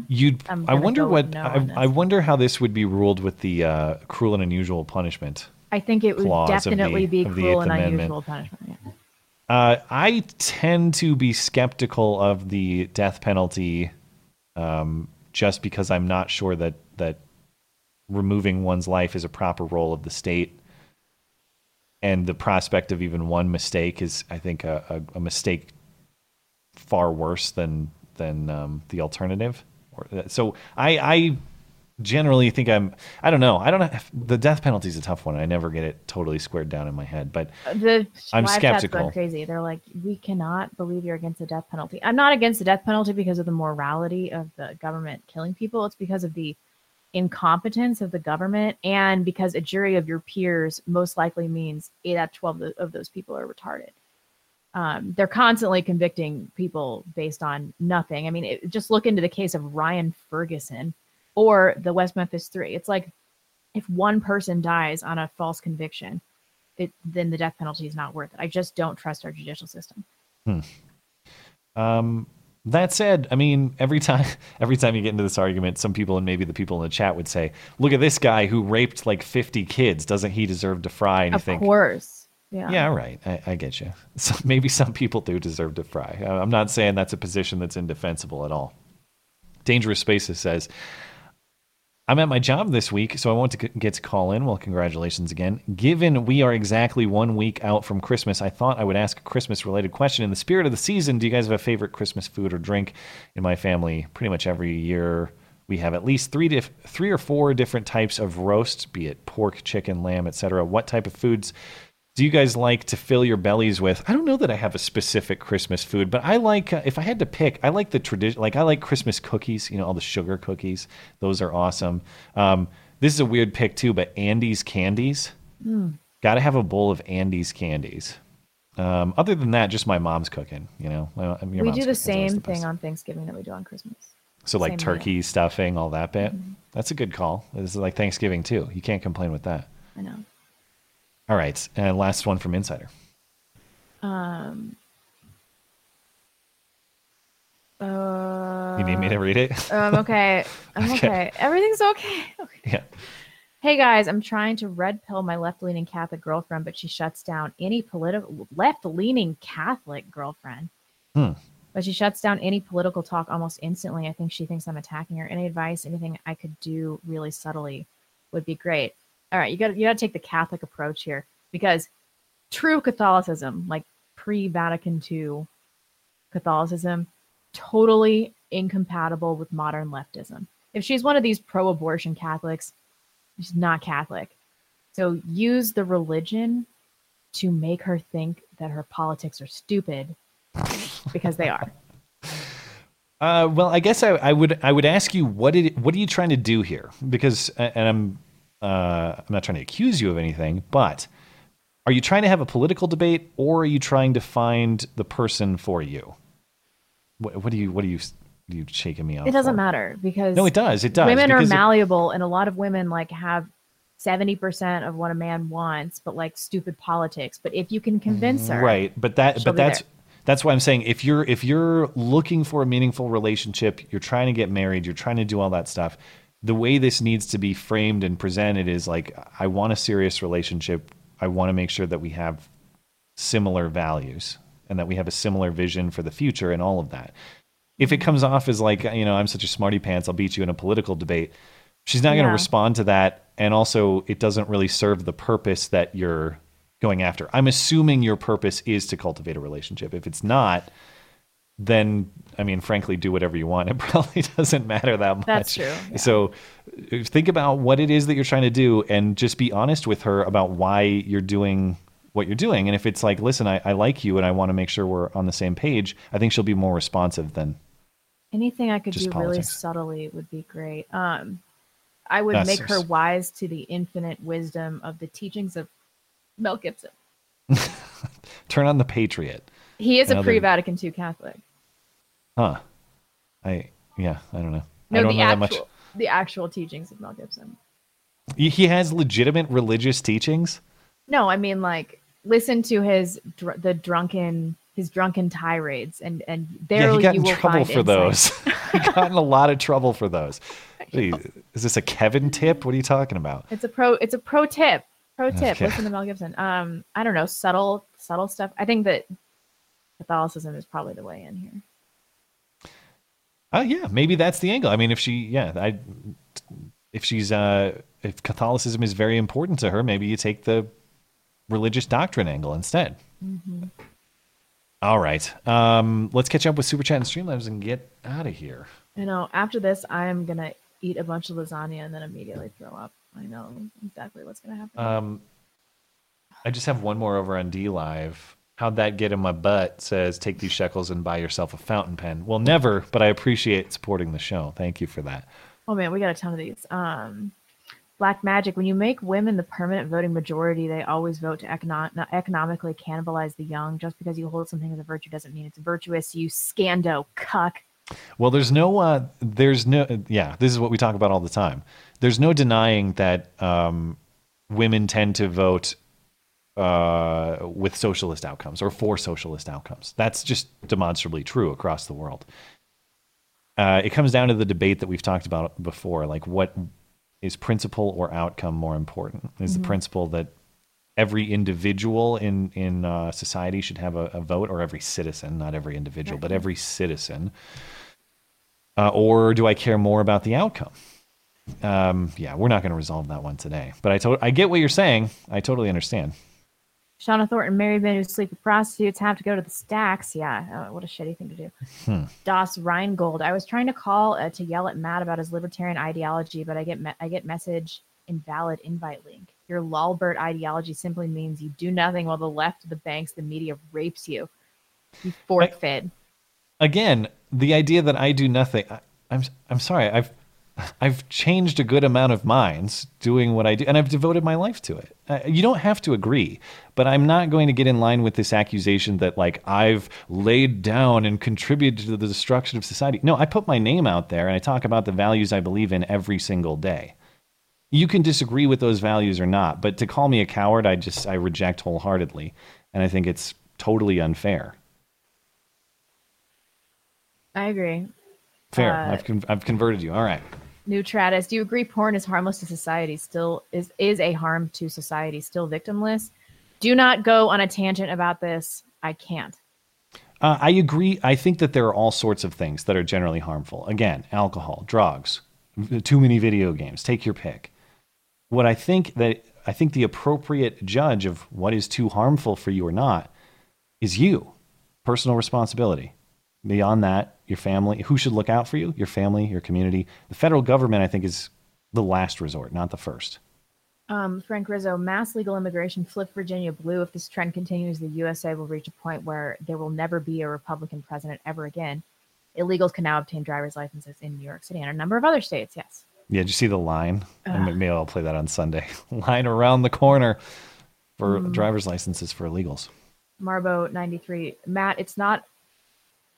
you'd, I wonder what, no I, I wonder how this would be ruled with the uh, cruel and unusual punishment. I think it would of the- definitely be cruel and Amendment. unusual punishment. Yeah. Uh, I tend to be skeptical of the death penalty, um, just because I'm not sure that that removing one's life is a proper role of the state, and the prospect of even one mistake is, I think, a, a, a mistake far worse than than um, the alternative. So I, I generally think I'm. I don't know. I don't know. If, the death penalty is a tough one. I never get it totally squared down in my head, but uh, The I'm skeptical. crazy. They're like, we cannot believe you're against the death penalty. I'm not against the death penalty because of the morality of the government killing people. It's because of the incompetence of the government and because a jury of your peers most likely means eight out of 12 of- of those people are retarded. Um, they're constantly convicting people based on nothing. I mean, it, just look into the case of Ryan Ferguson or the West Memphis Three. It's like if one person dies on a false conviction, it, then the death penalty is not worth it. I just don't trust our judicial system. Hmm. Um, that said, I mean, every time every time you get into this argument, some people and maybe the people in the chat would say, "Look at this guy who raped like 50 kids. Doesn't he deserve to fry?" And of you think, course. Yeah. "Yeah, right. I, I get you. So maybe some people do deserve to fry." I'm not saying that's a position that's indefensible at all. Dangerous Spaces says, I'm at my job this week, so I want to get to call in. Well, congratulations again. Given we are exactly one week out from Christmas, I thought I would ask a Christmas related question. In the spirit of the season, do you guys have a favorite Christmas food or drink? In my family, pretty much every year, we have at least three, dif- three or four different types of roast, be it pork, chicken, lamb, etc. What type of foods do you guys like to fill your bellies with? I don't know that I have a specific Christmas food, but I like uh, if I had to pick, I like the tradition. Like I like Christmas cookies. You know, all the sugar cookies. Those are awesome. Um, this is a weird pick too, but Andes candies. Hmm. Got to have a bowl of Andes candies. Um, other than that, just my mom's cooking. You know, My- we do the cooking is always same the thing on Thanksgiving that we do on Christmas. So like Same meal. turkey stuffing, all that bit. That's a good call. This is like Thanksgiving too. You can't complain with that. I know. All right, and last one from Insider. Um, uh, You need me to read it? I'm okay. I'm Okay. okay. Everything's okay. Yeah. Hey guys, I'm trying to red pill my left leaning Catholic girlfriend, but she shuts down any political left leaning Catholic girlfriend. Hmm. But she shuts down any political talk almost instantly. I think she thinks I'm attacking her. Any advice, anything I could do really subtly would be great. All right, you got you got to take the Catholic approach here because true Catholicism, like pre-Vatican II Catholicism, totally incompatible with modern leftism. If she's one of these pro-abortion Catholics, she's not Catholic. So use the religion to make her think that her politics are stupid because they are. Uh, well, I guess I, I would I would ask you what did what are you trying to do here? Because and I'm uh, I'm not trying to accuse you of anything, but are you trying to have a political debate or are you trying to find the person for you? What, what do you what are you what you shaking me off? It doesn't for? matter because No, it does. It does, Women are because it- malleable, and a lot of women like have seventy percent of what a man wants, but like stupid politics. But if you can convince her, Right, but that but that's there. that's why I'm saying if you're if you're looking for a meaningful relationship, you're trying to get married, you're trying to do all that stuff, the way this needs to be framed and presented is like I want a serious relationship. I want to make sure that we have similar values and that we have a similar vision for the future and all of that. If it comes off as like, you know, I'm such a smarty pants, I'll beat you in a political debate, she's not going to respond to that. And also, it doesn't really serve the purpose that you're going after. I'm assuming your purpose is to cultivate a relationship. If it's not, then I mean, frankly, do whatever you want. It probably doesn't matter that much. That's true, So uh, think about what it is that you're trying to do and just be honest with her about why you're doing what you're doing. And if it's like, listen, I, I like you and I want to make sure we're on the same page, I think she'll be more responsive than Anything I could do really subtly would be great. Um, I would That's make her wise to the infinite wisdom of the teachings of Mel Gibson. turn on the Patriot. He is a Now that- pre-Vatican II Catholic. Huh. I, yeah, I don't know. No, I don't the know actual, that much. the actual teachings of Mel Gibson. He has legitimate religious teachings. No, I mean like listen to his dr- the drunken his drunken tirades and and there yeah, he got you in trouble for insight. those. he got in a lot of trouble for those. Is this a Kevin tip? What are you talking about? It's a pro. It's a pro tip. Pro tip. Okay. Listen to Mel Gibson. Um, I don't know subtle subtle stuff. I think that Catholicism is probably the way in here. Oh yeah, maybe that's the angle. I mean, if she, yeah, I, if she's, uh, if Catholicism is very important to her, maybe you take the religious doctrine angle instead. Mhm. All right, um, let's catch up with Super Chat and Streamlabs and get out of here. You know, after this, I am gonna eat a bunch of lasagna and then immediately throw up. I know exactly what's gonna happen. Um, I just have one more over on DLive. How'd that get in my butt? Says take these shekels and buy yourself a fountain pen. Well, never, but I appreciate supporting the show. Thank you for that. Oh man, we got a ton of these. Um, Black Magic. When you make women the permanent voting majority, they always vote to econo- economically cannibalize the young. Just because you hold something as a virtue doesn't mean it's virtuous. You scando cuck. Well, there's no, uh, there's no, yeah, this is what we talk about all the time. There's no denying that um, women tend to vote uh, with socialist outcomes or for socialist outcomes. That's just demonstrably true across the world. Uh, it comes down to the debate that we've talked about before. Like, what is principle or outcome more important? Is Mhm. the principle that every individual in in uh, society should have a, a vote, or every citizen, not every individual, but every citizen, uh, or do I care more about the outcome? Um, yeah, we're not going to resolve that one today. But I to- I get what you're saying. I totally understand. Shauna Thornton, married men who sleep with prostitutes have to go to the stacks. Yeah, uh, what a shitty thing to do. Hmm. Das Rheingold. I was trying to call uh, to yell at Matt about his libertarian ideology, but I get me- I get message invalid invite link. Your lolbert ideology simply means you do nothing while the left, the banks, the media rapes you. You forfeit. Again, the idea that I do nothing. I, I'm I'm sorry. I've I've changed a good amount of minds doing what I do, and I've devoted my life to it. Uh, you don't have to agree, but I'm not going to get in line with this accusation that like I've laid down and contributed to the destruction of society. No, I put my name out there and I talk about the values I believe in every single day. You can disagree with those values or not, but to call me a coward, I just I reject wholeheartedly, and I think it's totally unfair. I agree. Fair. Uh, I've con- I've converted you. All right. New Tratus, do you agree porn is harmless to society? Still is is a harm to society, still victimless? Do not go on a tangent about this. I can't. Uh, I agree. I think that there are all sorts of things that are generally harmful. Again, alcohol, drugs, too many video games. Take your pick. What I think that I think the appropriate judge of what is too harmful for you or not is you. Personal responsibility. Beyond that, your family. Who should look out for you? Your family, your community. The federal government, I think, is the last resort, not the first. Um, Frank Rizzo, mass legal immigration flip Virginia blue. If this trend continues, the USA will reach a point where there will never be a Republican president ever again. Illegals can now obtain driver's licenses in New York City and a number of other states. Yes. Yeah, did you see the line? Ugh. Maybe I'll play that on Sunday. line around the corner for Mm. driver's licenses for illegals. Marbo 93. Matt, it's not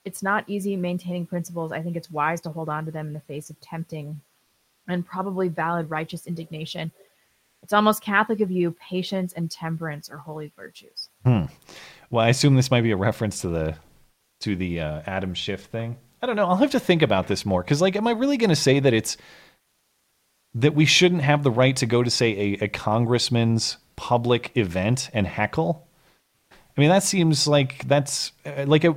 it's not easy maintaining principles. I think it's wise to hold on to them in the face of tempting and probably valid righteous indignation. It's almost Catholic of you, patience and temperance are holy virtues. Hmm. Well, I assume this might be a reference to the to the uh, Adam Schiff thing. I don't know. I'll have to think about this more because, like, am I really going to say that it's that we shouldn't have the right to go to say a, a congressman's public event and heckle? I mean, that seems like that's uh, like a.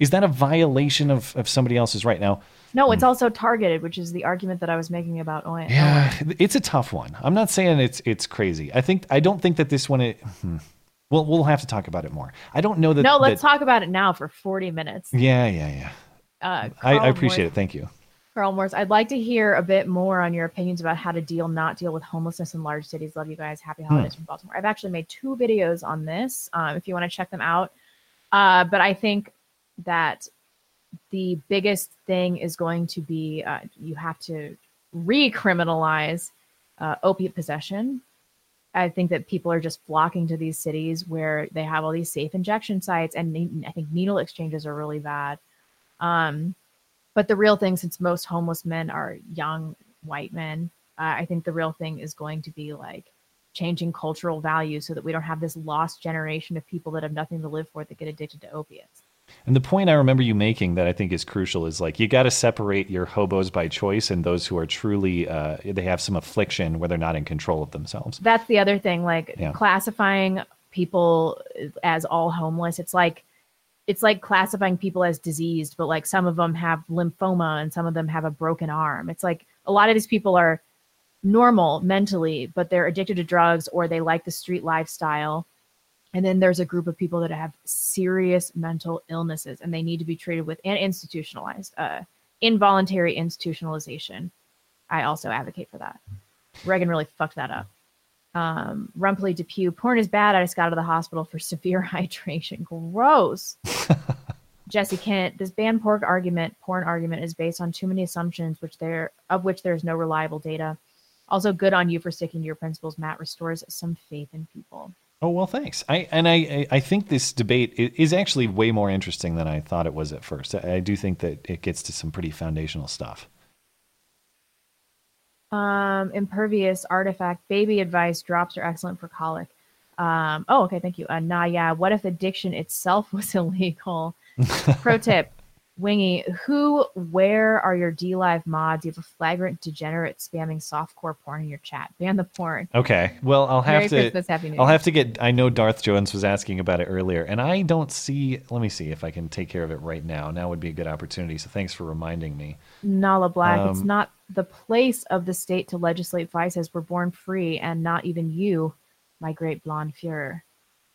Is that a violation of, of somebody else's right now? No, it's also targeted, which is the argument that I was making about Owen. Yeah, it's a tough one. I'm not saying it's it's crazy. I think I don't think that this one. It, hmm. Well, we'll have to talk about it more. I don't know that. no, let's that- talk about it now for 40 minutes. Yeah, yeah, yeah. Uh, I, I appreciate it. Thank you. Carl Morris, I'd like to hear a bit more on your opinions about how to deal, not deal with homelessness in large cities. Love you guys. Happy holidays from Baltimore. I've actually made two videos on this. Um, if you want to check them out, uh, but I think that the biggest thing is going to be uh, you have to recriminalize uh, opiate possession. I think that people are just flocking to these cities where they have all these safe injection sites, and I think needle exchanges are really bad. Um, but the real thing, since most homeless men are young white men, uh, I think the real thing is going to be like changing cultural values so that we don't have this lost generation of people that have nothing to live for that get addicted to opiates. And the point I remember you making that I think is crucial is like you got to separate your hobos by choice and those who are truly uh, they have some affliction where they're not in control of themselves. That's the other thing, like Yeah. classifying people as all homeless. It's like it's like classifying people as diseased, but like some of them have lymphoma and some of them have a broken arm. It's like a lot of these people are normal mentally, but they're addicted to drugs or they like the street lifestyle. And then there's a group of people that have serious mental illnesses and they need to be treated with and institutionalized, uh, involuntary institutionalization. I also advocate for that. Reagan really fucked that up. Um, Rumpley Depew, porn is bad. I just got out of the hospital for severe hydration. Gross. Jesse Kent, this ban pork argument, porn argument is based on too many assumptions, which there of which there is no reliable data. Also, good on you for sticking to your principles. Matt restores some faith in people. Oh well, thanks. I and I I- think this debate is actually way more interesting than I thought it was at first. I, I do think that it gets to some pretty foundational stuff. Um, impervious artifact baby advice drops are excellent for colic. Um, oh, okay, thank you. Uh, nah, yeah. What if addiction itself was illegal? Pro tip, Wingy, who, where are your DLive mods? You have a flagrant degenerate spamming softcore porn in your chat. Ban the porn. Okay. Well, I'll have Merry to. Christmas, Happy New I'll Year. have to get. I know Darth Jones was asking about it earlier, and I don't see. Let me see if I can take care of it right now. Now would be a good opportunity. So thanks for reminding me. Nala Black, it's Um, not the place of the state to legislate vices. We're born free, and not even you, my great blonde Fuhrer,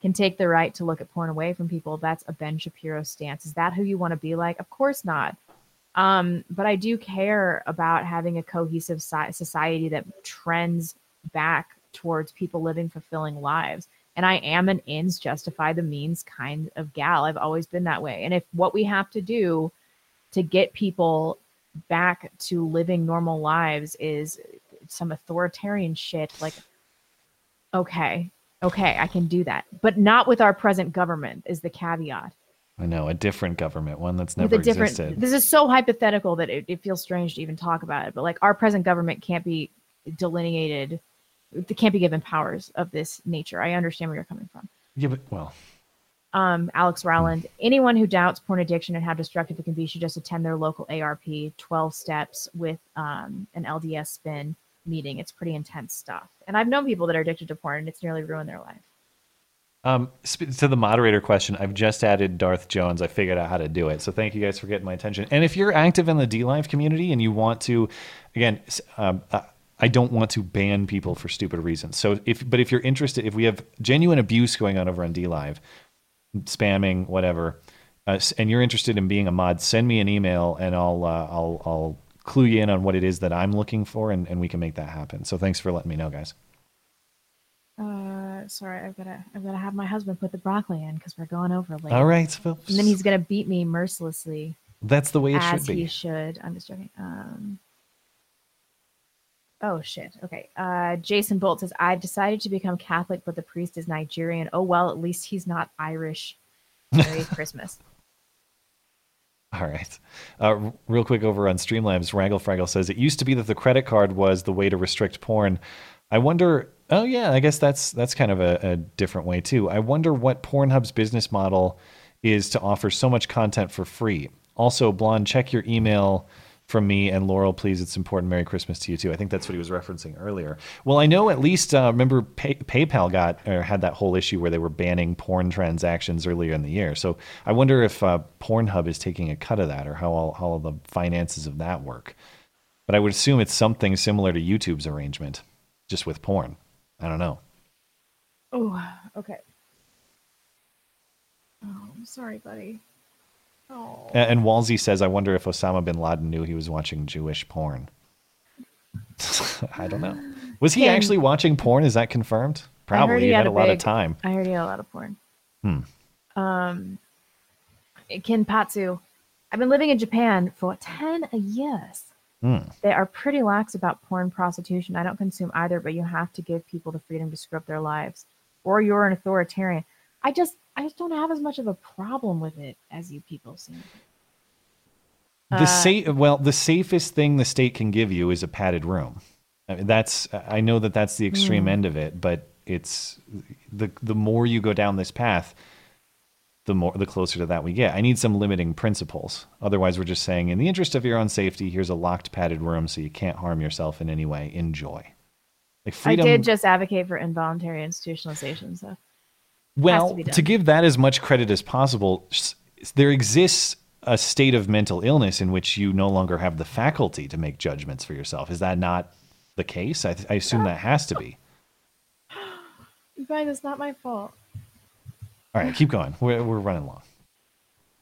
can take the right to look at porn away from people. That's a Ben Shapiro stance. Is that who you want to be like? Of course not. Um, but I do care about having a cohesive si- society that trends back towards people living fulfilling lives. And I am an ends justify the means kind of gal. I've always been that way. And if what we have to do to get people back to living normal lives is some authoritarian shit, like, okay, okay, I can do that. But not with our present government, is the caveat. I know a different government, one that's never with different existed. this is so hypothetical that it, it feels strange to even talk about it but like our present government can't be delineated it can't be given powers of this nature i understand where you're coming from Yeah, but well, um, alex rowland anyone who doubts porn addiction and how destructive it can be should just attend their local arp 12 steps with um, an lds spin meeting it's pretty intense stuff and i've known people that are addicted to porn and it's nearly ruined their life Um, to the moderator question, I've just added Darth Jones. I figured out how to do it. So thank you guys for getting my attention. And if you're active in the DLive community and you want to, again, um, I don't want to ban people for stupid reasons. So if, but if you're interested, if we have genuine abuse going on over on DLive, spamming, whatever, uh, and you're interested in being a mod, send me an email and I'll, uh, I'll, I'll clue you in on what it is that I'm looking for, and, and we can make that happen. So thanks for letting me know, guys. uh sorry i've gotta i've gotta have my husband put the broccoli in because we're going over late All right, Phil. and then he's gonna beat me mercilessly That's the way it should be. as he should. I'm just joking. Um, oh shit. Okay. Uh, Jason Bolt says I've decided to become Catholic, but the priest is Nigerian. Oh well, at least he's not Irish. Merry Christmas. All right. Uh, real quick over on Streamlabs, Wrangle Fraggle says it used to be that the credit card was the way to restrict porn. I wonder. Oh yeah, I guess that's that's kind of a, a different way too. I wonder what Pornhub's business model is to offer so much content for free. Also, Blonde, check your email from me and Laurel, please. It's important. Merry Christmas to you too. I think that's what he was referencing earlier. Well, I know at least uh, remember Pay- PayPal got or had that whole issue where they were banning porn transactions earlier in the year. So I wonder if uh, Pornhub is taking a cut of that or how all, how all the finances of that work. But I would assume it's something similar to YouTube's arrangement, just with porn. I don't know. Oh, okay. Oh, I'm sorry, buddy. Oh. A- And Walsey says, I wonder if Osama bin Laden knew he was watching Jewish porn. I don't know. Was he actually watching porn? Is that confirmed? Probably. He had a lot of time. I heard he had a lot of porn. Hmm. Um, Kinpatsu. I've been living in Japan for 10 years. Hmm. They are pretty lax about porn prostitution. I don't consume either, but you have to give people the freedom to screw up their lives. Or you're an authoritarian. I just I just don't have as much of a problem with it as you people seem. The Uh, safe, well, the safest thing the state can give you is a padded room. I mean, that's I know that that's the extreme Hmm. end of it, but it's the the more you go down this path, the more the closer to that we get. I need some limiting principles. Otherwise, we're just saying, in the interest of your own safety, here's a locked padded room so you can't harm yourself in any way. Enjoy. Like freedom. I did just advocate for involuntary institutionalization, so Well, to to, give that as much credit as possible, there exists a state of mental illness in which you no longer have the faculty to make judgments for yourself. Is that not the case? I, I assume that has to be. you guys, it's not my fault. All right, keep going. We're, we're running long.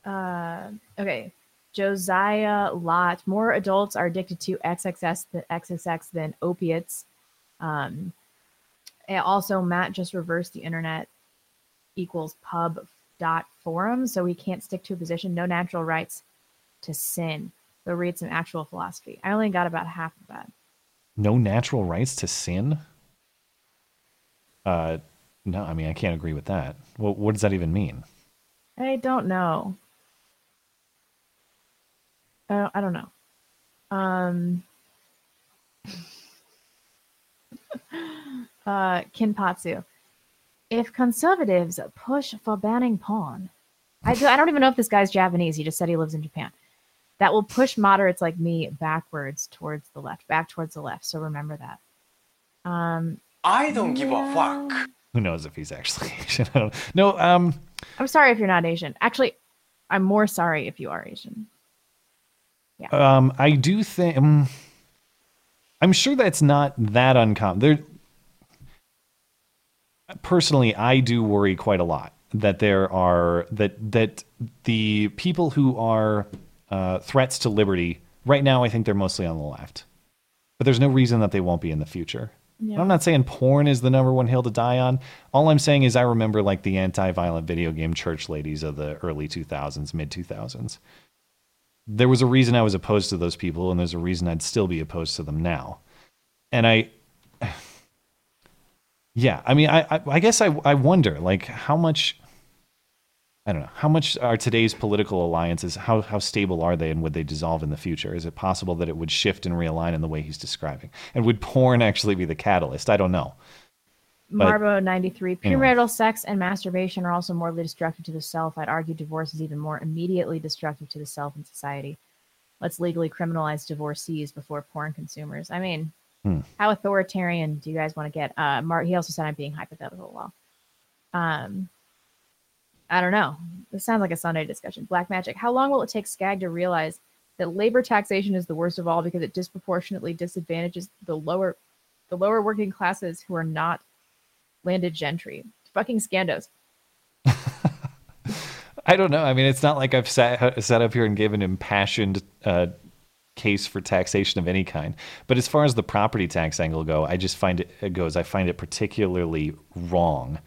Uh, okay. Josiah Lott. More adults are addicted to XXS th- XXX than opiates. Um, also, Matt just reversed the internet equals pub dot forum, so we can't stick to a position. No natural rights to sin. Go read some actual philosophy. I only got about half of that. No natural rights to sin? Uh, no, I mean, I can't agree with that. What, what does that even mean? I don't know. I don't, I don't know. Um, uh, Kinpatsu. If conservatives push for banning porn, I, do, I don't even know if this guy's Japanese. He just said he lives in Japan. That will push moderates like me backwards towards the left, back towards the left. So remember that. Um, I don't give a fuck. Who knows if he's actually Asian? I don't No, um, I'm sorry if you're not Asian. Actually, I'm more sorry if you are Asian. Yeah. Um, I do think um, I'm sure that's not that uncommon. There, personally, I do worry quite a lot that there are that that the people who are uh, threats to liberty right now. I think they're mostly on the left, but there's no reason that they won't be in the future. Yeah. I'm not saying porn is the number one hill to die on. All I'm saying is I remember like the anti-violent video game church ladies of the early 2000s, mid 2000s there was a reason I was opposed to those people, and there's a reason I'd still be opposed to them now. And I, yeah, I mean, I, I, I guess I, I wonder, like, how much, I don't know, how much are today's political alliances, how, how stable are they, and would they dissolve in the future? Is it possible that it would shift and realign in the way he's describing? And would porn actually be the catalyst? I don't know. But- Marbo 93. anyway. Premarital sex and masturbation are also morally destructive to the self. I'd argue divorce is even more immediately destructive to the self and society. Let's legally criminalize divorcees before porn consumers. I mean, Hmm. how authoritarian do you guys want to get? Uh, Mar- he also said I'm being hypothetical. Well, um, I don't know. This sounds like a Sunday discussion. Black magic. How long will it take Skag to realize that labor taxation is the worst of all because it disproportionately disadvantages the lower, the lower working classes who are not landed gentry? Fucking scandos. I don't know. I mean, it's not like I've sat sat up here and given impassioned uh, case for taxation of any kind. But as far as the property tax angle go, I just find it, it goes. I find it particularly wrong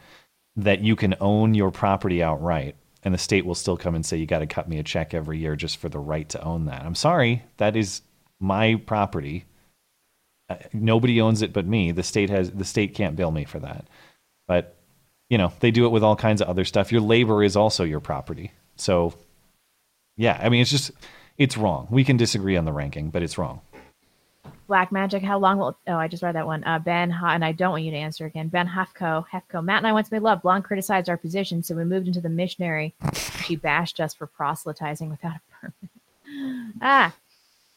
that you can own your property outright, and the state will still come and say you got to cut me a check every year just for the right to own that. I'm sorry, that is my property. Uh, nobody owns it but me. The state has the state can't bill me for that. But you know, they do it with all kinds of other stuff. Your labor is also your property. So, yeah, I mean, it's just, it's wrong. We can disagree on the ranking, but it's wrong. Black magic. How long will? Oh, I just read that one. Uh, ben, Ha- and I don't want you to answer again. Ben Hefko. Hefko. Matt and I once made love. Blonde criticized our position, so we moved into the missionary. She bashed us for proselytizing without a permit. ah,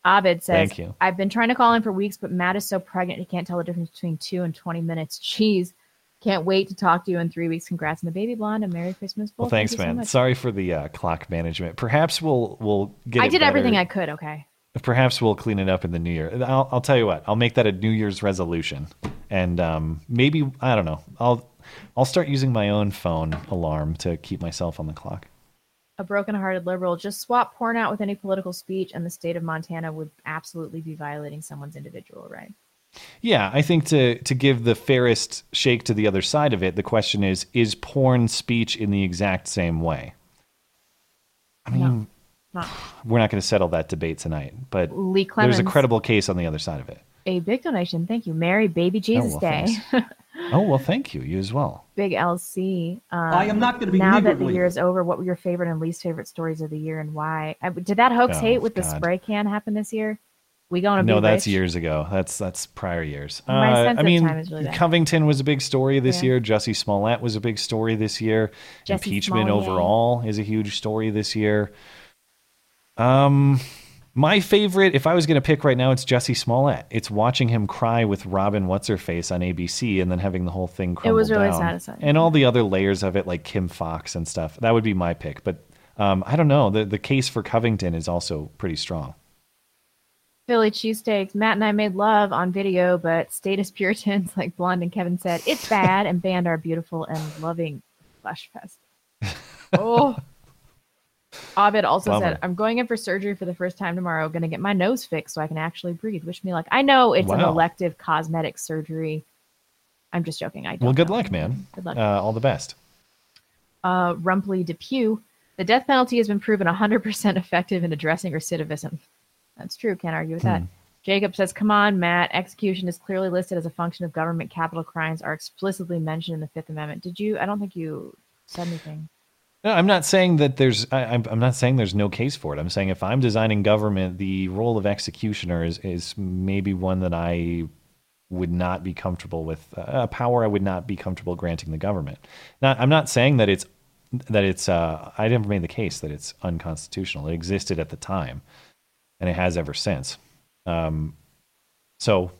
Abid says, Thank you. I've been trying to call in for weeks, but Matt is so pregnant he can't tell the difference between two and 20 minutes. Jeez. Can't wait to talk to you in three weeks. Congrats on the baby blonde and Merry Christmas. Well, Bull. Thank thanks, you so man. Sorry for the uh, clock management. Perhaps we'll we'll get. I did everything. I could, okay. Perhaps we'll clean it up in the new year. I'll, I'll tell you what. I'll make that a New Year's resolution, and um, maybe I don't know. I'll I'll start using my own phone alarm to keep myself on the clock. A broken-hearted liberal just swap porn out with any political speech, and the state of Montana would absolutely be violating someone's individual right. Yeah, I think to to give the fairest shake to the other side of it, the question is: Is porn speech in the exact same way? I mean, Not we're not going to settle that debate tonight, but Lee there's a credible case on the other side of it. a big donation. Thank you. Mary, Baby Jesus well, Day. Oh well, thank you. You as well. Big LC. Um, I am not gonna be Now that the year is over, what were your favorite and least favorite stories of the year and why? I, did that hoax Oh, hate with the spray can happen this year? We going to No, that's rich? years ago. That's that's prior years. My Uh, sense I mean, time is really bad. Covington was a big story this Yeah. year. Jesse Smollett was a big story this year. Jussie Impeachment Smollett. overall is a huge story this year. Um, my favorite, if I was going to pick right now, it's Jesse Smollett. It's watching him cry with Robin What's Her Face on ABC, and then having the whole thing crumble It was really down. satisfying. And all the other layers of it, like Kim Foxx and stuff. That would be my pick. But um, I don't know. The the case for Covington is also pretty strong. Philly cheesesteaks. Matt and I made love on video, but status Puritans, like Blonde and Kevin said, it's bad and banned our beautiful and loving flesh fest. Oh. Ovid also Bummer. said, I'm going in for surgery for the first time tomorrow. Going to get my nose fixed so I can actually breathe. Wish me luck. I know it's an elective cosmetic surgery. I'm just joking. I don't Well, good know. luck, man. Good luck. Uh, all the best. uh, Rumpley Depew, the death penalty has been proven 100% effective in addressing recidivism. That's true. Can't argue with that. Hmm. Jacob says, Come on, Matt. Execution is clearly listed as a function of government. Capital crimes are explicitly mentioned in the Fifth Amendment. Did you? I don't think you said anything. No, I'm not saying that there's. I, I'm, I'm not saying there's no case for it. I'm saying if I'm designing government, the role of executioner is, is maybe one that I would not be comfortable with. uh, A power I would not be comfortable granting the government. Not, I'm not saying that it's that it's. Uh, I never made the case that it's unconstitutional. It existed at the time, and it has ever since. Um, so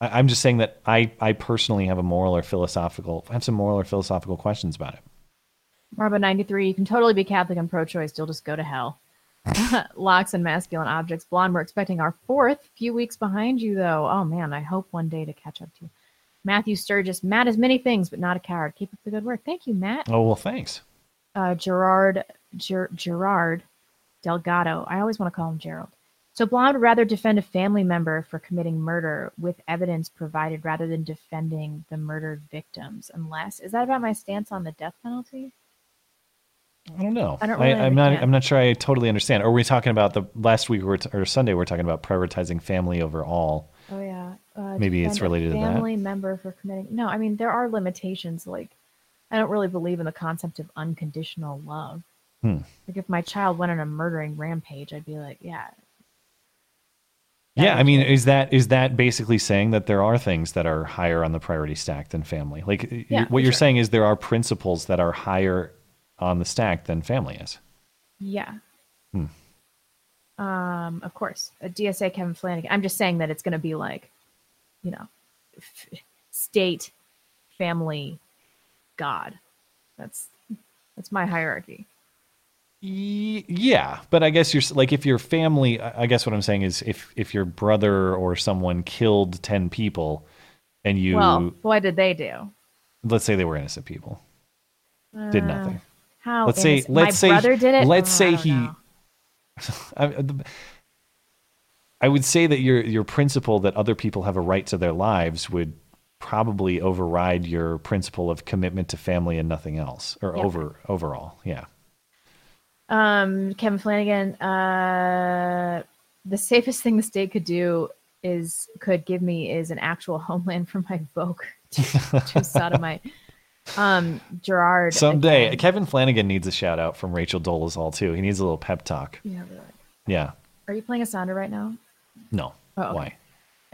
I, I'm just saying that I, I personally have a moral or philosophical. I have some moral or philosophical questions about it. Marbo 93, you can totally be Catholic and pro choice. You'll just go to hell. Locks and masculine objects. Blonde, we're expecting our fourth. Few weeks behind you, though. Oh, man, I hope one day to catch up to you. Matthew Sturgis, Matt is many things, but not a coward. Keep up the good work. Thank you, Matt. Oh well, thanks. uh, Gerard Ger- Gerard Delgado. I always want to call him Gerald. So Blonde would rather defend a family member for committing murder with evidence provided rather than defending the murdered victims. Unless is that about my stance on the death penalty? I don't know. I don't I, really am not. I'm not sure. I totally understand. Or are we talking about the last week we were t- or Sunday? We are talking about prioritizing family over all. Oh yeah. Uh, Maybe it's related to that. Family member for committing. No, I mean there are limitations. Like I don't really believe in the concept of unconditional love. Hmm. Like if my child went on a murdering rampage, I'd be like, yeah, Yeah, I mean, is that is that basically saying that there are things that are higher on the priority stack than family? Like, Yeah, what you're sure. saying is there are principles that are higher on the stack than family is. yeah. Hmm. Um, of course, a DSA Kevin Flanagan. I'm just saying that it's going to be like, you know, f- state, family, God. That's that's my hierarchy. Yeah, but I guess you're like if your family. I guess what I'm saying is if if your brother or someone killed ten people, and you well, what did they do? let's say they were innocent people, did Uh, nothing. How? let's say let's my say brother did it. let's Oh, say he. I, the- I would say that your your principle that other people have a right to their lives would probably override your principle of commitment to family and nothing else or Yeah. over overall yeah Um, Kevin Flanagan, uh, the safest thing the state could do is could give me is an actual homeland for my Vogue to, to sodomite. Um, Gerard. someday again. kevin flanagan needs a shout out from rachel dolezal too he needs a little pep talk Yeah, really. yeah Are you playing a sounder right now? no Oh, okay. why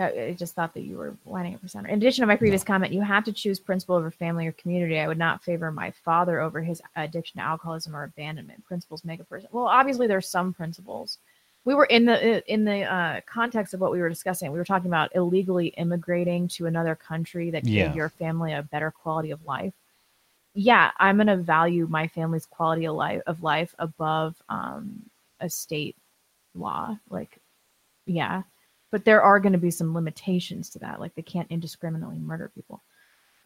I just thought that you were lining up for center. In addition to my previous comment, you have to choose principle over family or community. I would not favor my father over his addiction to alcoholism or abandonment. Principles make a person. Well, obviously there's some principles. we were in the in the uh, context of what we were discussing. We were talking about illegally immigrating to another country that Yeah. gave your family a better quality of life. Yeah, I'm gonna value my family's quality of life of life above um, a state law. Like, yeah, but there are going to be some limitations to that. Like, they can't indiscriminately murder people.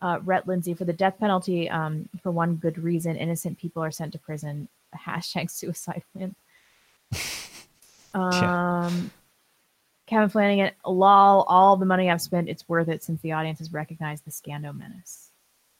Uh, Rhett Lindsay for the death penalty. Um, for one good reason, innocent people are sent to prison. Hashtag suicide win. Um, Kevin Flanagan, lol, all the money I've spent, it's worth it since the audience has recognized the Scando menace.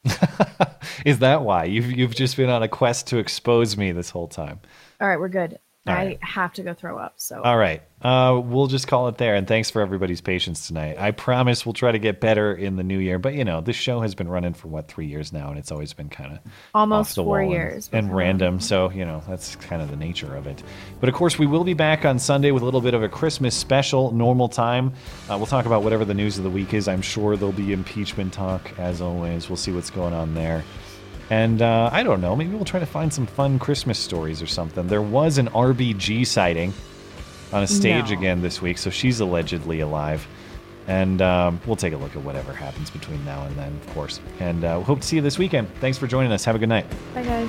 Is that why you've you've just been on a quest to expose me this whole time? All right, we're good. All I right. have to go throw up. So All right. Uh, we'll just call it there. And thanks for everybody's patience tonight. I promise we'll try to get better in the new year. But, you know, this show has been running for, what, three years now, and it's always been kind of Almost four and- years, And, but- random. So, you know, that's kind of the nature of it. But, of course, we will be back on Sunday with a little bit of a Christmas special, normal time. Uh, we'll talk about whatever the news of the week is. I'm sure there'll be impeachment talk, as always. We'll see what's going on there. And uh, I don't know, maybe we'll try to find some fun Christmas stories or something. There was an RBG sighting on a stage No. again this week, so she's allegedly alive. And um, we'll take a look at whatever happens between now and then, of course. And uh, hope to see you this weekend. Thanks for joining us. Have a good night. bye guys.